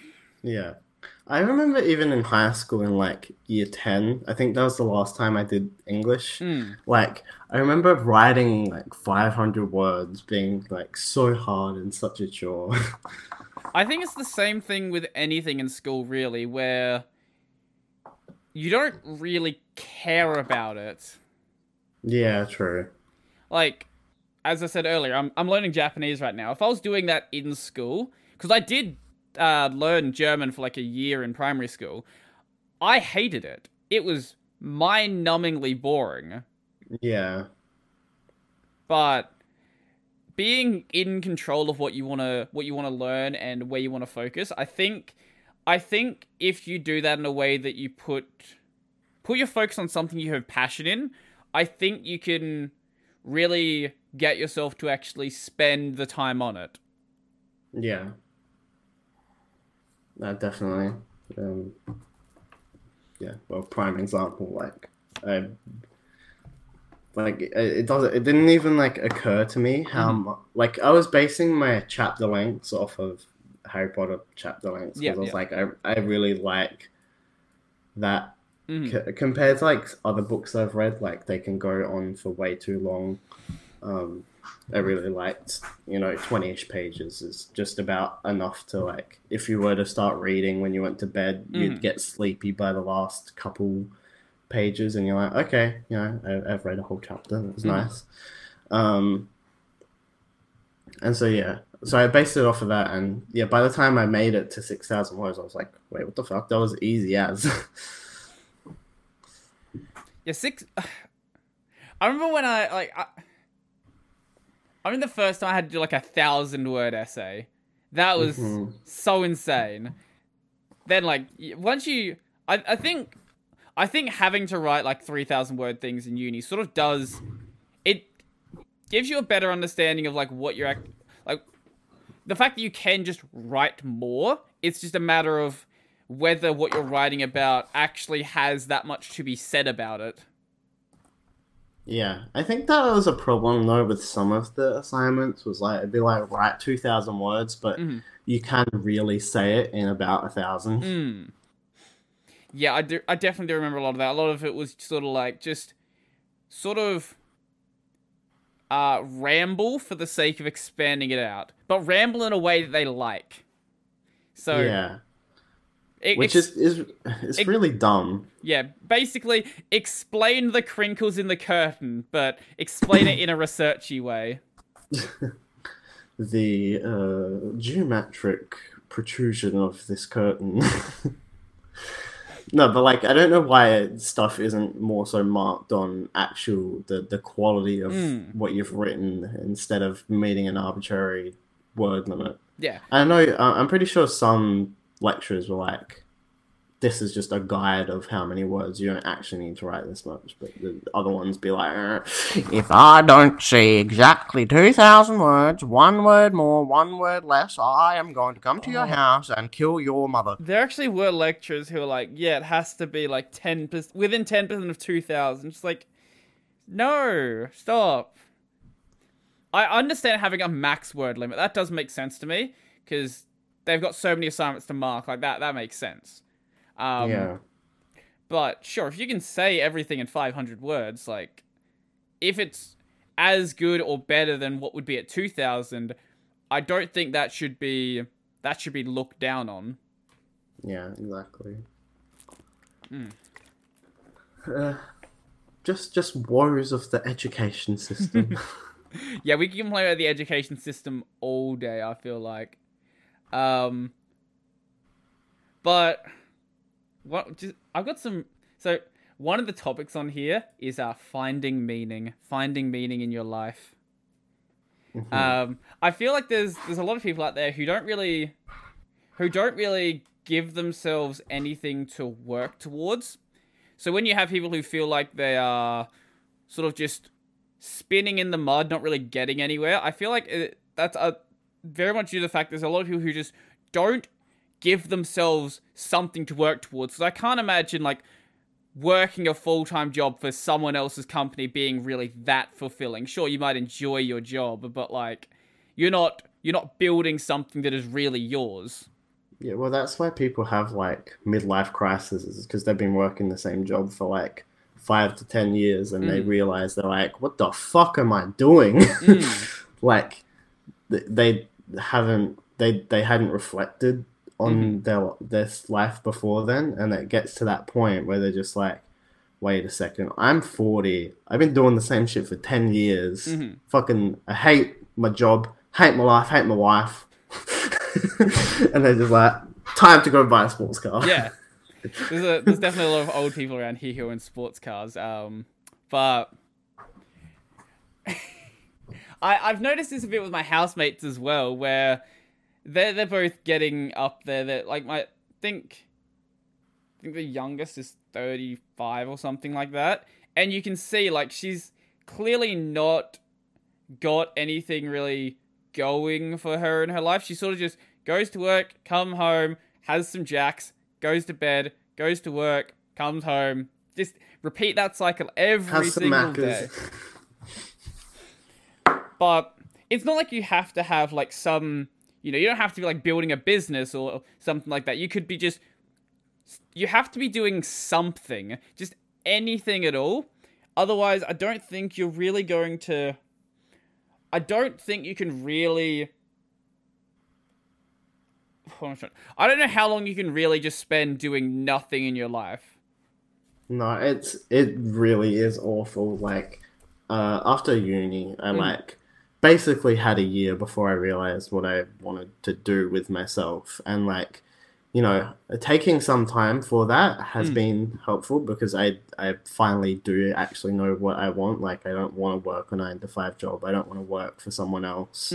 Speaker 2: Yeah. I remember even in high school in like year 10, I think that was the last time I did English.
Speaker 1: Mm.
Speaker 2: Like, I remember writing like 500 words being like so hard and such a chore.
Speaker 1: I think it's the same thing with anything in school, really, where you don't really care about it.
Speaker 2: yeah, true.
Speaker 1: like as I said earlier, I'm I'm learning Japanese right now. If I was doing that in school, because I did uh, learn German for like a year in primary school, I hated it. It was mind-numbingly boring.
Speaker 2: Yeah.
Speaker 1: But being in control of what you wanna what you wanna learn and where you wanna focus, I think I think if you do that in a way that you put put your focus on something you have passion in, I think you can really get yourself to actually spend the time on it.
Speaker 2: Yeah. That definitely. Um, yeah, well, prime example, like, I. Like it, it doesn't. It didn't even like occur to me how
Speaker 1: Mhm.
Speaker 2: mu- like I was basing my chapter lengths off of Harry Potter chapter lengths because
Speaker 1: Yeah,
Speaker 2: I was
Speaker 1: yeah.
Speaker 2: like I I really like that
Speaker 1: Mhm.
Speaker 2: C- compared to like other books I've read, like they can go on for way too long. Um, I really liked, you know, twenty-ish pages is just about enough to like, if you were to start reading when you went to bed,
Speaker 1: Mhm.
Speaker 2: you'd get sleepy by the last couple pages, and you're like, okay, you know, I, I've read a whole chapter. It was
Speaker 1: Mhm.
Speaker 2: nice. Um, and so yeah, so I based it off of that, and yeah, by the time I made it to six thousand words, I was like, wait, what the fuck? That was easy as.
Speaker 1: Yeah, six. I remember when I like. I, I mean, the first time I had to do like a thousand word essay. That was
Speaker 2: Mhm.
Speaker 1: so insane. Then, like, once you, I, I think, I think having to write like three thousand word things in uni sort of does, it gives you a better understanding of like what you're act, like, the fact that you can just write more. It's just a matter of whether what you're writing about actually has that much to be said about it.
Speaker 2: Yeah, I think that was a problem though with some of the assignments. Was like it'd be like write two thousand words, but
Speaker 1: Mhm.
Speaker 2: you can't really say it in about a thousand.
Speaker 1: Mm. Yeah, I do. I definitely do remember a lot of that. A lot of it was sort of like just sort of uh, ramble for the sake of expanding it out, but ramble in a way that they like. So
Speaker 2: yeah,
Speaker 1: it,
Speaker 2: which
Speaker 1: ex-
Speaker 2: is is it's
Speaker 1: it-
Speaker 2: really dumb.
Speaker 1: yeah, basically explain the crinkles in the curtain, but explain it in a researchy way.
Speaker 2: The uh, geometric protrusion of this curtain. no, but like I don't know why stuff isn't more so marked on actual the the quality of
Speaker 1: Mm.
Speaker 2: what you've written instead of meeting an arbitrary word limit.
Speaker 1: Yeah,
Speaker 2: I know. I'm pretty sure some lecturers were like, "This is just a guide of how many words you don't actually need to write this much." But the other ones be like, "Uh,
Speaker 3: If I don't see exactly 2,000 words, one word more, one word less, I am going to come to your house and kill your mother.
Speaker 1: there actually were lecturers who were like, "Yeah, it has to be like ten percent within ten percent of two thousand. Just like, no, stop. I understand having a max word limit. That does make sense to me because they've got so many assignments to mark. Like that, that makes sense. Um,
Speaker 2: "Yeah,
Speaker 1: But sure, if you can say everything in 500 words, like if it's as good or better than what would be at 2000, I don't think that should be that should be looked down on.
Speaker 2: yeah, exactly."
Speaker 1: Mm.
Speaker 2: Uh, just, just woes of the education system.
Speaker 1: yeah, we can complain about the education system all day. I feel like, um, but what? Just I've got some. So one of the topics on here is uh finding meaning, finding meaning in your life. Um, I feel like there's there's a lot of people out there who don't really, who don't really give themselves anything to work towards. So when you have people who feel like they are sort of just spinning in the mud, not really getting anywhere, I feel like it, that's a very much due to the fact there's a lot of people who just don't give themselves something to work towards. So I can't imagine like working a full-time job for someone else's company being really that fulfilling. Sure, you might enjoy your job, but like you're not you're not building something that is really yours.
Speaker 2: Yeah, well, that's why people have like midlife crises because they've been working the same job for like five to ten years, and they mm. realize they're like, "What the fuck am I doing?" Mm. like they haven't they they hadn't reflected on their their life before then, and it gets to that point where they're just like, "Wait a second, I'm forty. I've been doing the same shit for ten years. Fucking, I hate my job, hate my life, hate my wife." and they're just like, "Time to go buy a sports car."
Speaker 1: Yeah. There's a there's definitely a lot of old people around here who own sports cars. Um, but I I've noticed this a bit with my housemates as well, where they're they're both getting up there. That like my think I think the youngest is thirty five or something like that, and you can see like she's clearly not got anything really going for her in her life. She sort of just goes to work, come home, has some jacks, goes to bed, goes to work, comes home. Just repeat that cycle every single day. But it's not like you have to have like some, you know, you don't have to be like building a business or something like that. You could be just, you have to be doing something, just anything at all. Otherwise, I don't think you're really going to. I don't think you can really. I don't know how long you can really just spend doing nothing in your life.
Speaker 2: No, it's it really is awful. Like uh, after uni, I like basically had a year before I realized what I wanted to do with myself, and like you know, taking some time for that has been helpful because I I finally do actually know what I want. Like I don't want to work a nine to five job. I don't want to work for someone else.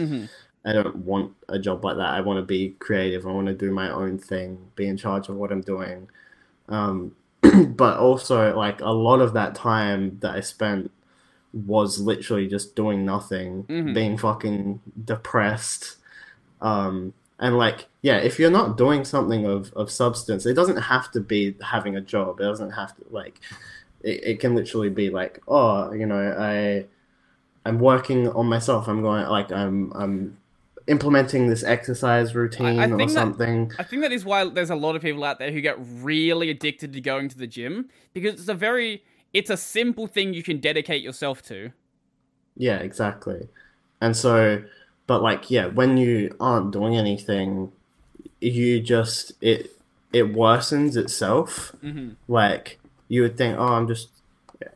Speaker 2: I don't want a job like that. I want to be creative. I want to do my own thing, be in charge of what I'm doing. Um, but also, like a lot of that time that I spent was literally just doing nothing, being fucking depressed. Um, and like, yeah, if you're not doing something of, of substance, it doesn't have to be having a job. It doesn't have to like, it, it can literally be like, oh, you know, I, I'm working on myself. I'm going like I'm I'm implementing this exercise routine
Speaker 1: I
Speaker 2: or
Speaker 1: think that-
Speaker 2: something.
Speaker 1: I think that is why there's a lot of people out there who get really addicted to going to the gym because it's a very it's a simple thing you can dedicate yourself to.
Speaker 2: Yeah, exactly. And so, but like, yeah, when you aren't doing anything, you just it it worsens itself. Mm-hmm. Like you would think, oh, I'm just,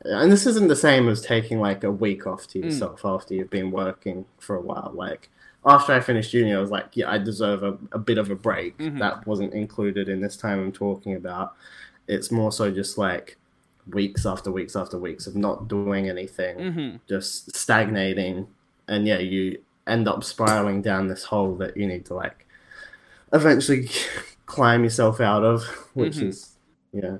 Speaker 2: and this isn't the same as taking like a week off to mm. yourself after you've been working for a while. Like after I finished uni, I was like, yeah, I deserve a, a bit of a break. Mm-hmm. That wasn't included in this time I'm talking about. It's more so just like weeks after weeks after weeks of not doing anything, mm-hmm. just stagnating, and yeah, you end up spiraling down this hole that you need to like eventually climb yourself out of, which mm-hmm. is yeah,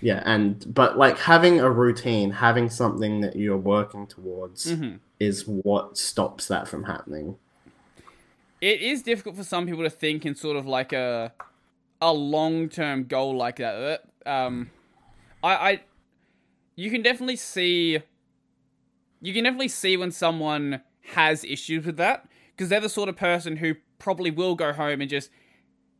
Speaker 2: yeah, and but like having a routine, having something that you're working towards mm-hmm. is what stops that from happening.
Speaker 1: It is difficult for some people to think in sort of like a a long term goal like that. Uh, um, I, I, you can definitely see, you can definitely see when someone has issues with that because they're the sort of person who probably will go home and just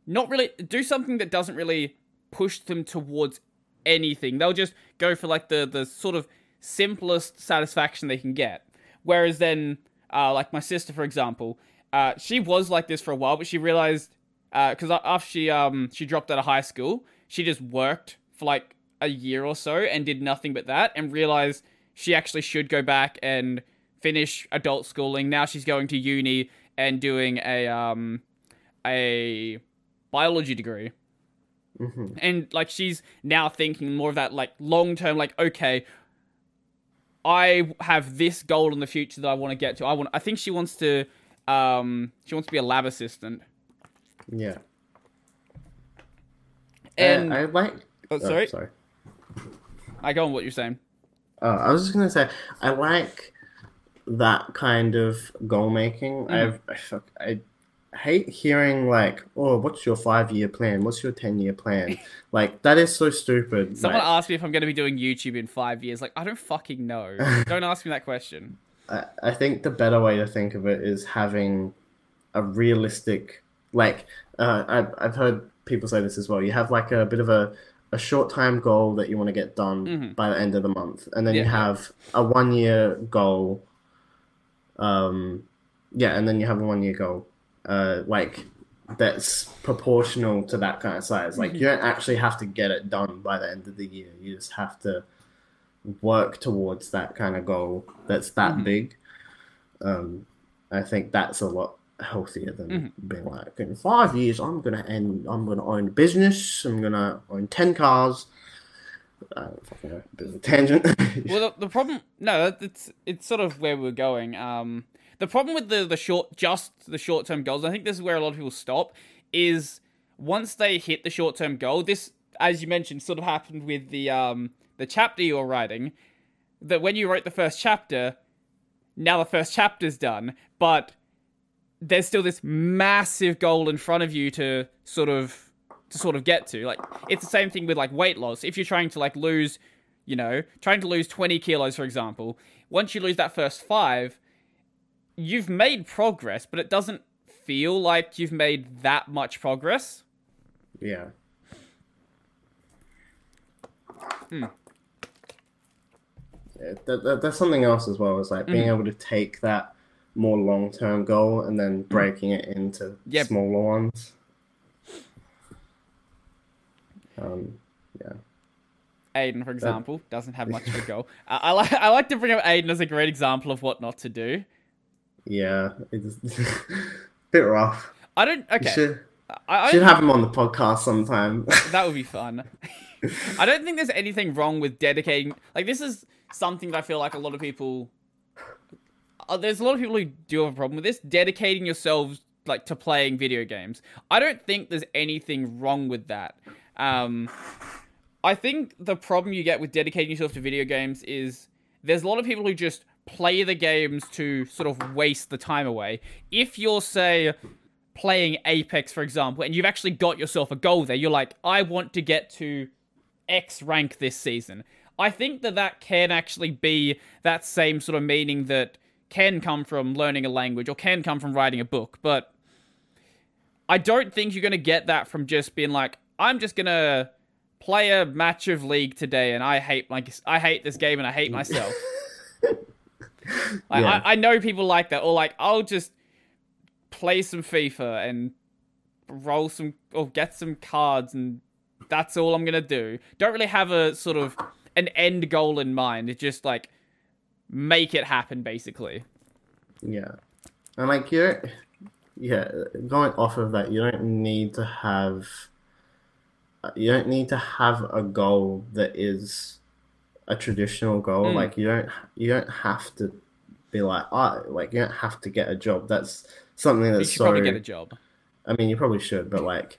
Speaker 1: not really do something that doesn't really push them towards anything. They'll just go for like the the sort of simplest satisfaction they can get. Whereas then, uh, like my sister, for example, uh, she was like this for a while, but she realized because after she um she dropped out of high school, she just worked for like a year or so and did nothing but that, and realized she actually should go back and finish adult schooling. Now she's going to uni and doing a um a biology degree.
Speaker 2: hmm
Speaker 1: And like she's now thinking more of that like long term like okay I have this goal in the future that I want to get to. I want I think she wants to um she wants to be a lab assistant.
Speaker 2: Yeah.
Speaker 1: And
Speaker 2: Uh, I like.
Speaker 1: Oh, sorry?
Speaker 2: sorry.
Speaker 1: I go on what you're saying.
Speaker 2: Uh, I was just gonna say I like that kind of goal making.
Speaker 1: Mm.
Speaker 2: I've I, fuck, I hate hearing like, "Oh, what's your five year plan? What's your ten year plan?" like that is so stupid.
Speaker 1: Someone
Speaker 2: like,
Speaker 1: asked me if I'm going to be doing YouTube in 5 years. Like I don't fucking know. don't ask me that question.
Speaker 2: I, I think the better way to think of it is having a realistic, like, uh, I've, I've heard people say this as well. You have like a bit of a, a short time goal that you want to get done
Speaker 1: Mhm.
Speaker 2: by the end of the month, and then you have a one year goal. Um, yeah, and then you have a one year goal, uh, like that's proportional to that kind of size. Like you don't actually have to get it done by the end of the year. You just have to work towards that kind of goal that's that
Speaker 1: Mhm.
Speaker 2: big. Um, I think that's a lot healthier than
Speaker 1: Mhm.
Speaker 2: being like in five years I'm gonna end I'm gonna own a business I'm gonna own ten cars. Know. A tangent.
Speaker 1: Well, the, the problem, no, it's it's sort of where we're going. Um, the problem with the the short, just the short term goals, I think this is where a lot of people stop. Is once they hit the short term goal, this, as you mentioned, sort of happened with the um the chapter you're writing. That when you wrote the first chapter, now the first chapter's done, but there's still this massive goal in front of you to sort of to sort of get to. Like it's the same thing with like weight loss. If you're trying to like lose you know, trying to lose 20 kilos, for example, once you lose that first five, you've made progress, but it doesn't feel like you've made that much progress.
Speaker 2: yeah.
Speaker 1: Hmm.
Speaker 2: Yeah, that, that, that's something else as well. Is like being
Speaker 1: Mhm.
Speaker 2: able to take that more long term goal and then breaking it into
Speaker 1: Yep.
Speaker 2: smaller ones. Um, yeah.
Speaker 1: Aiden, for example, doesn't have much of a goal. I, I like I like to bring up Aiden as a great example of what not to do.
Speaker 2: Yeah, it's a bit rough.
Speaker 1: I don't.
Speaker 2: You
Speaker 1: Okay,
Speaker 2: should,
Speaker 1: I, I
Speaker 2: should have him on the podcast sometime.
Speaker 1: that would be fun. I don't think there's anything wrong with dedicating. Like this is something that I feel like a lot of people. Uh, there's a lot of people who do have a problem with this. Dedicating yourselves like to playing video games. I don't think there's anything wrong with that. Um, I think the problem you get with dedicating yourself to video games is there's a lot of people who just play the games to sort of waste the time away. If you're say playing Apex, for example, and you've actually got yourself a goal there, you're like, I want to get to X rank this season. I think that that can actually be that same sort of meaning that can come from learning a language or can come from writing a book, but I don't think you're going to get that from just being like, I'm just going to play a match of League today and I hate like I hate this game and I hate myself. Like,
Speaker 2: Yeah.
Speaker 1: I, I know people like that, or like I'll just play some FIFA and roll some or get some cards, and that's all I'm gonna do. Don't really have a sort of an end goal in mind. It's just like make it happen, basically.
Speaker 2: Yeah, and like you don't, yeah, going off of that, you don't need to have, you don't need to have a goal that is a traditional goal.
Speaker 1: Mm.
Speaker 2: Like you don't, you don't have to be like, oh, like you don't have to get a job. That's something that's You
Speaker 1: should
Speaker 2: so.
Speaker 1: probably get a job.
Speaker 2: I mean, you probably should, but like,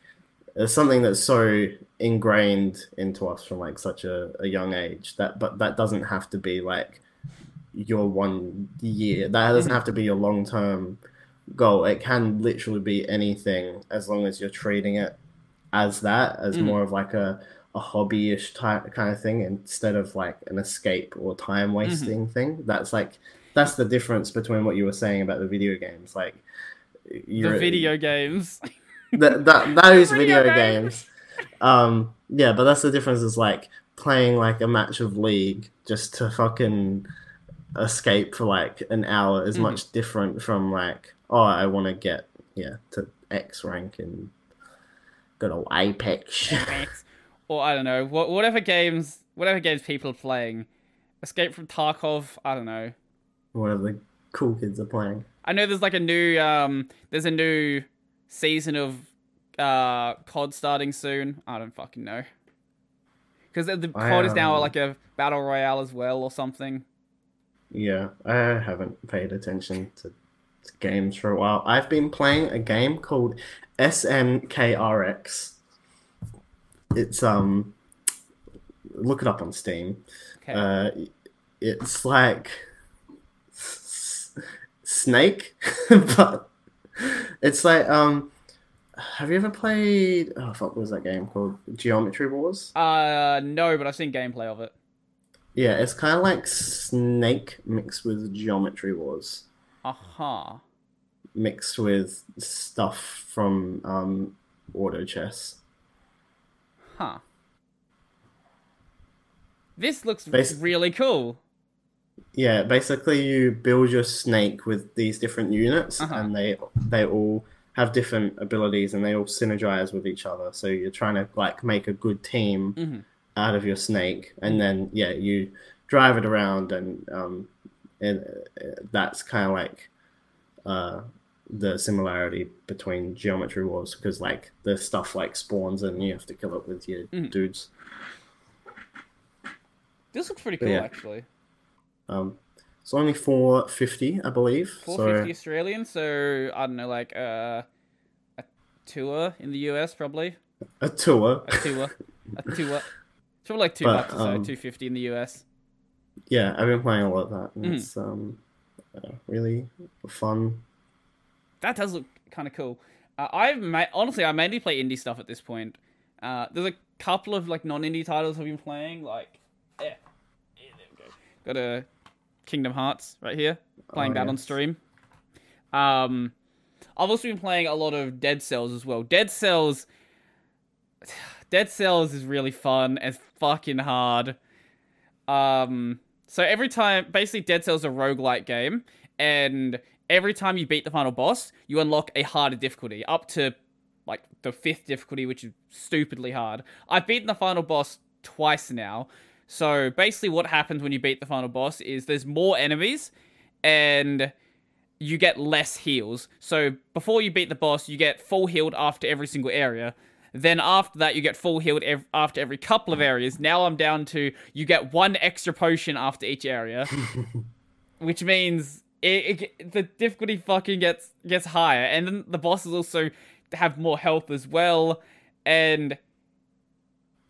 Speaker 2: it's something that's so ingrained into us from like such a, a young age that, but that doesn't have to be like your one year. That doesn't have to be your long term goal. It can literally be anything as long as you're treating it as that, as
Speaker 1: Mhm.
Speaker 2: more of like a, a hobbyish type kind of thing instead of like an escape or time wasting thing. That's like, that's the difference between what you were saying about the video games. Like,
Speaker 1: The video games.
Speaker 2: that that those
Speaker 1: Video
Speaker 2: video
Speaker 1: games.
Speaker 2: games. Um, yeah, but that's the difference. Is like playing like a match of League just to fucking escape for like an hour is
Speaker 1: Mhm.
Speaker 2: much different from like oh I want to get yeah to X rank and go to Apex.
Speaker 1: or I don't know, wha- whatever games, whatever games people are playing. Escape from Tarkov. I don't know.
Speaker 2: Whatever the cool kids are playing.
Speaker 1: I know there's like a new um there's a new season of uh COD starting soon. I don't fucking know. Because the, the COD is now
Speaker 2: um,
Speaker 1: like a battle royale as well or something.
Speaker 2: Yeah, I haven't paid attention to, to games for a while. I've been playing a game called SNKRX. It's um, look it up on Steam.
Speaker 1: Okay.
Speaker 2: Uh, it's like s- Snake, but it's like um. Have you ever played? Oh fuck, what was that game called? Geometry Wars.
Speaker 1: uh no, but I've seen gameplay of it.
Speaker 2: Yeah, it's kind of like Snake mixed with Geometry Wars.
Speaker 1: Aha.
Speaker 2: mixed with stuff from um, Auto Chess.
Speaker 1: Huh. This looks
Speaker 2: Basi-
Speaker 1: really cool.
Speaker 2: Yeah, basically you build your snake with these different units,
Speaker 1: Uh-huh.
Speaker 2: and they they all have different abilities, and they all synergize with each other. So you're trying to like make a good team
Speaker 1: Mhm.
Speaker 2: Out of your snake, and then yeah, you drive it around, and um, and that's kind of like uh, the similarity between Geometry Wars, because like the stuff like spawns, and you have to kill it with your
Speaker 1: Mhm.
Speaker 2: dudes.
Speaker 1: This looks pretty cool
Speaker 2: Yeah.
Speaker 1: actually.
Speaker 2: Um, it's only four fifty, I believe.
Speaker 1: Four fifty so Australian, so I don't know, like uh, a tour in the US probably.
Speaker 2: a tour.
Speaker 1: A tour. a tour. It's probably like two
Speaker 2: But,
Speaker 1: bucks or so,
Speaker 2: um,
Speaker 1: two fifty in the US.
Speaker 2: Yeah, I've been playing a lot of that. And
Speaker 1: Mhm.
Speaker 2: It's um, uh, really fun.
Speaker 1: That does look kind of cool. Uh, I've ma- honestly, I mainly play indie stuff at this point. Uh, there's a couple of like non-indie titles I've been playing, like yeah, yeah there we go. Got a Kingdom Hearts right here, playing
Speaker 2: Oh,
Speaker 1: that on stream. Um, I've also been playing a lot of Dead Cells as well. Dead Cells, Dead Cells is really fun. It's fucking hard. Um, so every time, basically, Dead Cells is a roguelike game, and every time you beat the final boss, you unlock a harder difficulty, up to like the fifth difficulty, which is stupidly hard. I've beaten the final boss twice now. So basically, what happens when you beat the final boss is there's more enemies, and you get less heals. So before you beat the boss, you get full healed after every single area. Then after that, you get full healed ev- after every couple of areas. Now I'm down to you get one extra potion after each area, which means it, it, the difficulty fucking gets gets higher. And then the bosses also have more health as well, and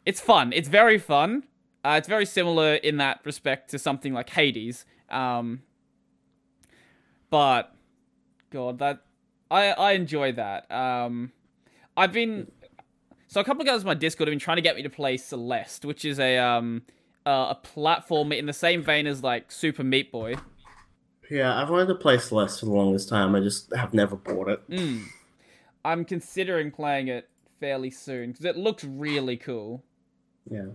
Speaker 1: it's fun. It's very fun. Uh, it's very similar in that respect to something like Hades. Um, but God, that I I enjoy that. Um, I've been so a couple of guys on my Discord have been trying to get me to play Celeste, which is a um uh, a platform in the same vein as like Super Meat Boy.
Speaker 2: Yeah, I've wanted to play Celeste for the longest time. I just have never bought it.
Speaker 1: Mm. I'm considering playing it fairly soon because it looks really cool.
Speaker 2: Yeah.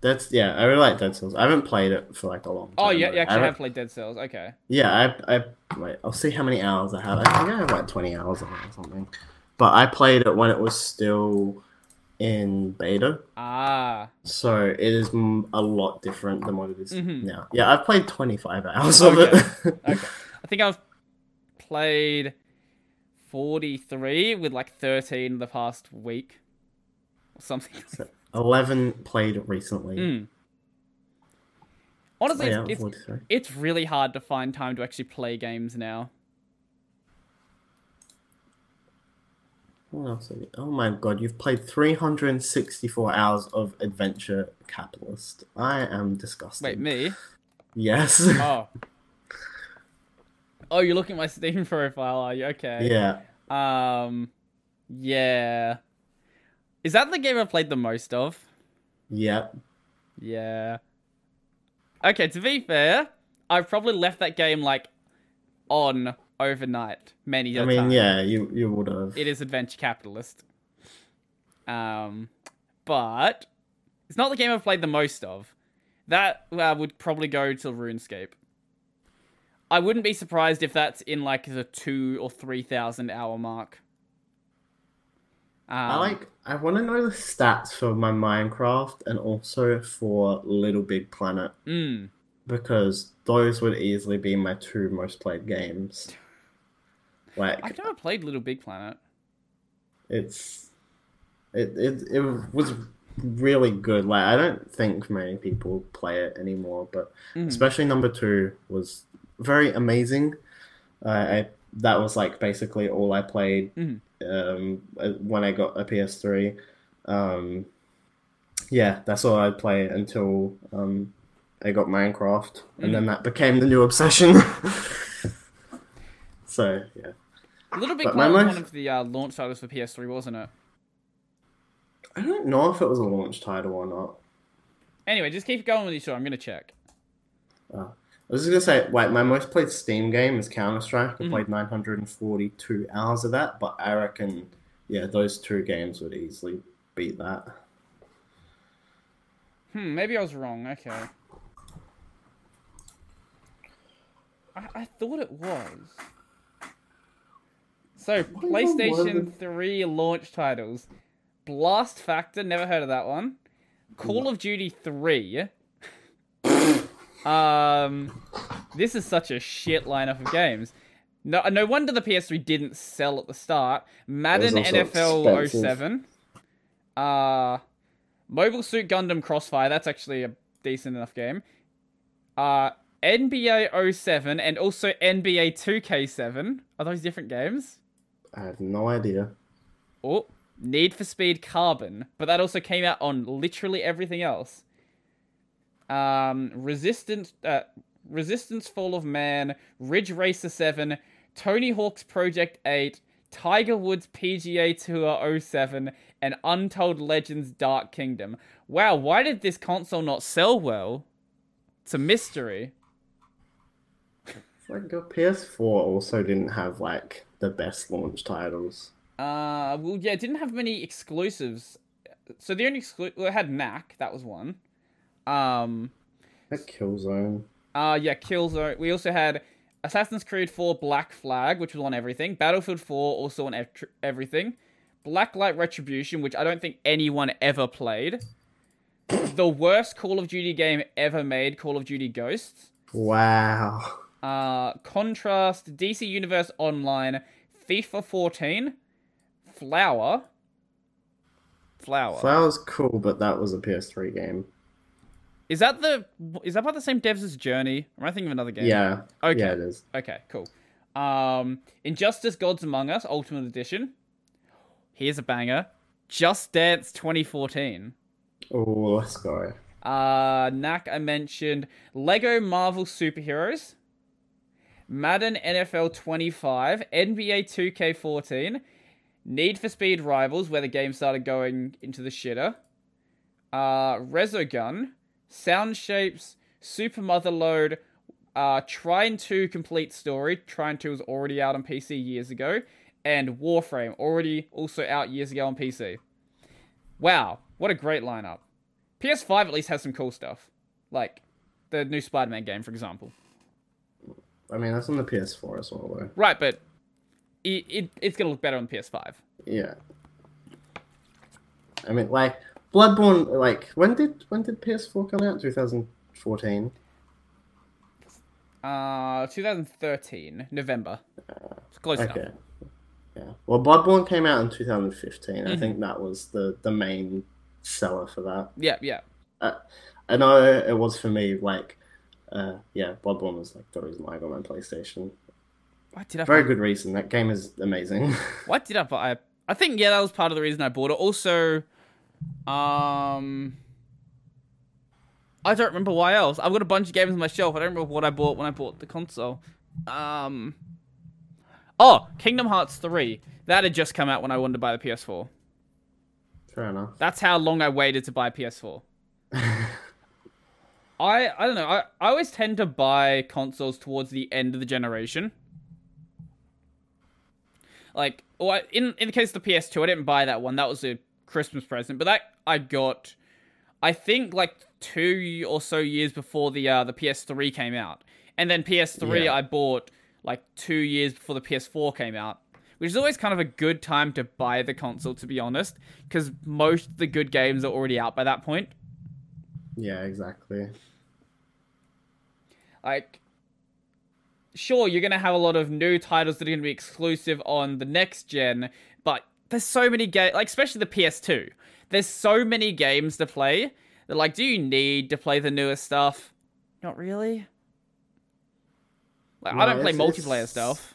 Speaker 2: That's yeah, I really like Dead Cells. I haven't played it for like a long time.
Speaker 1: Oh, yeah, you
Speaker 2: I
Speaker 1: actually
Speaker 2: haven't-
Speaker 1: have played Dead Cells. Okay.
Speaker 2: Yeah, I I wait, I'll see how many hours I have. I think I have like twenty hours on it or something. But I played it when it was still in beta,
Speaker 1: Ah.
Speaker 2: so it is a lot different than what it is
Speaker 1: Mhm.
Speaker 2: now. Yeah, I've played twenty five hours of it.
Speaker 1: Okay. I think I've played 43 with like 13 the past week or something.
Speaker 2: Eleven played recently.
Speaker 1: Mm.
Speaker 2: Oh,
Speaker 1: Honestly,
Speaker 2: yeah,
Speaker 1: it's, it's, it's really hard to find time to actually play games now.
Speaker 2: What else? have you- Oh my god, you've played 364 hours of Adventure Capitalist. I am disgusted.
Speaker 1: Wait, me?
Speaker 2: Yes.
Speaker 1: Oh. Oh, you're looking at my Steam profile, are you? Okay.
Speaker 2: yeah.
Speaker 1: Um, yeah. Is that the game I've played the most of?
Speaker 2: Yep.
Speaker 1: Yeah. Okay, to be fair, I've probably left that game like on overnight many
Speaker 2: I mean, yeah, you you would have.
Speaker 1: It is Adventure Capitalist. Um, but it's not the game I've played the most of. That uh, would probably go to RuneScape. I wouldn't be surprised if that's in like the two or three thousand hour mark. Um,
Speaker 2: I like. I want to know the stats for my Minecraft and also for Little Big Planet
Speaker 1: Mm,
Speaker 2: because those would easily be my two most played games. Like
Speaker 1: I've never played Little Big Planet.
Speaker 2: it's it, it it was really good. Like I don't think many people play it anymore, but
Speaker 1: Mhm.
Speaker 2: especially number two was very amazing. Uh, I that was like basically all I played
Speaker 1: Mhm.
Speaker 2: um, when I got a PS3. Um, yeah, that's all I'd play until um, I got Minecraft, and then that became the new obsession. so yeah.
Speaker 1: Little bit
Speaker 2: But my
Speaker 1: Planet was
Speaker 2: most-
Speaker 1: one of the uh, launch titles for PS3, wasn't it?
Speaker 2: I don't know if it was a launch title or not.
Speaker 1: Anyway, just keep going with your story. I'm gonna check.
Speaker 2: I was just gonna say, like, my most played Steam game is Counter Strike. I
Speaker 1: Mhm.
Speaker 2: played 942 hours of that, but I reckon, yeah, those two games would easily beat that.
Speaker 1: Hmm, maybe I was wrong. Okay. I, I thought it was. So,
Speaker 2: What even was
Speaker 1: PlayStation 3 launch titles Blast Factor, never heard of that one. Call of Duty 3. um, this is such a shit lineup of games. No, no wonder the PS3 didn't sell at the start. Madden NFL
Speaker 2: expensive.
Speaker 1: 07. Uh, Mobile Suit Gundam Crossfire. That's actually a decent enough game. Uh, NBA 07 and also NBA 2K7. Are those different games?
Speaker 2: I have no idea.
Speaker 1: Oh, Need for Speed Carbon, but that also came out on literally everything else. Um, Resistance, uh, Resistance Fall of Man, Ridge Racer 7, Tony Hawk's Project 8, Tiger Woods PGA Tour 07, and Untold Legends Dark Kingdom. Wow, why did this console not sell well? It's a mystery.
Speaker 2: It's like your PS4 also didn't have like the best launch titles.
Speaker 1: Uh, well, yeah, it didn't have many exclusives. So the only exclu- well, it had Knack, that was one. Um,
Speaker 2: that Killzone.
Speaker 1: uh, yeah, Killzone. We also had Assassin's Creed 4 Black Flag, which was on everything. Battlefield 4 also on ev- everything. Blacklight Retribution, which I don't think anyone ever played. the worst Call of Duty game ever made, Call of Duty Ghosts.
Speaker 2: Wow.
Speaker 1: Uh, Contrast, DC Universe Online, FIFA 14, Flower. Flower.
Speaker 2: Flower's cool, but that was a PS3 game.
Speaker 1: Is that the is that by the same devs as Journey? Am I thinking of another game?
Speaker 2: Yeah.
Speaker 1: Okay.
Speaker 2: Yeah, it is.
Speaker 1: Okay, cool. Um Injustice Gods Among Us Ultimate Edition. Here's a banger. Just Dance 2014.
Speaker 2: Oh, let's go.
Speaker 1: Uh Knack I mentioned Lego Marvel Superheroes. Madden NFL 25, NBA 2K14, Need for Speed Rivals, where the game started going into the shitter. Uh, Resogun, Sound Shapes, Super Motherload, uh, Trine 2 Complete Story. Trine 2 was already out on PC years ago. And Warframe, already also out years ago on PC. Wow, what a great lineup. PS5 at least has some cool stuff. Like the new Spider Man game, for example.
Speaker 2: I mean, that's on the PS4 as well, though.
Speaker 1: Right, but it, it, it's going to look better on PS5.
Speaker 2: Yeah. I mean, like Bloodborne. Like, when did when did PS4 come out? 2014.
Speaker 1: Uh, 2013, November. It's close enough.
Speaker 2: Okay. Yeah. Well, Bloodborne came out in 2015. I
Speaker 1: Mm-hmm.
Speaker 2: think that was the the main seller for that.
Speaker 1: Yeah, yeah.
Speaker 2: I know it was for me. Like, uh, yeah, Bloodborne was like the reason why I got my PlayStation.
Speaker 1: Why did I
Speaker 2: Very
Speaker 1: buy-
Speaker 2: good reason. That game is amazing.
Speaker 1: Why did I buy? I think yeah, that was part of the reason I bought it. Also, um, I don't remember why else. I've got a bunch of games on my shelf. I don't remember what I bought when I bought the console. Um, oh, Kingdom Hearts three. That had just come out when I wanted to buy the PS4.
Speaker 2: Fair enough.
Speaker 1: That's how long I waited to buy PS4. I I don't know. I, I always tend to buy consoles towards the end of the generation. Like, or in in the case of the PS2, I didn't buy that one. That was a Christmas present, but that I got, I think like two or so years before the uh, the PS3 came out, and then PS3
Speaker 2: Yeah.
Speaker 1: I bought like two years before the PS4 came out. Which is always kind of a good time to buy the console, to be honest, because most of the good games are already out by that point.
Speaker 2: Yeah, exactly.
Speaker 1: like sure you're gonna have a lot of new titles that are gonna be exclusive on the next gen, but there's so many games, like especially the PS2. There's so many games to play. That like, do you need to play the newest stuff? Not really. Like, I don't play multiplayer
Speaker 2: it's-
Speaker 1: stuff.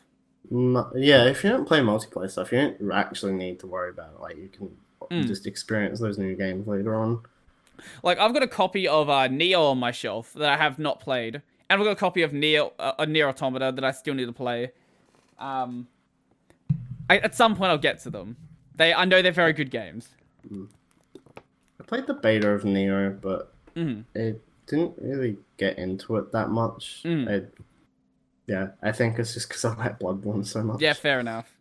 Speaker 2: Yeah, if you don't play multiplayer stuff, you don't actually need to worry about it. Like you can
Speaker 1: Mm.
Speaker 2: just experience those new games later on.
Speaker 1: Like I've got a copy of uh, Nioh on my shelf that I have not played, and I've got a copy of Neo, uh, a Nier Automata that I still need to play. Um, I, at some point I'll get to them. They, I know they're very good games.
Speaker 2: I played the beta of Nioh, but
Speaker 1: Mhm.
Speaker 2: it didn't really get into it that much.
Speaker 1: Mm.
Speaker 2: I, yeah, I think it's just because I like Bloodborne so much.
Speaker 1: Yeah, fair enough.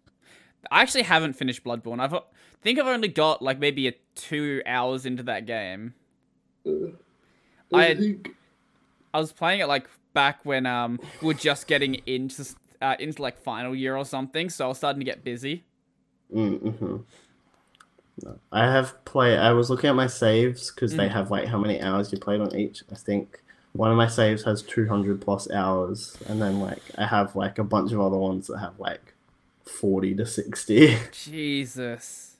Speaker 1: I actually haven't finished Bloodborne. I've I think I've only got like maybe a two hours into that game. I-
Speaker 2: think
Speaker 1: I was playing it like back when um we were just getting into uh, into like final year or something, so I was starting to get busy.
Speaker 2: Mm-hmm. No. I have play. I was looking at my saves because
Speaker 1: Mm.
Speaker 2: they have like how many hours you played on each. I think one of my saves has two hundred plus hours, and then like I have like a bunch of other ones that have like forty to sixty.
Speaker 1: Jesus,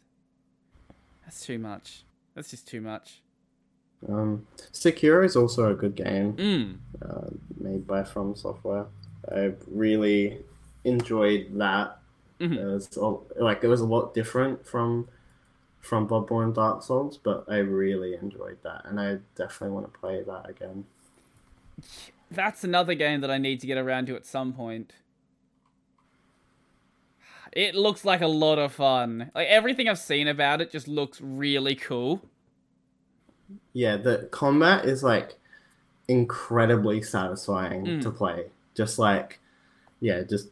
Speaker 1: that's too much. That's just too much.
Speaker 2: Um, Sekiro is also a good game
Speaker 1: Mm.
Speaker 2: uh, made by From Software. I really enjoyed that.
Speaker 1: Mhm.
Speaker 2: It was all, like it was a lot different from from Bloodborne Dark Souls, but I really enjoyed that, and I definitely want to play that again.
Speaker 1: That's another game that I need to get around to at some point. It looks like a lot of fun. Like everything I've seen about it just looks really cool.
Speaker 2: Yeah, the combat is like incredibly satisfying
Speaker 1: Mm.
Speaker 2: to play. Just like, yeah, just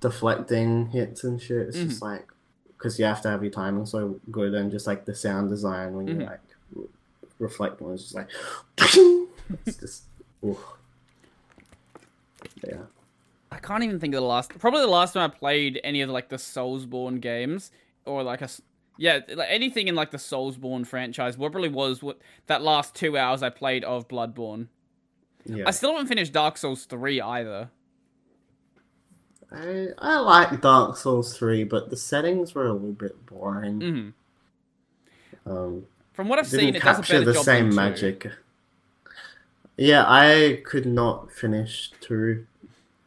Speaker 2: deflecting hits and shit. It's just like because you have to have your timing so good, and just like the sound design when you
Speaker 1: Mhm.
Speaker 2: like re- reflect on, it's just like it's just oof. yeah.
Speaker 1: I can't even think of the last. Probably the last time I played any of like the Soulsborne games or like a yeah, like anything in like the Soulsborne franchise. What probably was what that last two hours I played of Bloodborne.
Speaker 2: Yeah,
Speaker 1: I still haven't finished Dark Souls three either.
Speaker 2: I I like Dark Souls three, but the settings were a little bit boring.
Speaker 1: hmm
Speaker 2: Um,
Speaker 1: From what I've seen, it does a
Speaker 2: capture
Speaker 1: better
Speaker 2: the
Speaker 1: job
Speaker 2: same
Speaker 1: than two.
Speaker 2: magic. Yeah, I could not finish two.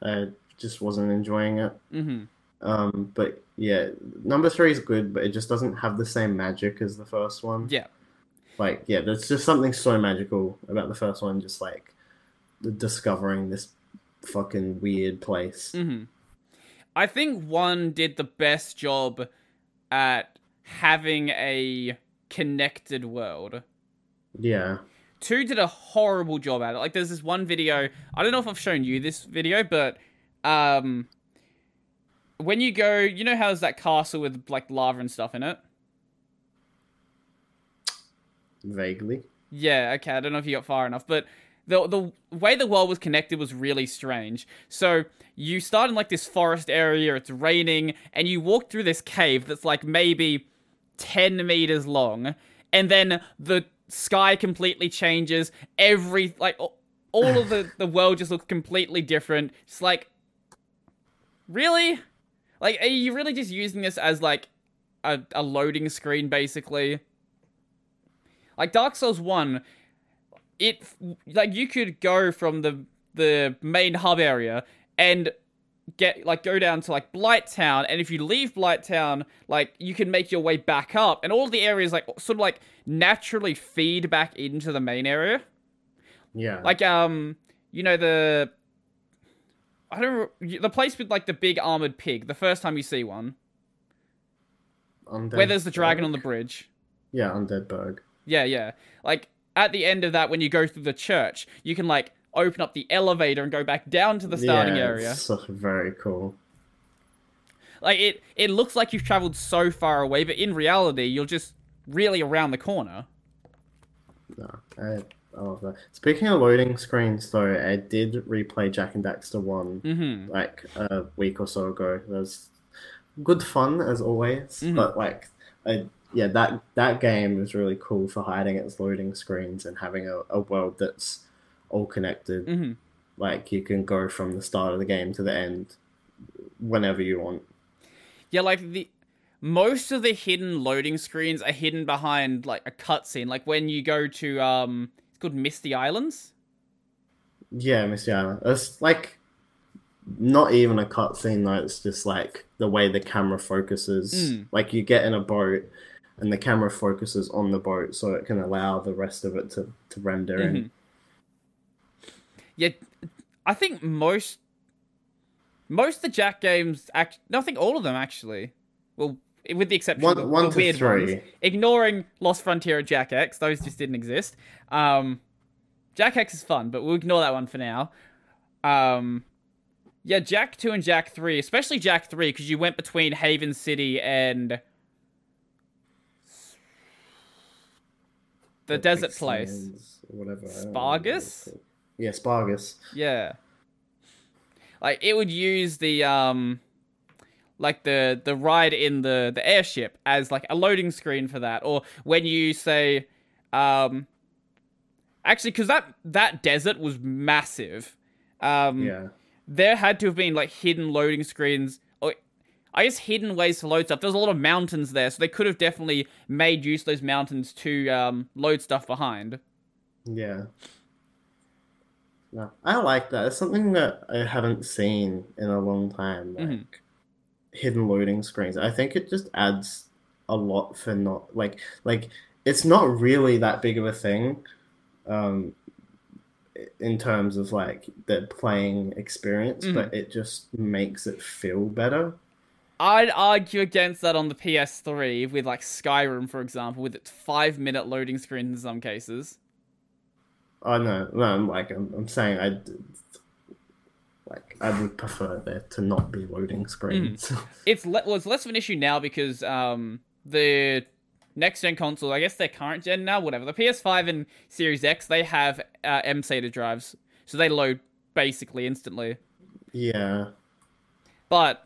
Speaker 2: I just wasn't enjoying it.
Speaker 1: hmm
Speaker 2: Um, but yeah, number three is good, but it just doesn't have the same magic as the first one.
Speaker 1: Yeah.
Speaker 2: Like, yeah, there's just something so magical about the first one, just like discovering this fucking weird place.
Speaker 1: hmm I think one did the best job at having a connected world.
Speaker 2: Yeah.
Speaker 1: Two did a horrible job at it. Like, there's this one video. I don't know if I've shown you this video, but um, when you go, you know how there's that castle with like lava and stuff in it.
Speaker 2: Vaguely.
Speaker 1: Yeah, okay. I don't know if you got far enough, but the the way the world was connected was really strange. So you start in like this forest area, it's raining, and you walk through this cave that's like maybe ten meters long, and then the sky completely changes. Every like all all of the the world just looks completely different. It's like, really, like are you really just using this as like a, a loading screen basically? Like Dark Souls 1, it like you could go from the the main hub area and get like go down to like Blighttown and if you leave Blighttown, like you can make your way back up and all the areas like sort of like naturally feed back into the main area.
Speaker 2: Yeah.
Speaker 1: Like um you know the I don't the place with like the big armored pig, the first time you see one,
Speaker 2: Undead
Speaker 1: where there's the dragon on the bridge.
Speaker 2: Yeah, Undead Burg.
Speaker 1: Yeah, yeah. Like at the end of that, when you go through the church, you can like open up the elevator and go back down to the starting
Speaker 2: yeah,
Speaker 1: area.
Speaker 2: It's very cool.
Speaker 1: Like it, it looks like you've traveled so far away, but in reality, you're just really around the corner.
Speaker 2: No, I, I love that. Speaking of loading screens, though, I did replay Jak and Daxter 1
Speaker 1: Mm-hmm.
Speaker 2: like a week or so ago. It was good fun as always,
Speaker 1: Mhm.
Speaker 2: but like, I, yeah, that that game is really cool for hiding its loading screens and having a, a world that's all connected.
Speaker 1: Mhm.
Speaker 2: Like you can go from the start of the game to the end whenever you want.
Speaker 1: Yeah, like the most of the hidden loading screens are hidden behind like a cutscene. Like when you go to um, called Misty Islands.
Speaker 2: Yeah, Misty Island. It's like not even a cutscene though. It's just like the way the camera focuses.
Speaker 1: Mm.
Speaker 2: Like you get in a boat, and the camera focuses on the boat, so it can allow the rest of it to to render
Speaker 1: Mm-hmm.
Speaker 2: in.
Speaker 1: Yeah, I think most most of the Jak games act. No, I think all of them actually. Well, with the exception
Speaker 2: One-
Speaker 1: of the,
Speaker 2: one
Speaker 1: the weird
Speaker 2: three.
Speaker 1: ones, ignoring Lost Frontier and Jak X, those just didn't exist. Um, Jak X is fun, but we'll ignore that one for now. Um, yeah, Jak two and Jak three, especially Jak three, because you went between Haven City and the desert place.
Speaker 2: Whatever. I don't know what
Speaker 1: Spargus?
Speaker 2: Yeah, Spargus.
Speaker 1: Yeah. Like it would use the um like the the ride in the the airship as like a loading screen for that or when you say um actually cuz that that desert was massive. Um
Speaker 2: Yeah.
Speaker 1: there had to have been like hidden loading screens or I guess hidden ways to load stuff. There's a lot of mountains there, so they could have definitely made use of those mountains to um, load stuff behind.
Speaker 2: Yeah. No, I like that. It's something that I haven't seen in a long time. Like
Speaker 1: Mhm.
Speaker 2: Hidden loading screens. I think it just adds a lot for not like like it's not really that big of a thing, um, in terms of like the playing experience,
Speaker 1: Mhm.
Speaker 2: but it just makes it feel better.
Speaker 1: I'd argue against that on the PS3 with like Skyrim, for example, with its five minute loading screen in some cases.
Speaker 2: I know, no, I'm like I'm, I'm saying I I would prefer there to not be loading screens.
Speaker 1: It's le- well, it's less of an issue now because um the next gen console, I guess they're current gen now, whatever. The PS5 and Series X, they have uh, M SATA drives, so they load basically instantly.
Speaker 2: yeah,
Speaker 1: But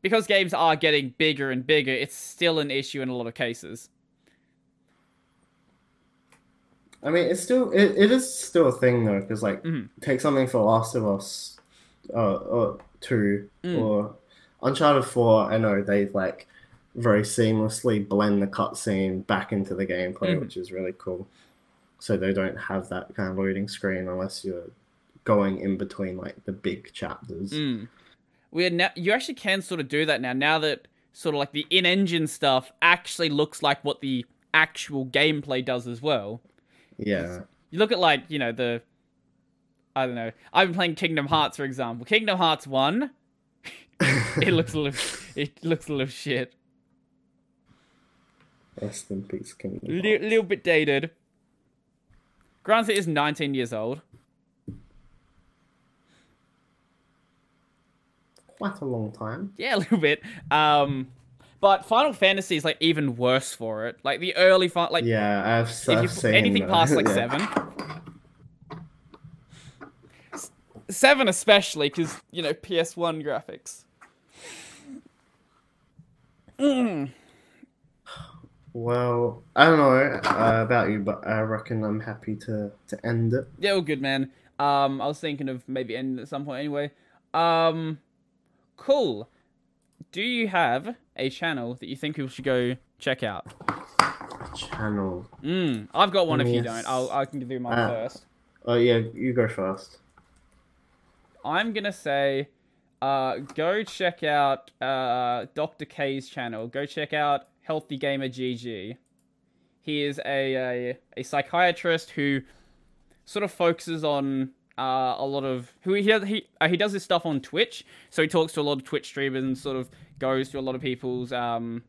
Speaker 1: because games are getting bigger and bigger, it's still an issue in a lot of cases.
Speaker 2: I mean it's still it, it is still a thing though because like
Speaker 1: Mhm.
Speaker 2: take something for Last of Us, uh, or two
Speaker 1: Mm.
Speaker 2: or Uncharted Four. I know they like very seamlessly blend the cutscene back into the gameplay,
Speaker 1: Mhm.
Speaker 2: which is really cool. So they don't have that kind of loading screen unless you're going in between like the big chapters.
Speaker 1: Mm. We now you actually can sort of do that now. Now that sort of like the in-engine stuff actually looks like what the actual gameplay does as well.
Speaker 2: Yeah,
Speaker 1: You look at like you know the I don't know. I've been playing Kingdom Hearts for example. Kingdom Hearts one. it looks a little. It looks a little shit.
Speaker 2: rest in peace, Kingdom. Hearts.
Speaker 1: little bit dated. Granted, it is 19 years old.
Speaker 2: Quite a long time.
Speaker 1: Yeah, a little bit. Um, but Final Fantasy is like even worse for it. Like the early fun, like
Speaker 2: Yeah, I've,
Speaker 1: if
Speaker 2: I've seen
Speaker 1: anything
Speaker 2: that.
Speaker 1: past like
Speaker 2: Yeah.
Speaker 1: seven. S- Seven especially because you know PS1 graphics. Mm.
Speaker 2: Well, I don't know uh, about you, but I reckon I'm happy to, to end it.
Speaker 1: Yeah, all good, man. Um, I was thinking of maybe ending at some point anyway. Um, cool. Do you have a channel that you think people should go check out?
Speaker 2: Channel.
Speaker 1: Mm, I've got one. If you don't, I'll I can do mine
Speaker 2: Ah.
Speaker 1: first.
Speaker 2: Oh yeah, you go first.
Speaker 1: I'm gonna say, uh, go check out uh Dr. K's channel. Go check out Healthy Gamer GG. He is a a, a psychiatrist who sort of focuses on uh, a lot of who he does, he uh, he does his stuff on Twitch. So he talks to a lot of Twitch streamers and sort of goes to a lot of people's um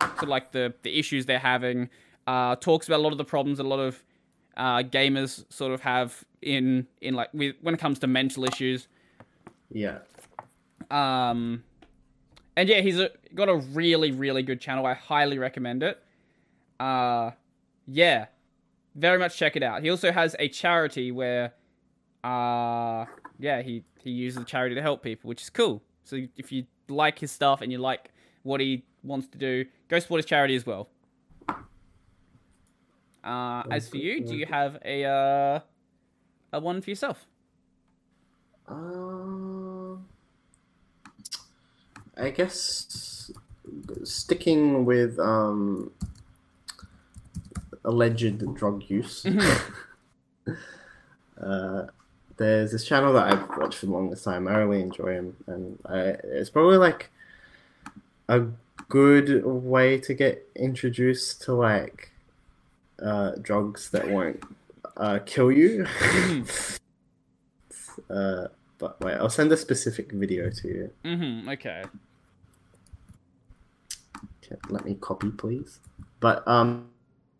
Speaker 1: sort of like the the issues they're having. Uh, talks about a lot of the problems a lot of uh, gamers sort of have in in like with, when it comes to mental issues.
Speaker 2: Yeah.
Speaker 1: Um, and yeah, he's a, got a really really good channel. I highly recommend it. Uh, yeah, very much check it out. He also has a charity where, uh, yeah, he he uses the charity to help people, which is cool. So if you like his stuff and you like what he wants to do, go support his charity as well. Uh, as for you, do you have a uh, a one for yourself.
Speaker 2: Uh, I guess sticking with um, alleged drug use. uh, there's this channel that I've watched for the longest time. I really enjoy him, and I, it's probably like a good way to get introduced to like uh, drugs that won't uh, kill you. uh, but wait, I'll send a specific video to you.
Speaker 1: Mm-hmm. Okay.
Speaker 2: Okay, let me copy, please. But um,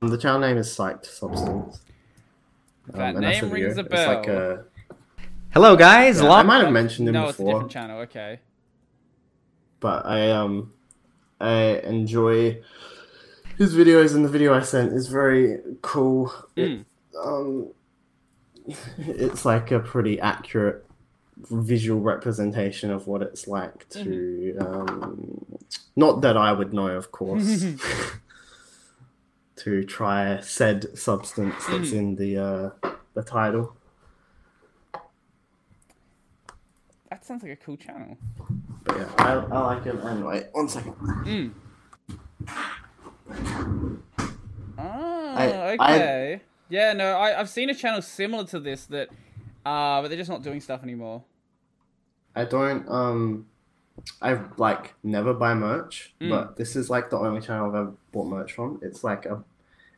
Speaker 2: the channel name is Psyched Substance. Um,
Speaker 1: That
Speaker 2: and that's
Speaker 1: name
Speaker 2: the video.
Speaker 1: rings a
Speaker 2: It's like
Speaker 1: bell.
Speaker 2: a,
Speaker 4: Hello, guys.
Speaker 2: yeah, I might have mentioned him
Speaker 1: No, it's a
Speaker 2: before,
Speaker 1: different channel. Okay.
Speaker 2: but I um, I enjoy his videos, and the video I sent is very cool. It, um, it's like a pretty accurate visual representation of what it's like to um, not that I would know, of course. to try said substance that's in the uh, the title.
Speaker 1: That sounds like a cool channel.
Speaker 2: But yeah, I, I like it. Anyway, one second.
Speaker 1: Mm. Oh,
Speaker 2: I- I-
Speaker 1: okay. Yeah, no, I, I've seen a channel similar to this that, uh, but they're just not doing stuff anymore.
Speaker 2: I don't um, I like never buy merch,
Speaker 1: Mm.
Speaker 2: but this is like the only channel I've ever bought merch from. It's like a,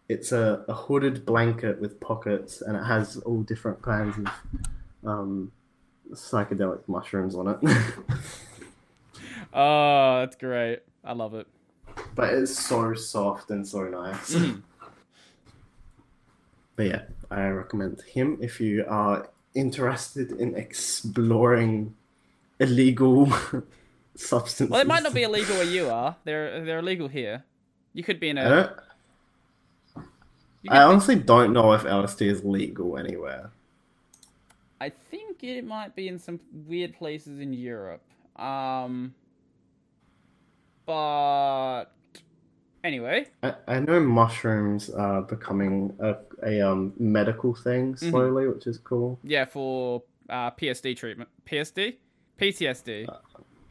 Speaker 2: it's a, a hooded blanket with pockets, and it has all different kinds of um, psychedelic mushrooms on it.
Speaker 1: Oh, that's great. I love it.
Speaker 2: but it's so soft and so nice.
Speaker 1: Mm.
Speaker 2: But yeah, I recommend him if you are interested in exploring illegal substances.
Speaker 1: Well, it might not be illegal where you are. They're they're illegal here. You could be in
Speaker 2: I
Speaker 1: a.
Speaker 2: don't. I
Speaker 1: could,
Speaker 2: honestly don't know if LSD is legal anywhere.
Speaker 1: I think it might be in some weird places in Europe. Um. But anyway,
Speaker 2: I, I know mushrooms are becoming a, a um medical thing
Speaker 1: Mm-hmm.
Speaker 2: slowly, which is cool.
Speaker 1: yeah, for uh, PSD treatment, PSD, PTSD.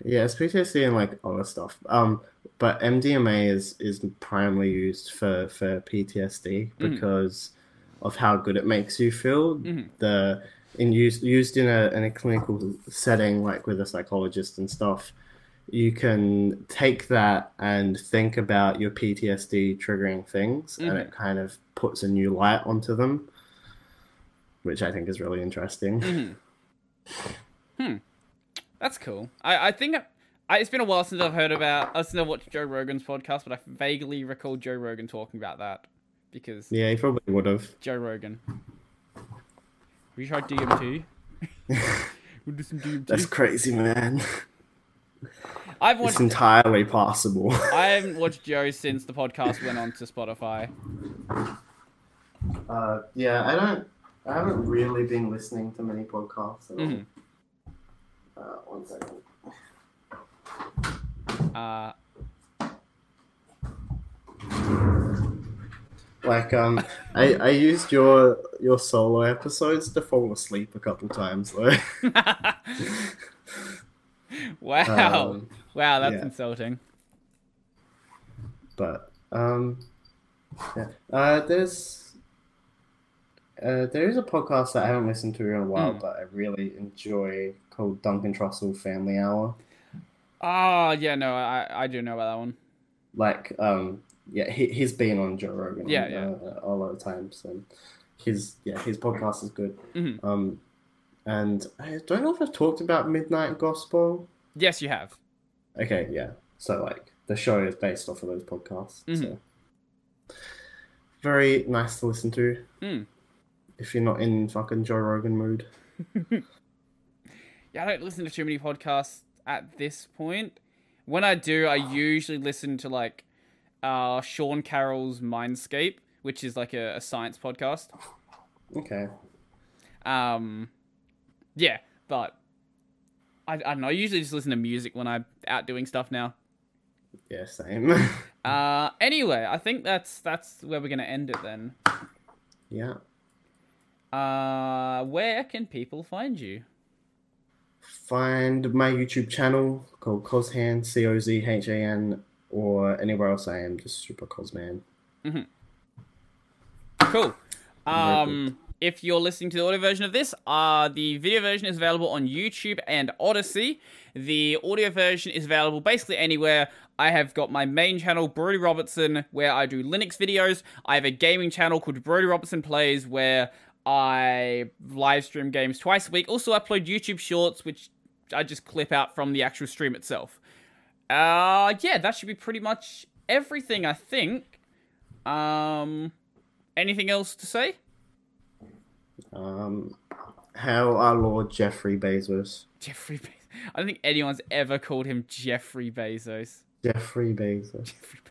Speaker 2: Yeah, it's PTSD and like other stuff. Um, but MDMA is is primarily used for for PTSD
Speaker 1: Mm-hmm.
Speaker 2: because of how good it makes you feel.
Speaker 1: Mhm.
Speaker 2: The in used used in a in a clinical setting, like with a psychologist and stuff, you can take that and think about your PTSD triggering things, and
Speaker 1: Mm-hmm.
Speaker 2: it kind of puts a new light onto them, which I think is really interesting.
Speaker 1: Mm-hmm. That's cool. I, I think I, it's been a while since I've heard about. I since I watched Joe Rogan's podcast, but I vaguely recall Joe Rogan talking about that because
Speaker 2: Yeah, he probably would have.
Speaker 1: Joe Rogan. Have you tried DMT? we'll do some DMT.
Speaker 2: That's crazy, man.
Speaker 1: I've
Speaker 2: It's entirely possible.
Speaker 1: I haven't watched Joe since the podcast went on to Spotify.
Speaker 2: Uh, yeah, I don't. I haven't really been listening to many podcasts. At all.
Speaker 1: Mhm.
Speaker 2: Uh, one second.
Speaker 1: Uh,
Speaker 2: Like, um, I, I used your your solo episodes to fall asleep a couple times though.
Speaker 1: wow,
Speaker 2: Um,
Speaker 1: wow, that's
Speaker 2: yeah.
Speaker 1: insulting.
Speaker 2: but um, yeah. Uh, there's uh, there is a podcast that I haven't listened to in a while,
Speaker 1: Hmm.
Speaker 2: but I really enjoy called Duncan Trussell Family Hour.
Speaker 1: Oh yeah, no, I I do know about that one.
Speaker 2: like um yeah he, he's been on joe rogan
Speaker 1: Yeah,
Speaker 2: on,
Speaker 1: yeah.
Speaker 2: Uh, a lot of times and his yeah his podcast is good
Speaker 1: Mhm.
Speaker 2: um and i don't know if i've talked about midnight gospel
Speaker 1: Yes, you have.
Speaker 2: okay yeah so like the show is based off of those podcasts
Speaker 1: Mhm.
Speaker 2: so very nice to listen to
Speaker 1: Mm.
Speaker 2: if you're not in fucking joe rogan mood
Speaker 1: Yeah, I don't listen to too many podcasts at this point. When I do, I usually listen to like uh, Sean Carroll's Mindscape, which is like a, a science podcast.
Speaker 2: okay
Speaker 1: Um, yeah, but I, I don't know. I usually just listen to music when I'm out doing stuff now.
Speaker 2: yeah same
Speaker 1: Uh, anyway, I think that's that's where we're gonna end it then.
Speaker 2: yeah
Speaker 1: Uh, where can people find you?
Speaker 2: Find my YouTube channel called Cozhan, C O Z H A N, or anywhere else I am, just Super Cosman.
Speaker 1: Cool. Um, if you're listening to the audio version of this, uh, the video version is available on YouTube and Odysee. The audio version is available basically anywhere. I have got my main channel, Brodie Robertson, where I do Linux videos. I have a gaming channel called Brodie Robertson Plays, where I live stream games twice a week. Also, upload YouTube shorts, which I just clip out from the actual stream itself. Uh, yeah, that should be pretty much everything, I think. Um, anything else to say?
Speaker 2: Um, how our Lord Jeffrey Bezos.
Speaker 1: Jeffrey Bezos. I don't think anyone's ever called him Jeffrey Bezos.
Speaker 2: Jeffrey Bezos.
Speaker 1: Jeffrey Bezos.